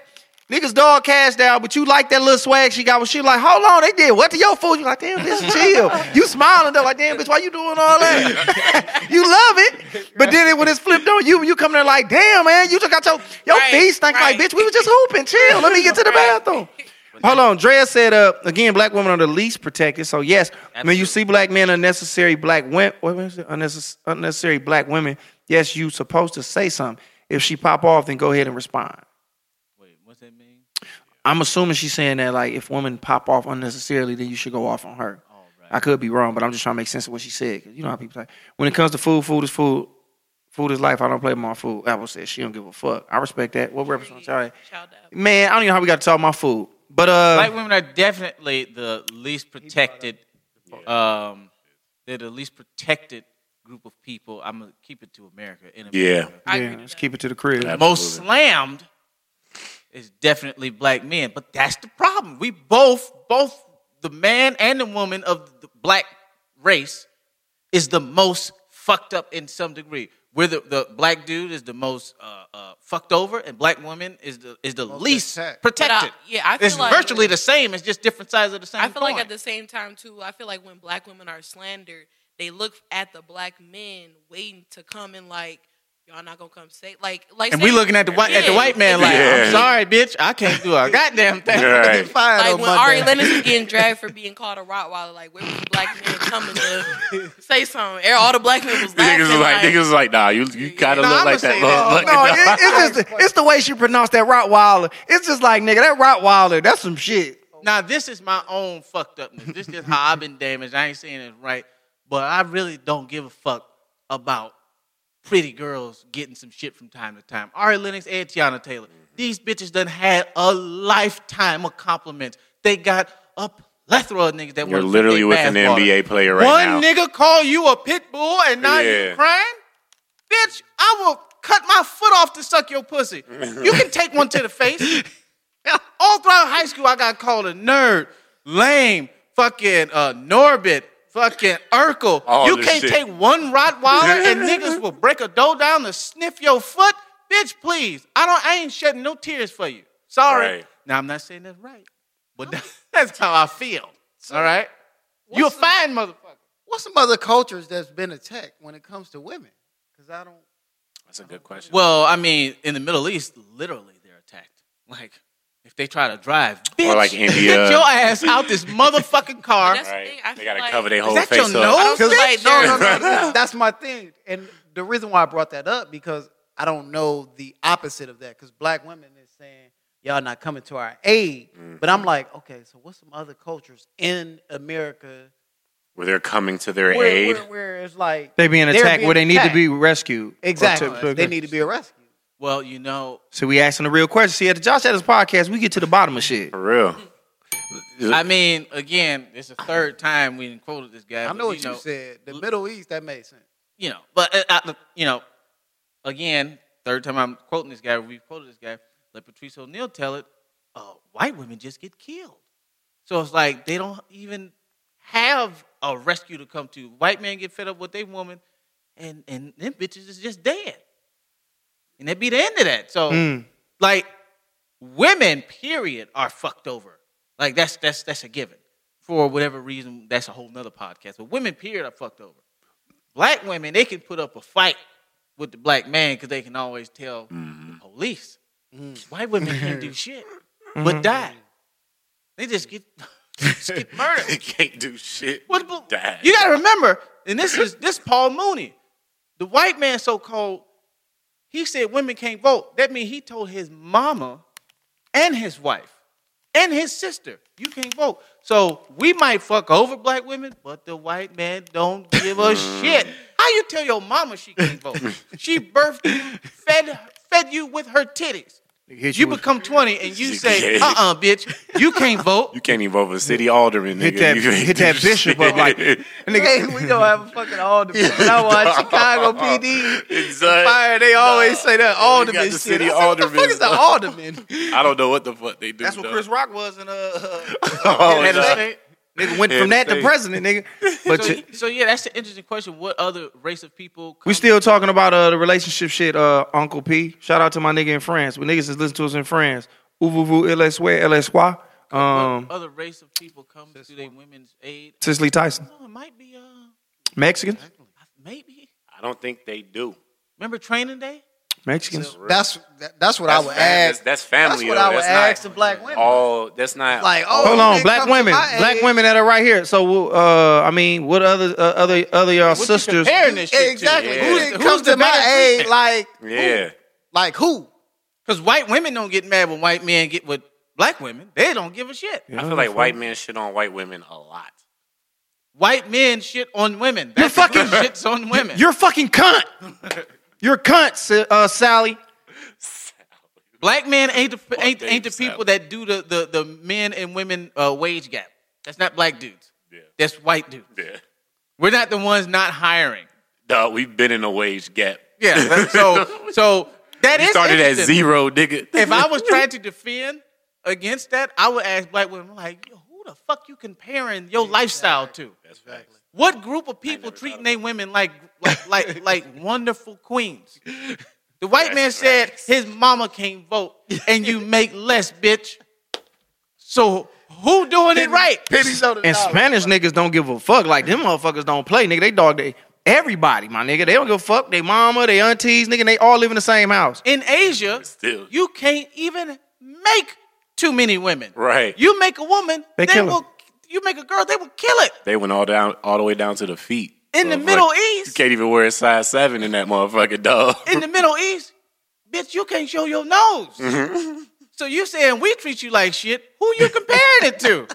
S1: Niggas dog cash down, but you like that little swag she got when she like, hold on, they did what to your food? You like, damn, bitch, chill. You smiling, they're like, damn, bitch, why you doing all that? you love it. But then it- when it's flipped on you, you come there like, damn, man, you just got your, your
S5: Right,
S1: feet stink
S5: right.
S1: like, bitch, we was just hooping, chill. Let me get to the
S5: Right.
S1: bathroom. Hold on, Drea said, uh, again, black women are the least protected. So yes, when you see black men unnecessary black women, what was it? Unnecess- unnecessary black women, yes, you supposed to say something. If she pop off, then go ahead and respond.
S6: Wait, what's that mean?
S1: I'm assuming she's saying that like if women pop off unnecessarily, then you should go off on her.
S6: Oh, right.
S1: I could be wrong, but I'm just trying to make sense of what she said. 'Cause you know how people say when it comes to food, food is food. Food is life. I don't play with my food. Apple said she don't give a fuck. I respect that. What represents y'all?
S5: Shout.
S1: Man, I don't even know how we got to talk about food. But uh,
S6: Black women are definitely the least protected. Um, they're the least protected group of people. I'm gonna keep it to America. In America.
S4: Yeah.
S5: I
S1: yeah, let's keep it to the crib.
S4: Absolutely.
S6: most slammed is definitely black men. But that's the problem. We both, both the man and the woman of the black race is the most fucked up in some degree. Where the, the black dude is the most uh, uh, fucked over, and black woman is the is the
S3: Most
S6: least
S3: attacked.
S6: protected.
S5: But I- yeah, I feel
S6: it's
S5: like-
S6: virtually the same. It's just different sides of the same.
S5: I feel like at the same time too. I feel like when black women are slandered, they look at the black men waiting to come and like, y'all not gonna come say like like.
S6: and
S5: say-
S6: we looking at the white at the white man like,
S4: Yeah.
S6: I'm sorry, bitch, I can't do a goddamn thing.
S4: Right.
S3: Fired
S5: Like
S3: on
S5: when Ari
S3: Monday.
S5: Lennox was getting dragged for being called a Rottweiler, like where was the black men coming to say something? All the black men was laughing.
S4: Niggas was like, niggas was like, nah, you you gotta
S6: Nah,
S4: look
S6: I'ma
S4: like that
S6: say that.
S4: motherfucker.
S1: No, it, it's just it's the way she pronounced that Rottweiler. It's just like nigga, that Rottweiler, that's some shit.
S6: Now this is my own fucked upness. This is how I've been damaged. I ain't saying it's right, but I really don't give a fuck about pretty girls getting some shit from time to time. Ari Lennox and Teyana Taylor. These bitches done had a lifetime of compliments. They got a plethora of niggas that
S4: You're literally with an. NBA player right
S6: One
S4: now.
S6: One nigga call you a pit bull and now
S4: Yeah.
S6: you crying? Bitch, I will cut my foot off to suck your pussy. You can take one to the face. All throughout high school, I got called a nerd, lame, fucking uh, Norbit, fucking Urkel.
S4: All
S6: you can't
S4: shit.
S6: take one Rottweiler and niggas will break a dough down to sniff your foot. Bitch, please. I don't. I ain't shedding no tears for you. Sorry.
S4: Right.
S6: Now I'm not saying that's right, but that- that's how I feel. All right. You a
S3: what's the-
S6: fine motherfucker.
S3: What's some other cultures that's been attacked when it comes to women? Because I don't.
S4: That's a good question.
S6: Well, I mean, in the Middle East, literally they're attacked. Like, if they try to drive, bitch,
S4: like India.
S6: get your ass out this motherfucking car.
S5: That's the thing, I
S4: They
S5: feel
S4: gotta
S5: like-
S4: cover their
S5: Is
S4: whole
S6: that
S4: face
S6: your
S4: up.
S6: nose?
S5: I don't feel like
S3: no, no, no, no. That's my thing. And the reason why I brought that up because I don't know the opposite of that. Because black women is saying y'all not coming to our aid, mm-hmm. but I'm like, okay, so what's some other cultures in America
S4: Where they're coming to their
S3: where,
S4: aid.
S3: where, where it's like
S1: They being
S3: they're
S1: attacked
S3: being
S1: where they need to
S3: attacked.
S1: be rescued.
S3: exactly?
S1: Or to-
S3: they need to be rescued.
S6: Well, you know,
S1: So we asking the real question. See, at the Josh Adams podcast, we get to the bottom of shit.
S4: For real.
S6: I mean, again, it's the third time we quoted this guy.
S3: I
S6: but,
S3: know what you,
S6: know,
S3: said. The Middle East that made sense.
S6: You know, but uh, uh, you know, again, third time I'm quoting this guy. We've quoted this guy. Let Patrice O'Neal tell it. Uh, white women just get killed. So it's like they don't even have a rescue to come to. White men get fed up with their woman, and and them bitches is just dead. And that be the end of that. So
S1: Mm.
S6: like women, period, are fucked over. Like that's that's that's a given. For whatever reason, that's a whole nother podcast. But women, period, are fucked over. Black women, they can put up a fight with the black man because they can always tell the mm-hmm. police. Mm. White women can't do shit but mm-hmm. die. They just get, just get
S4: They can't do shit.
S6: What the-
S4: Die.
S6: You got to remember, and this is this Paul Mooney, the white man, so called. He said women can't vote. That means he told his mama and his wife and his sister, you can't vote. so we might fuck over black women, but the white man don't give a shit. How you tell your mama she can't vote? she birthed you, fed fed you with her titties.
S1: Hit
S6: You
S1: with-
S6: become 20 and you say,
S4: Yeah.
S6: uh-uh, bitch, you can't vote.
S4: You can't even vote for city alderman.
S1: Hit
S4: nigga.
S1: that-
S4: You ain't
S1: hit
S4: do
S1: that bishop up like-
S4: shit.
S3: Hey, we gonna have a fucking alderman. When I watch Chicago PD
S4: Exactly.
S3: fire, they always say that alderman
S4: got the
S3: shit.
S4: city
S3: I said, what the fuck is the alderman?
S4: I don't know what the fuck they do.
S1: That's what
S4: though.
S1: Chris Rock was in uh, uh
S4: Oh,
S1: head of
S4: nah.
S1: state. Nigga went from that to president, nigga. But
S6: So,
S1: you-
S6: so yeah, that's the interesting question. What other race of people?
S1: we
S6: come-
S1: still talking about uh, the relationship shit, uh, Uncle P. Shout out to my nigga in France. We niggas is listening to us in France. Ouvrez-vous, LSW, LSY. Um,
S6: what other race of people come to their women's aid?
S1: Cicely Tyson.
S6: Oh, it might be uh,
S1: Mexicans?
S6: maybe.
S4: I don't think they do.
S6: Remember Training Day?
S1: Mexicans.
S3: That's that's what I would
S4: fam-
S3: ask.
S4: That's, that's family.
S3: That's what
S4: though.
S3: I would
S4: That's
S3: ask
S4: not
S3: the black women.
S4: All that's not
S3: Like, oh,
S1: Hold on, black women, black
S3: age.
S1: women that are right here. So, uh, I mean, what other uh, other other y'all
S6: What you
S1: sisters?
S6: comparing this shit to?
S3: Exactly.
S4: Yeah.
S3: Who didn't
S6: Who's
S3: come
S6: the
S3: to my
S6: better
S3: age? Like,
S4: yeah.
S3: like who?
S6: Because white women don't get mad when white men get with black women. They don't give a shit.
S4: I feel like white men shit on white women a lot.
S6: White men shit on women.
S1: You're fucking-
S6: shits on women.
S1: You're fucking cunt. You're a cunt, uh, Sally.
S6: black men ain't the ain't, ain't the people that do the the, the men and women uh, wage gap. That's not black dudes.
S4: Yeah.
S6: That's white dudes.
S4: Yeah.
S6: We're not the ones not hiring.
S4: Dog, we've been in a wage gap.
S6: Yeah. so so that
S4: We
S6: is
S4: started at zero, nigga.
S6: If I was trying to defend against that, I would ask black women like, who the fuck you comparing your lifestyle to?
S4: That's facts.
S6: What group of people treating
S4: thought
S6: their women like like like like wonderful queens? The white man said his mama can't vote and you make less, bitch. So who doing it right?
S3: Pennies on the
S1: And
S3: dollar.
S1: Spanish niggas don't give a fuck. Like them motherfuckers don't play, nigga. They dog they everybody, my nigga. They don't give a fuck. They mama, they aunties, nigga. They all live in the same house.
S6: In Asia,
S4: Still.
S6: you can't even make too many women.
S4: Right.
S6: You make a woman,
S1: They
S6: they,
S1: kill her.
S6: will. You make a girl, they will kill it.
S4: They went all down, all the way down to the feet.
S6: In the Middle East.
S4: you can't even wear a size seven in that motherfucking dog.
S6: in the Middle East, bitch, you can't show your nose.
S4: Mm-hmm.
S6: So you saying we treat you like shit? Who you comparing it to?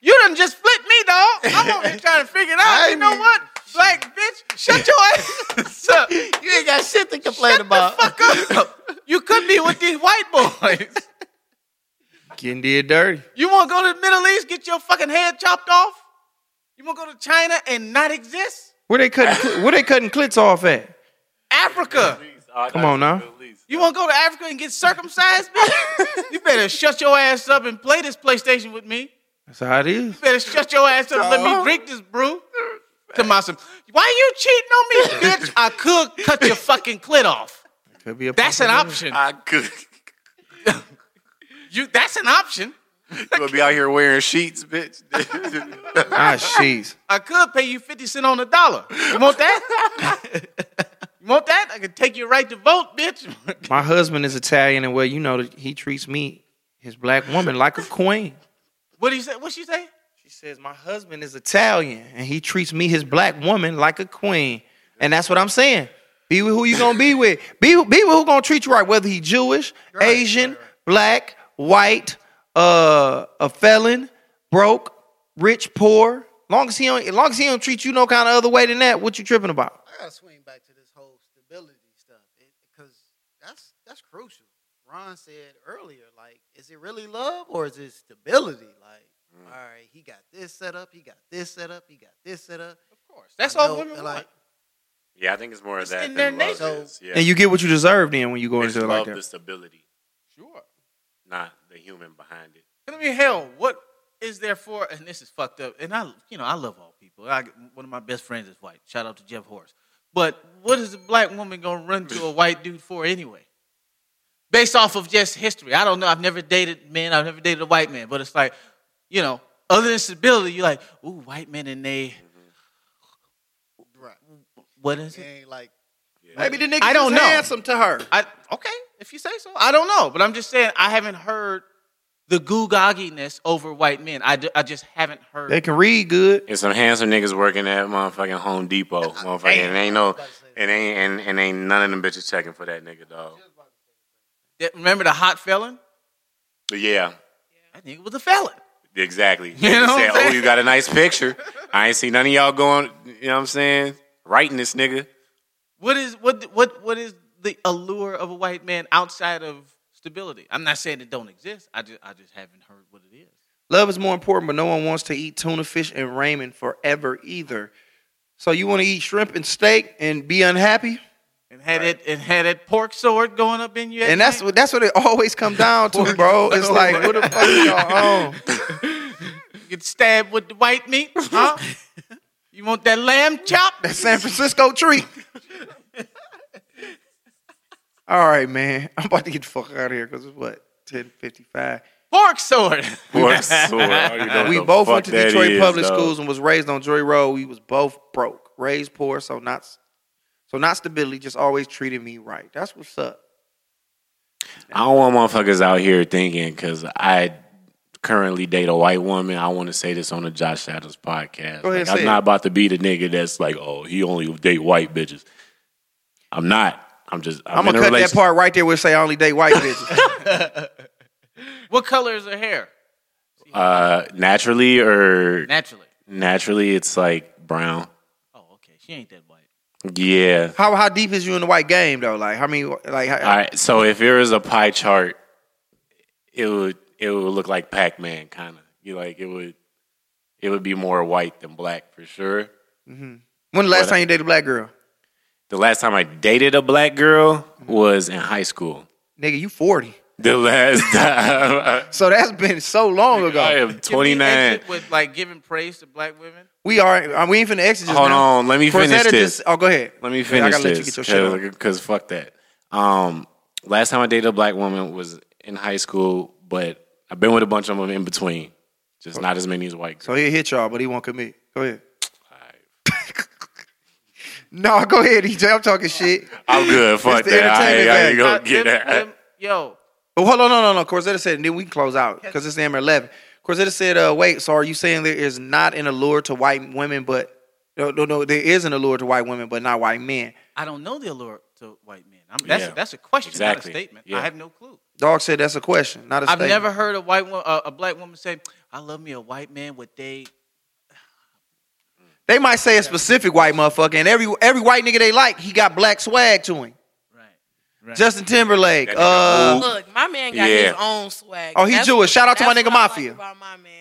S6: You done just flipped me, dog. I'm over here trying to figure it out.
S3: I
S6: You know
S3: mean-
S6: what? Black bitch, shut your ass up.
S3: You ain't got shit to complain about.
S6: Fuck up. You could be with these white boys.
S1: Getting did dirty.
S6: You want to go to the Middle East, get your fucking head chopped off? You want to go to China and not exist?
S1: Where they cutting where they cutting clits off at?
S6: Africa.
S1: Come on now.
S6: You want to go to Africa and get circumcised, bitch? you better shut your ass up and play this PlayStation with me.
S1: That's how it is.
S6: You better shut your ass up and let me oh. drink this brew. Come on, some. Why you cheating on me, bitch? I could cut your fucking clit off.
S1: Could be a
S6: That's an option.
S4: I could.
S6: You. That's an option.
S4: You gonna be out here wearing sheets, bitch.
S1: Ah, sheets.
S6: I could pay you fifty cent on the dollar. You want that? you want that? I could take your right to vote, bitch.
S1: My husband is Italian, and well, you know that he treats me, his black woman, like a queen.
S6: what do you say? What she say?
S1: She says my husband is Italian, and he treats me, his black woman, like a queen. And that's what I'm saying. Be with who you gonna be with. Be be with who gonna treat you right, whether he Jewish, Asian, black, white, uh, a felon, broke, rich, poor. Long as he don't, as long as he don't treat you no kind of other way than that, what you tripping about?
S3: I gotta swing back to this whole stability stuff because that's that's crucial. Ron said earlier, like, is it really love or is it stability? Like,
S6: Mm.
S3: all right, he got this set up, he got this set up, he got this set up.
S6: Of course. That's
S3: I
S6: all
S3: know,
S6: women
S3: and,
S6: want.
S3: like,
S4: yeah, I think it's more of
S6: It's
S4: that
S6: in
S4: than
S6: their
S4: love
S3: nature.
S4: is. Yeah.
S1: And you get what you deserve then when you go
S4: They
S1: into
S4: just
S1: it like
S4: love
S1: that.
S4: the stability,
S6: Sure.
S4: not the human behind it.
S6: I mean, hell, what is there for? And this is fucked up. And I, you know, I love all people. I, one of my best friends is white. Shout out to Jeff Horst. But what is a black woman gonna run to a white dude for anyway? Based off of just history. I don't know. I've never dated men. I've never dated a white man. But it's like, you know, other than stability, you're like, ooh, white men and they. Mm-hmm.
S3: right.
S6: What is
S3: It
S6: it?
S3: ain't like
S1: Maybe the nigga
S6: I don't
S1: just
S6: know.
S1: handsome to her.
S6: I okay, if you say so. I don't know, but I'm just saying I haven't heard the googogginess over white men. I, d- I just haven't heard.
S1: They can read good.
S4: And some handsome niggas working at motherfucking Home Depot, motherfucking. And ain't no, and ain't and, and ain't none of them bitches checking for that nigga, dog.
S6: Remember the hot felon?
S4: But yeah,
S6: That nigga was a felon.
S4: Exactly.
S6: You know what
S4: said,
S6: I'm
S4: oh,
S6: saying?
S4: you got a nice picture. I ain't see none of y'all going, you know what I'm saying? Writing this nigga.
S6: What is what what what is the allure of a white man outside of stability? I'm not saying it don't exist. I just I just haven't heard what it is.
S1: Love is more important, but no one wants to eat tuna fish and ramen forever either. So you want to eat shrimp and steak and be unhappy?
S6: And had it and had that pork sword going up in you.
S1: And that's what that's what it always come down to, bro. It's like, what the fuck is y'all on?
S6: get stabbed with the white meat, huh? you want that lamb chop?
S1: That San Francisco treat. All right, man. I'm about to get the fuck out of here because it's what ten fifty five.
S6: Pork sword.
S4: Pork sword. I
S1: We both went to Detroit
S4: is,
S1: public
S4: dog.
S1: schools and was raised on Joy Road. We was both broke, raised poor, so not so not stability. Just always treated me right. That's what's up.
S4: I don't want motherfuckers out here thinking because I currently date a white woman. I want to say this on the Josh Adams podcast.
S1: Go ahead,
S4: Like,
S1: say
S4: I'm not
S1: it.
S4: about to be the nigga that's like, oh, he only date white bitches. I'm not. I'm just. I'm,
S1: I'm, gonna
S4: a
S1: cut that part right there where it say I only date white bitches.
S6: what color is her hair?
S4: Uh, naturally or
S6: Naturally.
S4: naturally, it's like brown.
S6: Oh, okay. She ain't that white.
S4: Yeah.
S1: how how deep is you in the white game though? Like how many like how,
S4: All right. So if there was a pie chart, it would it would look like Pac Man, kind of. You like it would. It would be more white than black for sure.
S1: when the last
S4: What-
S1: time you dated a black girl?
S4: The last time I dated a black girl was in high school.
S1: Nigga, you 40.
S4: The last time
S1: So that's been so long ago.
S4: I am
S6: Can we
S4: 29.
S6: exit with like giving praise to black women?
S1: We are. uh, We ain't finna exit. just
S4: Hold
S1: now.
S4: on, let me
S1: Rosetta
S4: finish this.
S1: Just, oh, go ahead.
S4: Let me
S1: Yeah, I
S4: finish
S1: gotta let you get your shit off.
S4: because fuck that. Um, last time I dated a black woman was in high school, but I've been with a bunch of them in between. Just not as many as white girls.
S1: So he'll hit y'all, but he won't commit. Go ahead. No, go ahead, EJ. I'm talking shit.
S4: I'm good. Fuck
S1: It's the
S4: that. I ain't, I ain't gonna
S6: Uh,
S4: get
S6: them-
S4: that.
S6: them- yo,
S1: But hold on, no, no, no. Corzetta said, and then we can close out because it's number 11. Corzetta said, uh, wait, so are you saying there is not an allure to white women, but no, no, no, there is an allure to white women, but not white men?
S6: I don't know the allure to white men. I'm, that's,
S4: Yeah.
S6: that's a question,
S4: Exactly.
S6: not a statement.
S4: Yeah.
S6: I have no clue.
S1: Dog said that's a question, not a
S6: I've
S1: statement.
S6: never heard a white wo- uh, a black woman say, "I love me a white man with they."
S1: They might say a specific white motherfucker, and every every white nigga they like, he got black swag to him.
S6: Right. Right.
S1: Justin Timberlake.
S4: That
S1: Uh,
S5: Look, my man got
S4: Yeah.
S5: his own swag.
S1: Oh, he
S5: That's
S1: Jewish. Shout out to my nigga
S5: what I
S1: Mafia.
S5: Like about my man.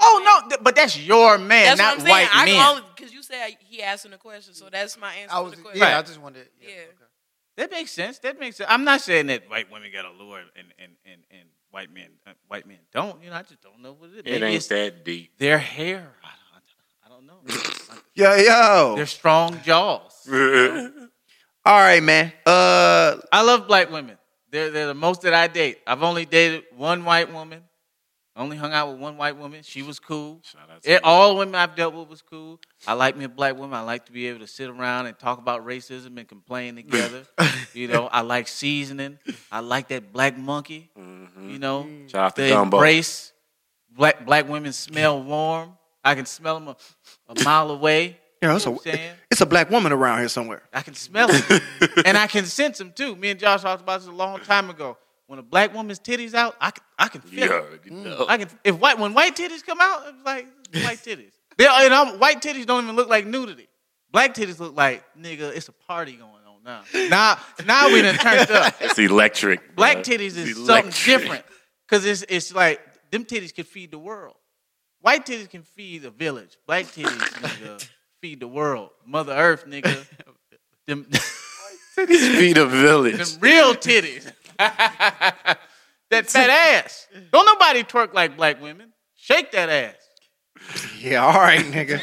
S6: Oh no, th- but that's your man,
S5: That's what
S6: not
S5: I'm saying.
S6: white
S5: I
S6: men.
S5: can only because you said he asking a question, so that's my answer
S3: I
S5: to
S3: was,
S5: the question.
S3: yeah, I just wanted. Yeah.
S5: Yeah.
S3: okay.
S6: That makes sense. That makes sense. I'm not saying that white women got allure and and and, and white men uh, white men don't. You know, I just don't know what it is.
S4: It
S6: Maybe
S4: ain't that deep.
S6: their hair. I don't, I don't know.
S1: Yo, yo.
S6: They're strong jaws.
S1: All right, man. Uh,
S6: I love black women. They're they're the most that I date. I've only dated one white woman. Only hung out with one white woman. She was cool.
S4: Shout out to
S6: It- all women I've dealt with was cool. I like me a black woman. I like to be able to sit around and talk about racism and complain together. you know, I like seasoning. I like that black monkey. You know,
S4: Mm-hmm. Shout out to
S6: the
S4: Gumbo.
S6: embrace. Black black women smell warm. I can smell them a, a mile away.
S1: yeah,
S6: You
S1: it's
S6: know
S1: a,
S6: what I'm saying?
S1: it's a black woman around here somewhere.
S6: I can smell it. and I can sense them too. Me and Josh talked about this a long time ago. When a black woman's titties out, I can, I can feel
S4: Yeah,
S6: it.
S4: you know.
S6: I can if white when white titties come out, it's like white titties. They and I'm, white titties don't even look like nudity. Black titties look like nigga. It's a party going on now. Now now we done turned up.
S4: It's electric.
S6: Black
S4: bruh.
S6: titties is
S4: It's
S6: something
S4: electric.
S6: different because it's it's like them titties can feed the world. White titties can feed a village. Black titties nigga, feed the world. Mother Earth, nigga. Them,
S4: Titties feed a village.
S6: them real titties. that fat ass. Don't nobody twerk like black women. Shake that ass.
S1: Yeah, all right, nigga.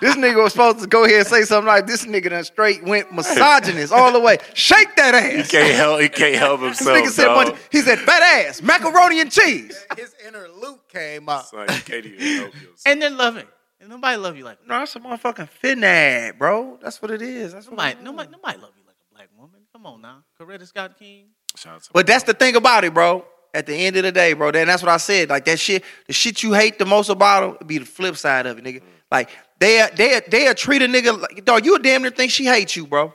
S1: this nigga was supposed to go ahead and say something like this nigga done straight went misogynist all the way. Shake that ass.
S4: He Can't help. He can't help himself.
S1: This nigga said,
S4: dog.
S1: bunch, he said, fat ass, macaroni and cheese.
S3: His inner Luke came up.
S4: Son, you can't even help yourself.
S6: And they're loving. And nobody love you like
S1: No, that's a motherfucking fitness, bro. That's what it is. That's what
S6: nobody, nobody, nobody love you like a black woman. Come on now. Coretta Scott King.
S4: Shout out to
S1: But that's the thing about it, bro. At the end of the day, bro, then that's what I said. Like that shit, the shit you hate the most about them be the flip side of it, nigga. Mm. Like they they they treat a nigga like dog. You a damn near think she hates you, bro.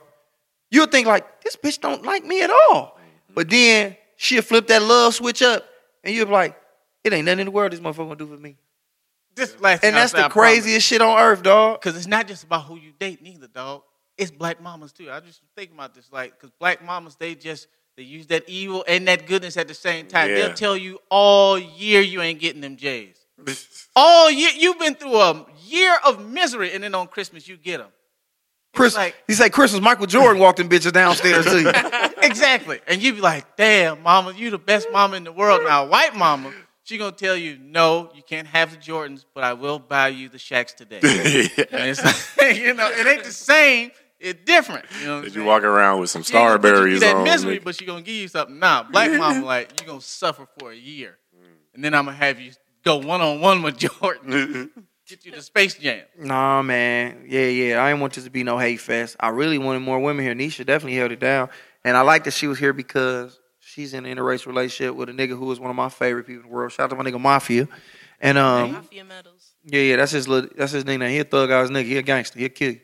S1: You'll think like this bitch don't like me at all. Mm-hmm. But then she'll flip that love switch up, and you'll be like, It ain't nothing in the world this motherfucker gonna do for me.
S6: This last
S1: And that's the craziest shit on earth, dog.
S6: Because it's not just about who you date, neither, dog. It's black mamas too. I just think about this, like, because black mamas they just they use that evil and that goodness at the same time.
S4: Yeah.
S6: They'll tell you all year you ain't getting them J's. all year you've been through a year of misery, and then on Christmas you get them.
S1: Chris,
S6: like-
S1: he say Christmas. Michael Jordan walked them bitches downstairs to you.
S6: exactly. And you'd be like, damn, mama, you the best mama in the world. Now, white mama, she gonna tell you, no, you can't have the Jordans, but I will buy you the Shaqs today. and it's like, you know, it ain't the same. It's different. You know what I'm
S4: Did you
S6: saying?
S4: walk around with some
S6: She ain't gonna put you
S4: Starburys
S6: that
S4: on?
S6: misery,
S4: nigga?
S6: but she gonna give you something. Nah, black mama, like, you gonna suffer for a year. And then I'm gonna have you go one on one with Jordan. Get you the Space Jam.
S1: Nah, man. Yeah, yeah. I didn't want this to be no hate fest. I really wanted more women here. Nisha definitely held it down. And I like that she was here because she's in an interracial relationship with a nigga who is one of my favorite people in the world. Shout out to my nigga Mafia. And um
S5: Mafia medals.
S1: yeah, yeah, that's his little that's his nickname. He a thug ass nigga. He a gangster. He'll kill you.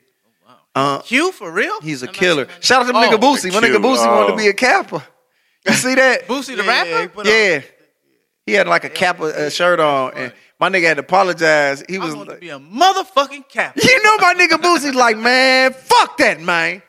S1: Uh,
S6: Q for real?
S1: he's a
S5: I'm
S1: killer.
S5: actually-
S1: Shout out to my
S6: Oh,
S1: nigga Boosie. My
S4: Q,
S1: nigga Boosie wanted to
S4: oh.
S1: be a Kappa. You see that?
S6: Boosie the
S3: Yeah,
S6: rapper?
S3: he put
S1: Yeah. He had like a kappa uh, shirt on, and my nigga had to apologize. He
S6: I
S1: was
S6: want to
S1: like,
S6: be a motherfucking Kappa.
S1: You know my nigga Boosie's like, man, fuck that, man.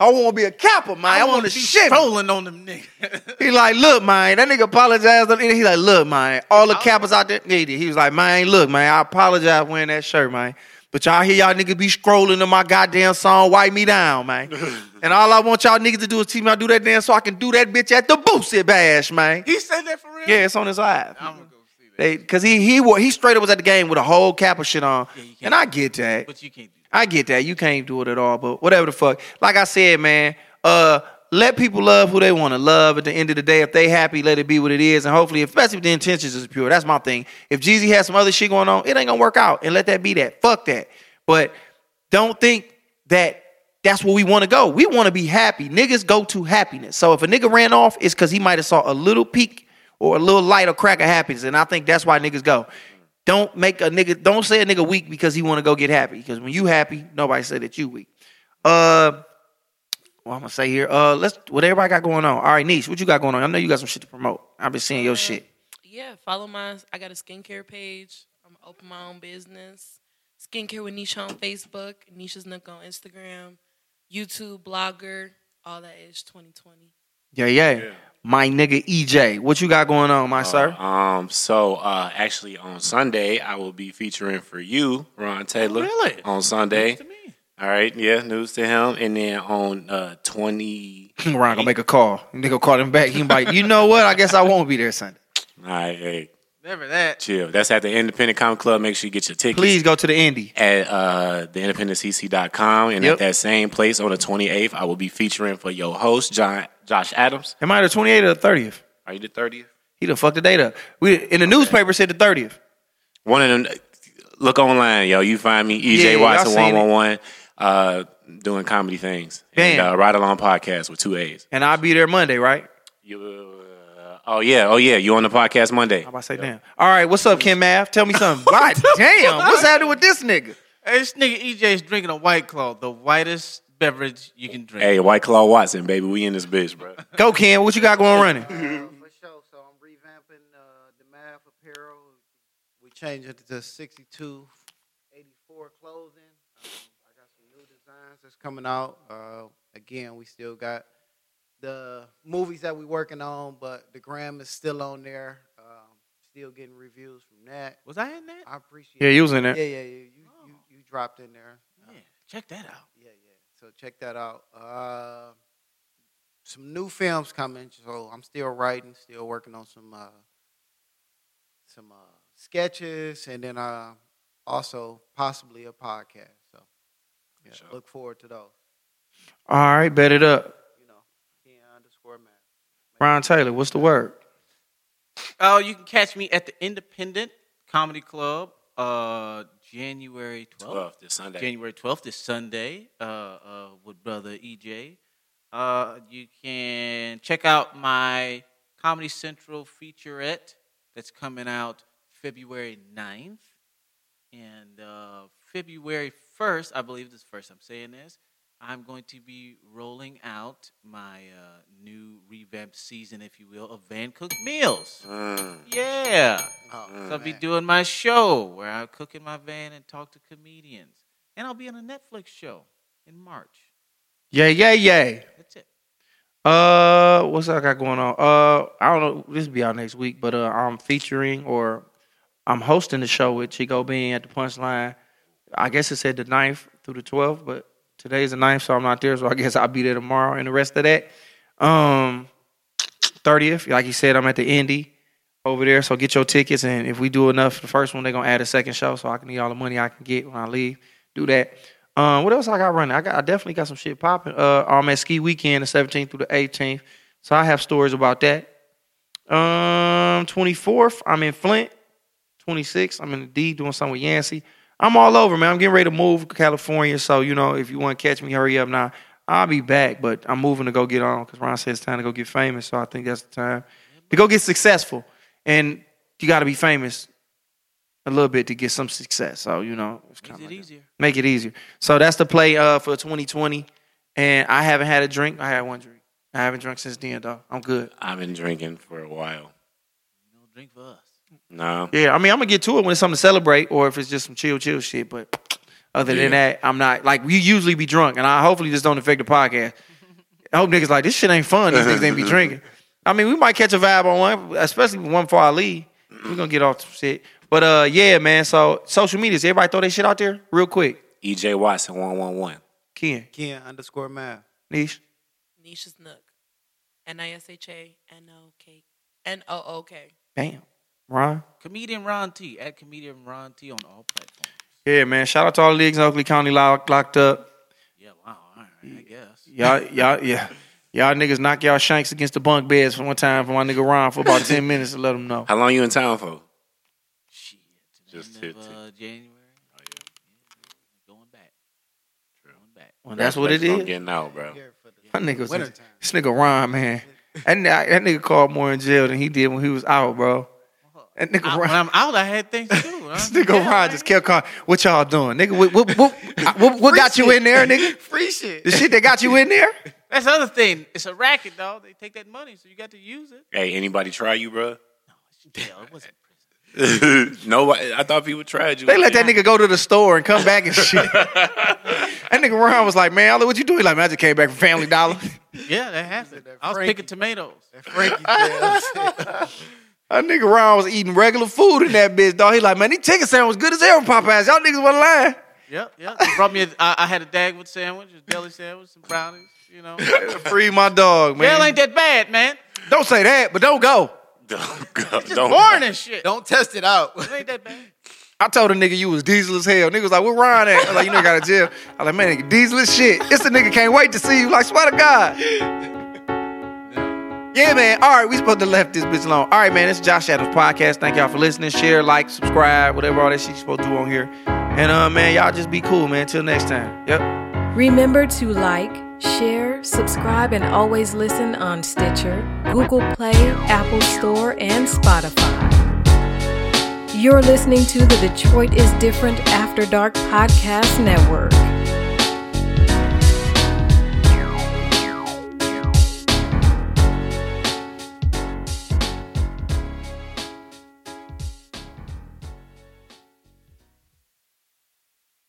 S1: I want to be a Kappa, man. I, want to
S6: be
S1: shit.
S6: strolling on them niggas.
S1: He like, look, man. That nigga apologized. He like, look, man. All the Kappas out there needed. He was like, man, look, man. I apologize wearing that shirt, man. But y'all hear y'all niggas be scrolling to my goddamn song, "Wipe Me Down," man. and all I want y'all niggas to do is teach me how to do that dance so I can do that bitch at the Boosie Bash, man.
S6: he said that for real?
S1: Yeah, it's on his live.
S6: I'm gonna go see that.
S1: They, Cause he he he straight up was at the game with a whole cap of shit on,
S6: can't
S1: and I get that.
S6: But you can't do
S1: I get that. You can't do it at all, but whatever the fuck. Like I said, man, uh, let people love who they want to love. At the end of the day, if they happy, let it be what it is. And hopefully, especially if the intentions is pure. That's my thing. If Jeezy has some other shit going on, it ain't gonna work out. And let that be that. Fuck that. But don't think that that's where we want to go. We want to be happy. Niggas go to happiness. So if a nigga ran off, it's because he might have saw a little peak or a little light or crack of happiness. And I think that's why niggas go. Don't make a nigga, don't say a nigga weak because he want to go get happy. Because when you happy, nobody said that you weak. Uh, well, I'm gonna say here, uh, let's what everybody got going on. All right, Niche, what you got going on? I know you got some shit to promote. I've been seeing your shit.
S5: Yeah, follow my. I got a skincare page. I'm open my own business. Skincare with Nisha on Facebook. Nisha's Nook on Instagram. YouTube blogger. All that is 2020.
S1: Yeah, yeah. My nigga EJ, what you got going on, my sir?
S4: Um, so uh, actually on Sunday I will be featuring for you, Ron Taylor.
S6: really?
S4: On Sunday. All right, yeah, news to him. And then on uh twenty
S1: Ron gonna make a call. Nigga call him back. He like, you know what? I guess I won't be there Sunday.
S4: all right, hey,
S6: Never that.
S4: chill. That's at the Independent Comic Club. Make sure you get your tickets.
S1: Please go to the indie.
S4: at uh, theindependencec.com. And
S1: Yep.
S4: at that same place on the 28th, I will be featuring for your host, John Josh Adams.
S1: Am I the 28th or the 30th?
S4: Are you the 30th?
S1: He done fucked the date up. We in the newspaper said the 30th.
S4: One of them, look online, yo. You find me, EJ
S1: y'all
S4: Watson 111, uh, doing comedy things. And uh, Ride Along Podcast with two A's.
S1: And I'll be there Monday, right?
S4: You, uh, oh, yeah. Oh, yeah. You on the podcast Monday.
S1: How about I say damn? All right, what's up, Kim Math? Tell me something. God damn, what's happening with this nigga?
S6: Hey, this nigga EJ is drinking a White Claw, the whitest beverage you can drink.
S4: Hey, White Claw Watson, baby. We in this bitch, bro.
S1: Go, Kim. What you got going running?
S3: For sure. So I'm revamping uh, the math apparel. We changed it to 62, 84 clothing. Um, I got some new designs that's coming out. Uh, again, we still got the movies that we're working on, but the gram is still on there. Um, still getting reviews from that.
S6: Was I in that?
S3: I appreciate.
S1: Yeah, you was in there.
S3: Yeah, yeah, yeah. You, you, you dropped in there.
S6: Yeah, check that out.
S3: Yeah, yeah. So check that out. Uh, some new films coming. So I'm still writing, still working on some uh, some uh, sketches, and then uh, also possibly a podcast. So yeah, look forward to those.
S1: All right, bet it up.
S3: You know, Ken underscore man.
S1: Ron Taylor, what's the word?
S6: Oh, you can catch me at the Independent Comedy Club, uh, January 12th.
S4: 12th this Sunday.
S6: January 12th this Sunday, uh, uh, with brother EJ. Uh, you can check out my Comedy Central featurette that's coming out February 9th. And uh, February 1st, I believe this is first I'm saying this, I'm going to be rolling out my uh, new revamped season, if you will, of Van Cooked Meals.
S4: Mm.
S6: Yeah.
S3: Oh,
S6: So I'll be doing my show where I cook in my van and talk to comedians. And I'll be on a Netflix show in March.
S1: Yay, yay, yay.
S6: That's it.
S1: Uh, what's I got going on? Uh, I don't know. This will be out next week, but uh, I'm featuring or I'm hosting the show with Chico Bean at the Punchline. I guess it said the 9th through the 12th, but today's the 9th, so I'm not there. So I guess I'll be there tomorrow. And the rest of that, um, 30th, like you said, I'm at the Indy over there. So get your tickets, and if we do enough, the first one they're gonna add a second show, so I can need all the money I can get when I leave. Do that. Um, what else I got running? I got I definitely got some shit popping. Uh, I'm at ski weekend the 17th through the 18th, so I have stories about that. Um, 24th, I'm in Flint. 26th, I'm in the D doing something with Yancey. I'm all over, man. I'm getting ready to move to California, so you know if you want to catch me, hurry up now. I'll be back, but I'm moving to go get on because Ron said it's time to go get famous. So I think that's the time to go get successful, and you got to be famous a little bit to get some success. So you know, it's kinda
S6: it
S1: like
S6: easier.
S1: Make it easier. So that's the play uh, for 2020. And I haven't had a drink. I had one drink. I haven't drunk since then, though. I'm good.
S4: I've been drinking for a while.
S6: No drink for us.
S4: No.
S1: Yeah, I mean, I'm gonna get to it when it's something to celebrate, or if it's just some chill, chill shit. But other than
S4: Yeah.
S1: that, I'm not like we usually be drunk, and I hopefully this don't affect the podcast. I hope niggas like this shit ain't fun. These niggas ain't be drinking. I mean, we might catch a vibe on one, especially one before I leave. We're gonna get off some shit. But uh, yeah, man. So social medias, everybody throw their shit out there real quick.
S4: EJ Watson one one one.
S1: Ken,
S3: Ken underscore math.
S1: Niche.
S5: Nisha's Nook. N I S H A N O K N O O K.
S1: Damn. Ron.
S6: Comedian Ron T. At Comedian Ron T on all platforms.
S1: Yeah, man. Shout out to all the leagues in Oakland County locked, locked up.
S6: Yeah, wow. All right, I guess.
S1: Y'all, y'all, yeah. Y'all niggas knock y'all shanks against the bunk beds for one time for my nigga Ron for about 10 minutes to let him know.
S4: How long you in town for?
S6: Shit.
S4: Just
S6: End of,
S4: fifteen.
S6: uh, January. Oh, yeah. Going back. Going back.
S1: Well, that's what it is.
S4: I'm getting out, bro.
S3: Here
S1: My nigga was, this nigga Ron, man. That, that nigga called more in jail than he did when he was out, bro. That nigga
S6: I, when
S1: Ron.
S6: I'm out, I had things to do.
S1: This nigga Ron just kept calling. What y'all doing, nigga? What, what, what, what, what got you in there, nigga?
S3: Free shit.
S1: The shit that got you in there?
S6: That's the other thing. It's a racket, dog. They take that money, so you got to use it.
S4: Hey, anybody try you, bro?
S6: No, hell, it wasn't prison.
S4: Nobody. I thought people tried you.
S1: They let that nigga go to the store and come back and shit. that nigga Ron was like, man, what you doing? Like, man, I just came back from Family Dollar.
S6: Yeah, that happened.
S3: that
S6: I was picking tomatoes.
S3: That Frankie Tales.
S1: That nigga Ron was eating regular food in that bitch, dog. He like, man, these chicken sandwich was good as hell from Popeyes. Y'all niggas wasn't lying.
S6: Yep, yep. They brought me. A, I, I had a Dagwood sandwich, a deli sandwich, some brownies. You know,
S1: Free my dog, man.
S6: hell ain't that bad, man.
S1: Don't say that, but don't go.
S4: Don't go.
S6: Just
S4: Don't.
S6: boring and shit.
S3: Don't test it out.
S6: It ain't that bad.
S1: I told a nigga you was diesel as hell. Nigga was like, where Ron at? I was like, you nigga got a jail. I was like, man, nigga, diesel as shit. It's the nigga can't wait to see you. Like, swear to God. Yeah, man. All right, we supposed to left this bitch alone. All right, man. It's Josh Adams Podcast. Thank y'all for listening. Share, like, subscribe, whatever all that shit you supposed to do on here. And uh, man, y'all just be cool, man. Till next time. Yep.
S7: Remember to like, share, subscribe, and always listen on Stitcher, Google Play, Apple Store, and Spotify. You're listening to the Detroit is Different After Dark Podcast Network.